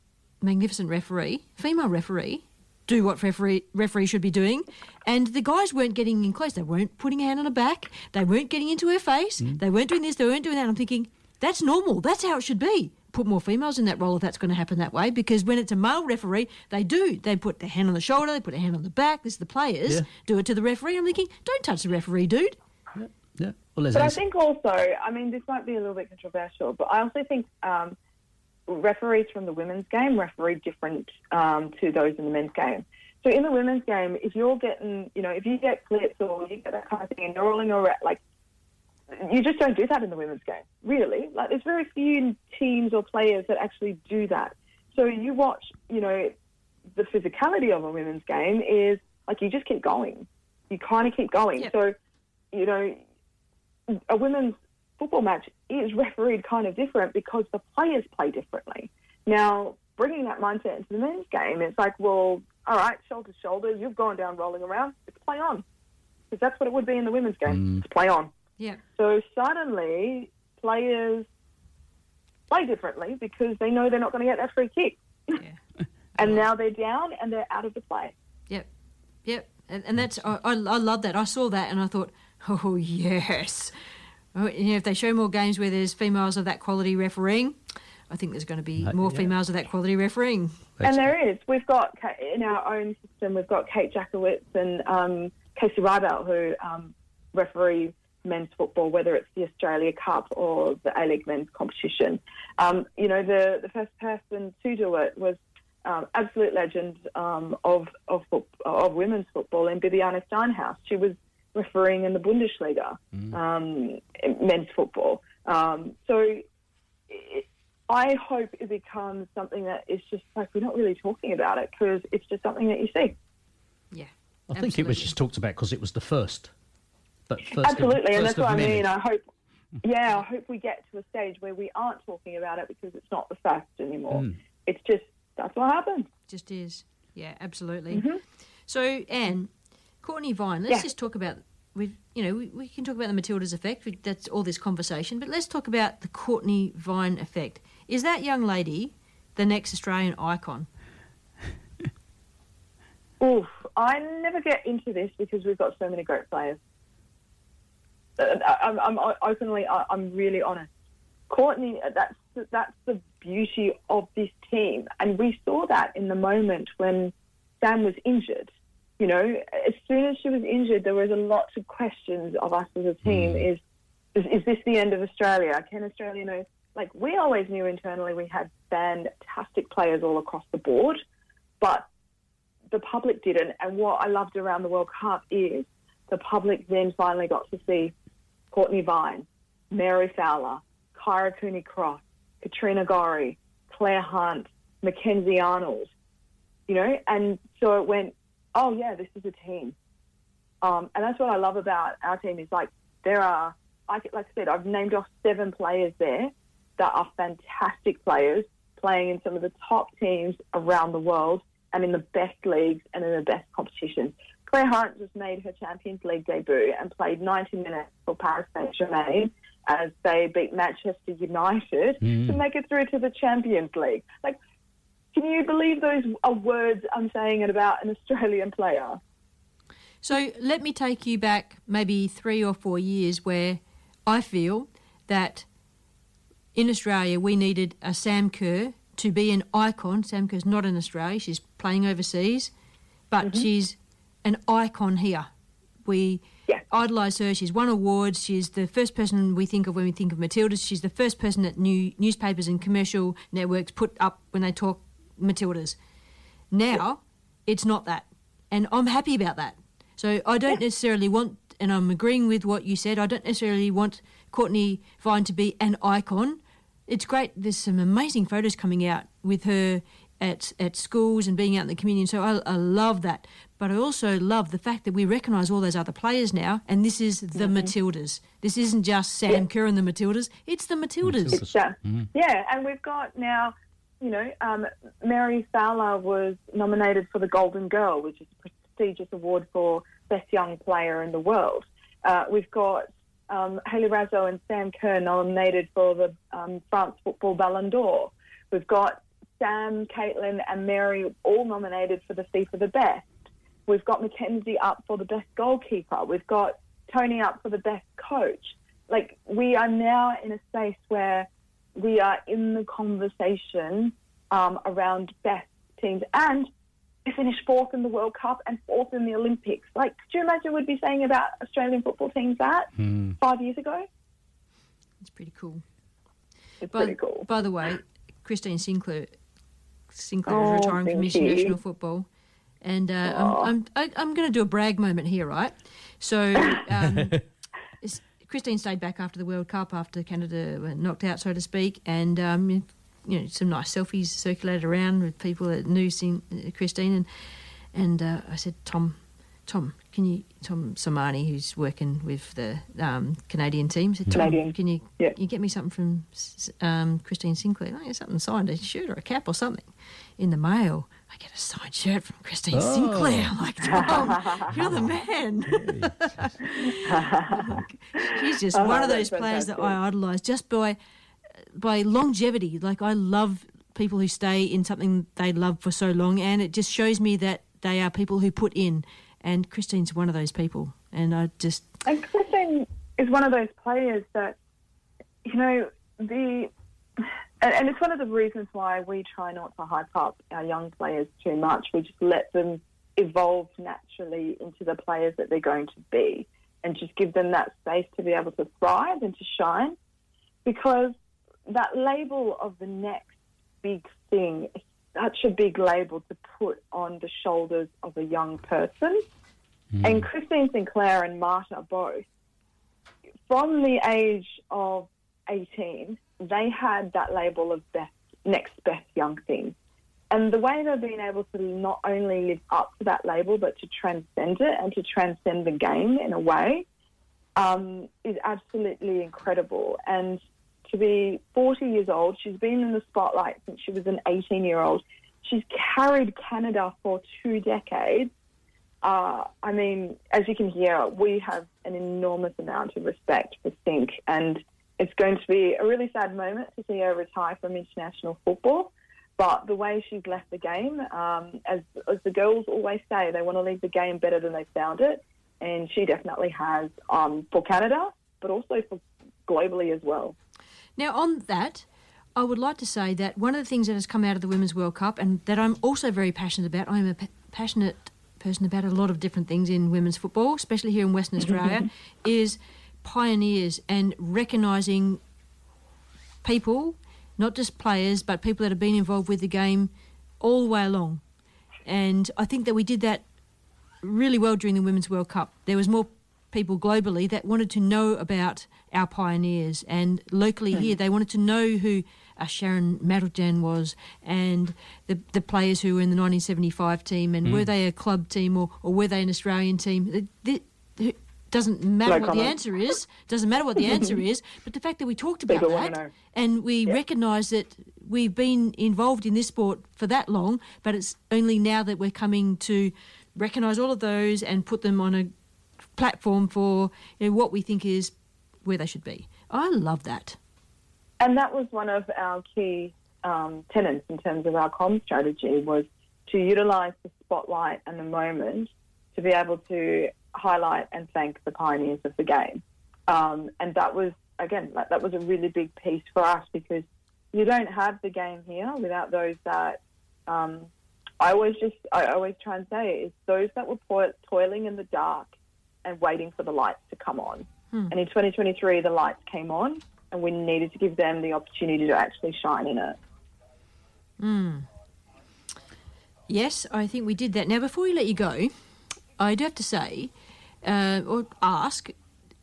magnificent referee, female referee, do what referee referee should be doing, and the guys weren't getting in close. They weren't putting a hand on her back. They weren't getting into her face. They weren't doing this. They weren't doing that. I'm thinking that's normal. That's how it should be. Put more females in that role if that's going to happen that way. Because when it's a male referee, they do. They put their hand on the shoulder. They put a hand on the back. This is the players Yeah. do it to the referee. I'm thinking, don't touch the referee, dude. Yeah. Well, But I think also, I mean, this might be a little bit controversial, but I also think um, referees from the women's game referee different um, to those in the men's game. So in the women's game, if you're getting, you know, if you get clips or you get that kind of thing, and you're rolling around, like, you just don't do that in the women's game, really. Like, there's very few teams or players that actually do that. So you watch, you know, the physicality of a women's game is like you just keep going. You kind of keep going. So, you know, a women's football match is refereed kind of different because the players play differently. Now, bringing that mindset into the men's game, it's like, well, all right, shoulder to shoulder, you've gone down rolling around, let's play on. Because that's what it would be in the women's game. Mm. Let's play on. Yeah. So suddenly, players play differently because they know they're not going to get that free kick. Yeah. (laughs) and now they're down and they're out of the play. Yep, yep, and, and that's I, I, I love that. I saw that and I thought, oh yes. Oh, you know, if they show more games where there's females of that quality refereeing, I think there's going to be more yeah. females of that quality refereeing. And there is. We've got in our own system. We've got Kate Jacewicz and um, Casey Reibelt who um, referee men's football, whether it's the Australia Cup or the A League men's competition. Um, you know, the the first person to do it was um, absolute legend um, of of foot, of women's football, and Bibiana Steinhaus. She was refereeing in the Bundesliga um, men's football. Um, so. It, I hope it becomes something that is just like we're not really talking about it because it's just something that you see. Yeah, I think it was just talked about because it was the first. But first of- Absolutely, and that's what I mean. I hope, yeah, I hope we get to a stage where we aren't talking about it because it's not the fact anymore. Mm. It's just that's what happened. Just is. Yeah, absolutely. Mm-hmm. So, Ann, Cortnee Vine, let's Yeah. just talk about. We've, you know, we, we can talk about the Matilda's effect. we- That's all this conversation. But let's talk about the Cortnee Vine effect. Is that young lady the next Australian icon? (laughs) Oof, I never get into this because we've got so many great players. Uh, I'm, I'm openly, I'm really honest. Cortnee, that's that's the beauty of this team, and we saw that in the moment when Sam was injured. You know, as soon as she was injured, there was a lot of questions of us as a team: mm. is, is is this the end of Australia? Can Australia know? Like we always knew internally, we had fantastic players all across the board, but the public didn't. And what I loved around the World Cup is the public then finally got to see Cortnee Vine, Mary Fowler, Kyra Cooney Cross, Katrina Gorry, Clare Hunt, Mackenzie Arnold, you know, and so it went, oh yeah, this is a team. Um, and that's what I love about our team is like there are, like, like I said, I've named off seven players there that are fantastic players playing in some of the top teams around the world and in the best leagues and in the best competitions. Clare Hunt just made her Champions League debut and played 90 minutes for Paris Saint Germain as they beat Manchester United Mm. to make it through to the Champions League. Like, can you believe those are words I'm saying about an Australian player? So let me take you back maybe three or four years where I feel that in Australia we needed a Sam Kerr to be an icon. Sam Kerr's not in Australia, she's playing overseas, but mm-hmm. she's an icon here. We idolise her. She's won awards. She's the first person we think of when we think of Matildas. She's the first person that new newspapers and commercial networks put up when they talk Matildas. Now, it's not that. And I'm happy about that. So I don't necessarily want, and I'm agreeing with what you said, I don't necessarily want Cortnee Vine to be an icon. It's great. There's some amazing photos coming out with her at, at schools and being out in the community. And So I, I love that. But I also love the fact that we recognise all those other players now, and this is the mm-hmm. Matildas. This isn't just Sam Kerr and the Matildas, it's the Matildas. It's that. Mm-hmm. Yeah, and we've got now, you know, um, Mary Fowler was nominated for the Golden Girl, which is a prestigious award for best young player in the world. Uh, we've got um, Hayley Raso and Sam Kerr nominated for the um, France Football Ballon d'Or. We've got Sam, Caitlin, and Mary all nominated for the FIFA the Best. We've got Mackenzie up for the best goalkeeper. We've got Tony up for the best coach. Like we are now in a space where we are in the conversation um, around best teams, and we finished fourth in the World Cup and fourth in the Olympics. Like, could you imagine we'd be saying about Australian football teams that five years ago? It's pretty cool. It's by, pretty cool. By the way, Christine Sinclair, Sinclair Oh, is retiring from thank international football, and uh, Oh. I'm I'm I, I'm going to do a brag moment here, right? So. (laughs) Um, it's- Christine stayed back after the World Cup, after Canada were knocked out, so to speak, and um, you know some nice selfies circulated around with people that knew uh, Christine, and and uh, I said, Tom, Tom, can you, Tom Somani, who's working with the um, Canadian team, said, Tom, Canadian. can you yeah. you get me something from um, Christine Sinclair? Get something signed, a shirt or a cap or something. In the mail, I get a signed shirt from Christine Oh. Sinclair. I'm like, Tom, (laughs) you're the man. (laughs) She's just Oh, one of those players that. I idolise just by by longevity. Like I love people who stay in something they love for so long, and it just shows me that they are people who put in. And Christine's one of those people, and I just And Christine is one of those players that, you know, the and, and it's one of the reasons why we try not to hype up our young players too much. We just let them evolve naturally into the players that they're going to be and just give them that space to be able to thrive and to shine because that label of the next big thing is such a big label to put on the shoulders of a young person. Hmm. And Christine Sinclair and Marta both, from the age of 18, they had that label of best, next best young thing. And the way they've been able to not only live up to that label, but to transcend it and to transcend the game in a way um, is absolutely incredible. And to be 40 years old, she's been in the spotlight since she was an 18 year old. She's carried Canada for two decades. Uh, I mean, as you can hear, we have an enormous amount of respect for Sink, and it's going to be a really sad moment to see her retire from international football. But the way she's left the game, um, as, as the girls always say, they want to leave the game better than they found it, and she definitely has um, for Canada, but also for globally as well. Now, on that, I would like to say that one of the things that has come out of the Women's World Cup and that I'm also very passionate about, I'm a passionate person about a lot of different things in women's football, especially here in Western (laughs) Australia, is pioneers and recognising people, not just players, but people that have been involved with the game all the way along. And I think that we did that really well during the Women's World Cup. There was more people globally that wanted to know about our pioneers, and locally here they wanted to know who uh, Sharon Madeljan was, and the the players who were in the 1975 team, and Mm. were they a club team or, or were they an Australian team? It- it doesn't matter No what the answer is. Doesn't matter what the answer (laughs) is, but the fact that we talked about People that and we recognise that we've been involved in this sport for that long, but it's only now that we're coming to recognise all of those and put them on a platform for you know, what we think is where they should be. I love that. And that was one of our key um, tenets in terms of our com strategy was to utilise the spotlight and the moment to be able to highlight and thank the pioneers of the game. Um, and that was, again, that, that was a really big piece for us because you don't have the game here without those that um, I always just, I always try and say is those that were toil- toiling in the dark and waiting for the lights to come on. Hmm. And in 2023, the lights came on, and we needed to give them the opportunity to actually shine in it. Mm. Yes, I think we did that. Now, before we let you go, I do have to say, uh, or ask,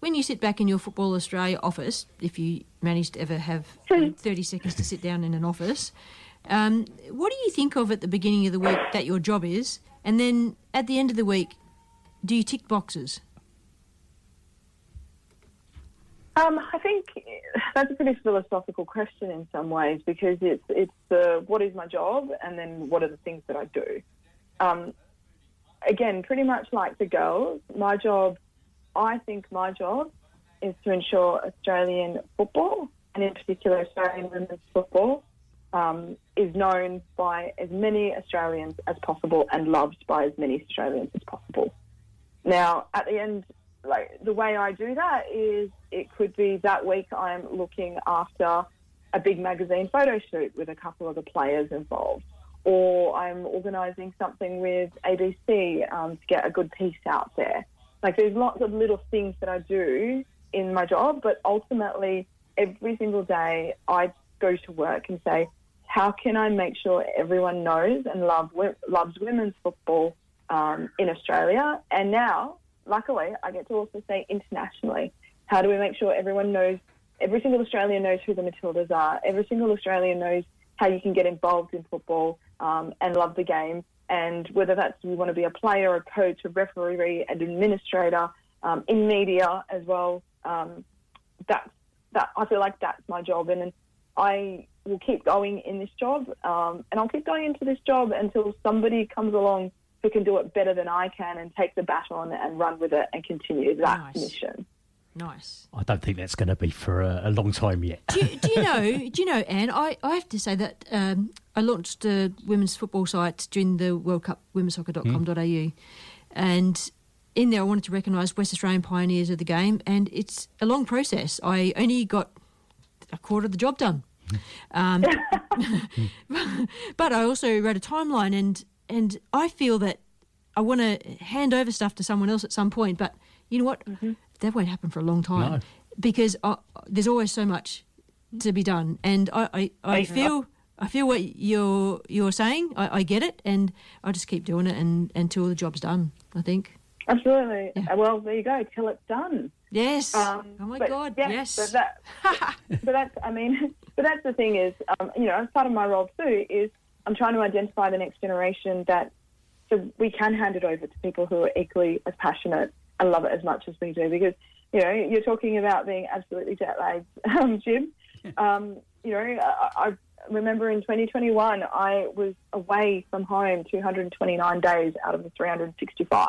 when you sit back in your Football Australia office, if you manage to ever have uh, (laughs) 30 seconds to sit down in an office, um, what do you think of at the beginning of the week that your job is? And then at the end of the week, do you tick boxes? Um, I think that's a pretty philosophical question in some ways because it's it's the what is my job and then what are the things that I do. Um, again, pretty much like the girls, my job, I think my job is to ensure Australian football and in particular Australian women's football um, is known by as many Australians as possible and loved by as many Australians as possible. Now, at the end, like the way I do that is it could be that week I'm looking after a big magazine photo shoot with a couple of the players involved, or I'm organising something with ABC um, to get a good piece out there. Like there's lots of little things that I do in my job, but ultimately every single day I go to work and say, how can I make sure everyone knows and love, loves women's football um, in Australia? And now, luckily, I get to also say internationally. How do we make sure everyone knows, every single Australian knows who the Matildas are, every single Australian knows how you can get involved in football um, and love the game? And whether that's you want to be a player, a coach, a referee, an administrator, um, in media as well, um, that's that. I feel like that's my job, and, and I will keep going in this job, um, and I'll keep going into this job until somebody comes along who can do it better than I can and take the baton and run with it and continue that Nice. mission. Nice. I don't think that's going to be for a, a long time yet. do, you, do you know? (laughs) Do you know, Ann? I, I have to say that um, I launched a women's football site during the World Cup, womensoccer.com.au, and in there I wanted to recognise West Australian pioneers of the game, and it's a long process. I only got a quarter of the job done. Um, (laughs) (laughs) but I also wrote a timeline, and and I feel that I want to hand over stuff to someone else at some point. But you know what? That won't happen for a long time No. because I, there's always so much to be done, and I I, I feel. I feel what you're you're saying. I, I get it, and I just keep doing it and, until the job's done. I think. Absolutely. Uh, Well, there you go. Till it's done. Yes. Um, oh my God. yeah, yes. But, that, (laughs) but that's, I mean, (laughs) but that's the thing is, um, you know, as part of my role too is I'm trying to identify the next generation that so we can hand it over to people who are equally as passionate and love it as much as we do. Because you know, you're talking about being absolutely jet lagged, (laughs) um, Jim. Um, you know, I, I remember in 2021 I was away from home 229 days out of the 365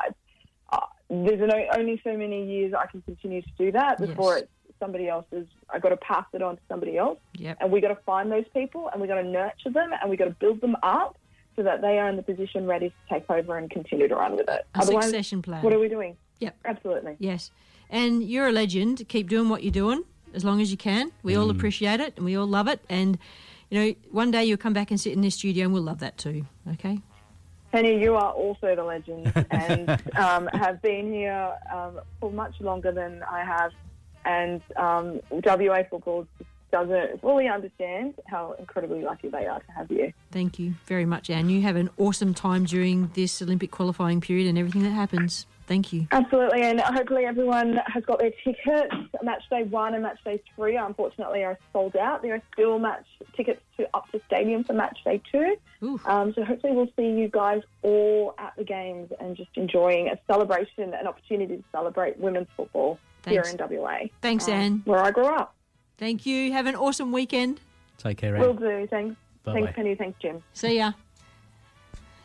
uh, there's no, only so many years I can continue to do that before Yes. it's somebody else's. I got to pass it on to somebody else, Yep. and we got to find those people, and we got to nurture them, and we got to build them up so that they are in the position ready to take over and continue to run with it. A Otherwise, succession plan. What are we doing? Yep. Absolutely. Yes. And you're a legend. Keep doing what you're doing as long as you can. We all appreciate it and we all love it. And, you know, one day you'll come back and sit in this studio and we'll love that too. Okay? Penny, you are also the legend and (laughs) um, have been here um, for much longer than I have. And um, WA football doesn't fully understand how incredibly lucky they are to have you. Thank you very much, Ann. You have an awesome time during this Olympic qualifying period and everything that happens. Thank you. Absolutely, and hopefully everyone has got their tickets. Match day one and match day three, unfortunately, are sold out. There are still match tickets to Optus Stadium for match day two. Um, so hopefully we'll see you guys all at the games and just enjoying a celebration, an opportunity to celebrate women's football Thanks. here in WA. Thanks, um, Ann. Where I grew up. Thank you. Have an awesome weekend. Take care, Will do. Thanks. Bye-bye. Thanks, Penny. Thanks, Jim. See ya.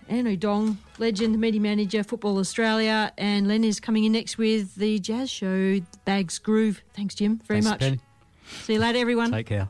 Ann Odong, legend, media manager, Football Australia, and Len is coming in next with the jazz show, Bags Groove. Thanks, Jim, very Thanks, much. Penny. See you later, everyone. Take care.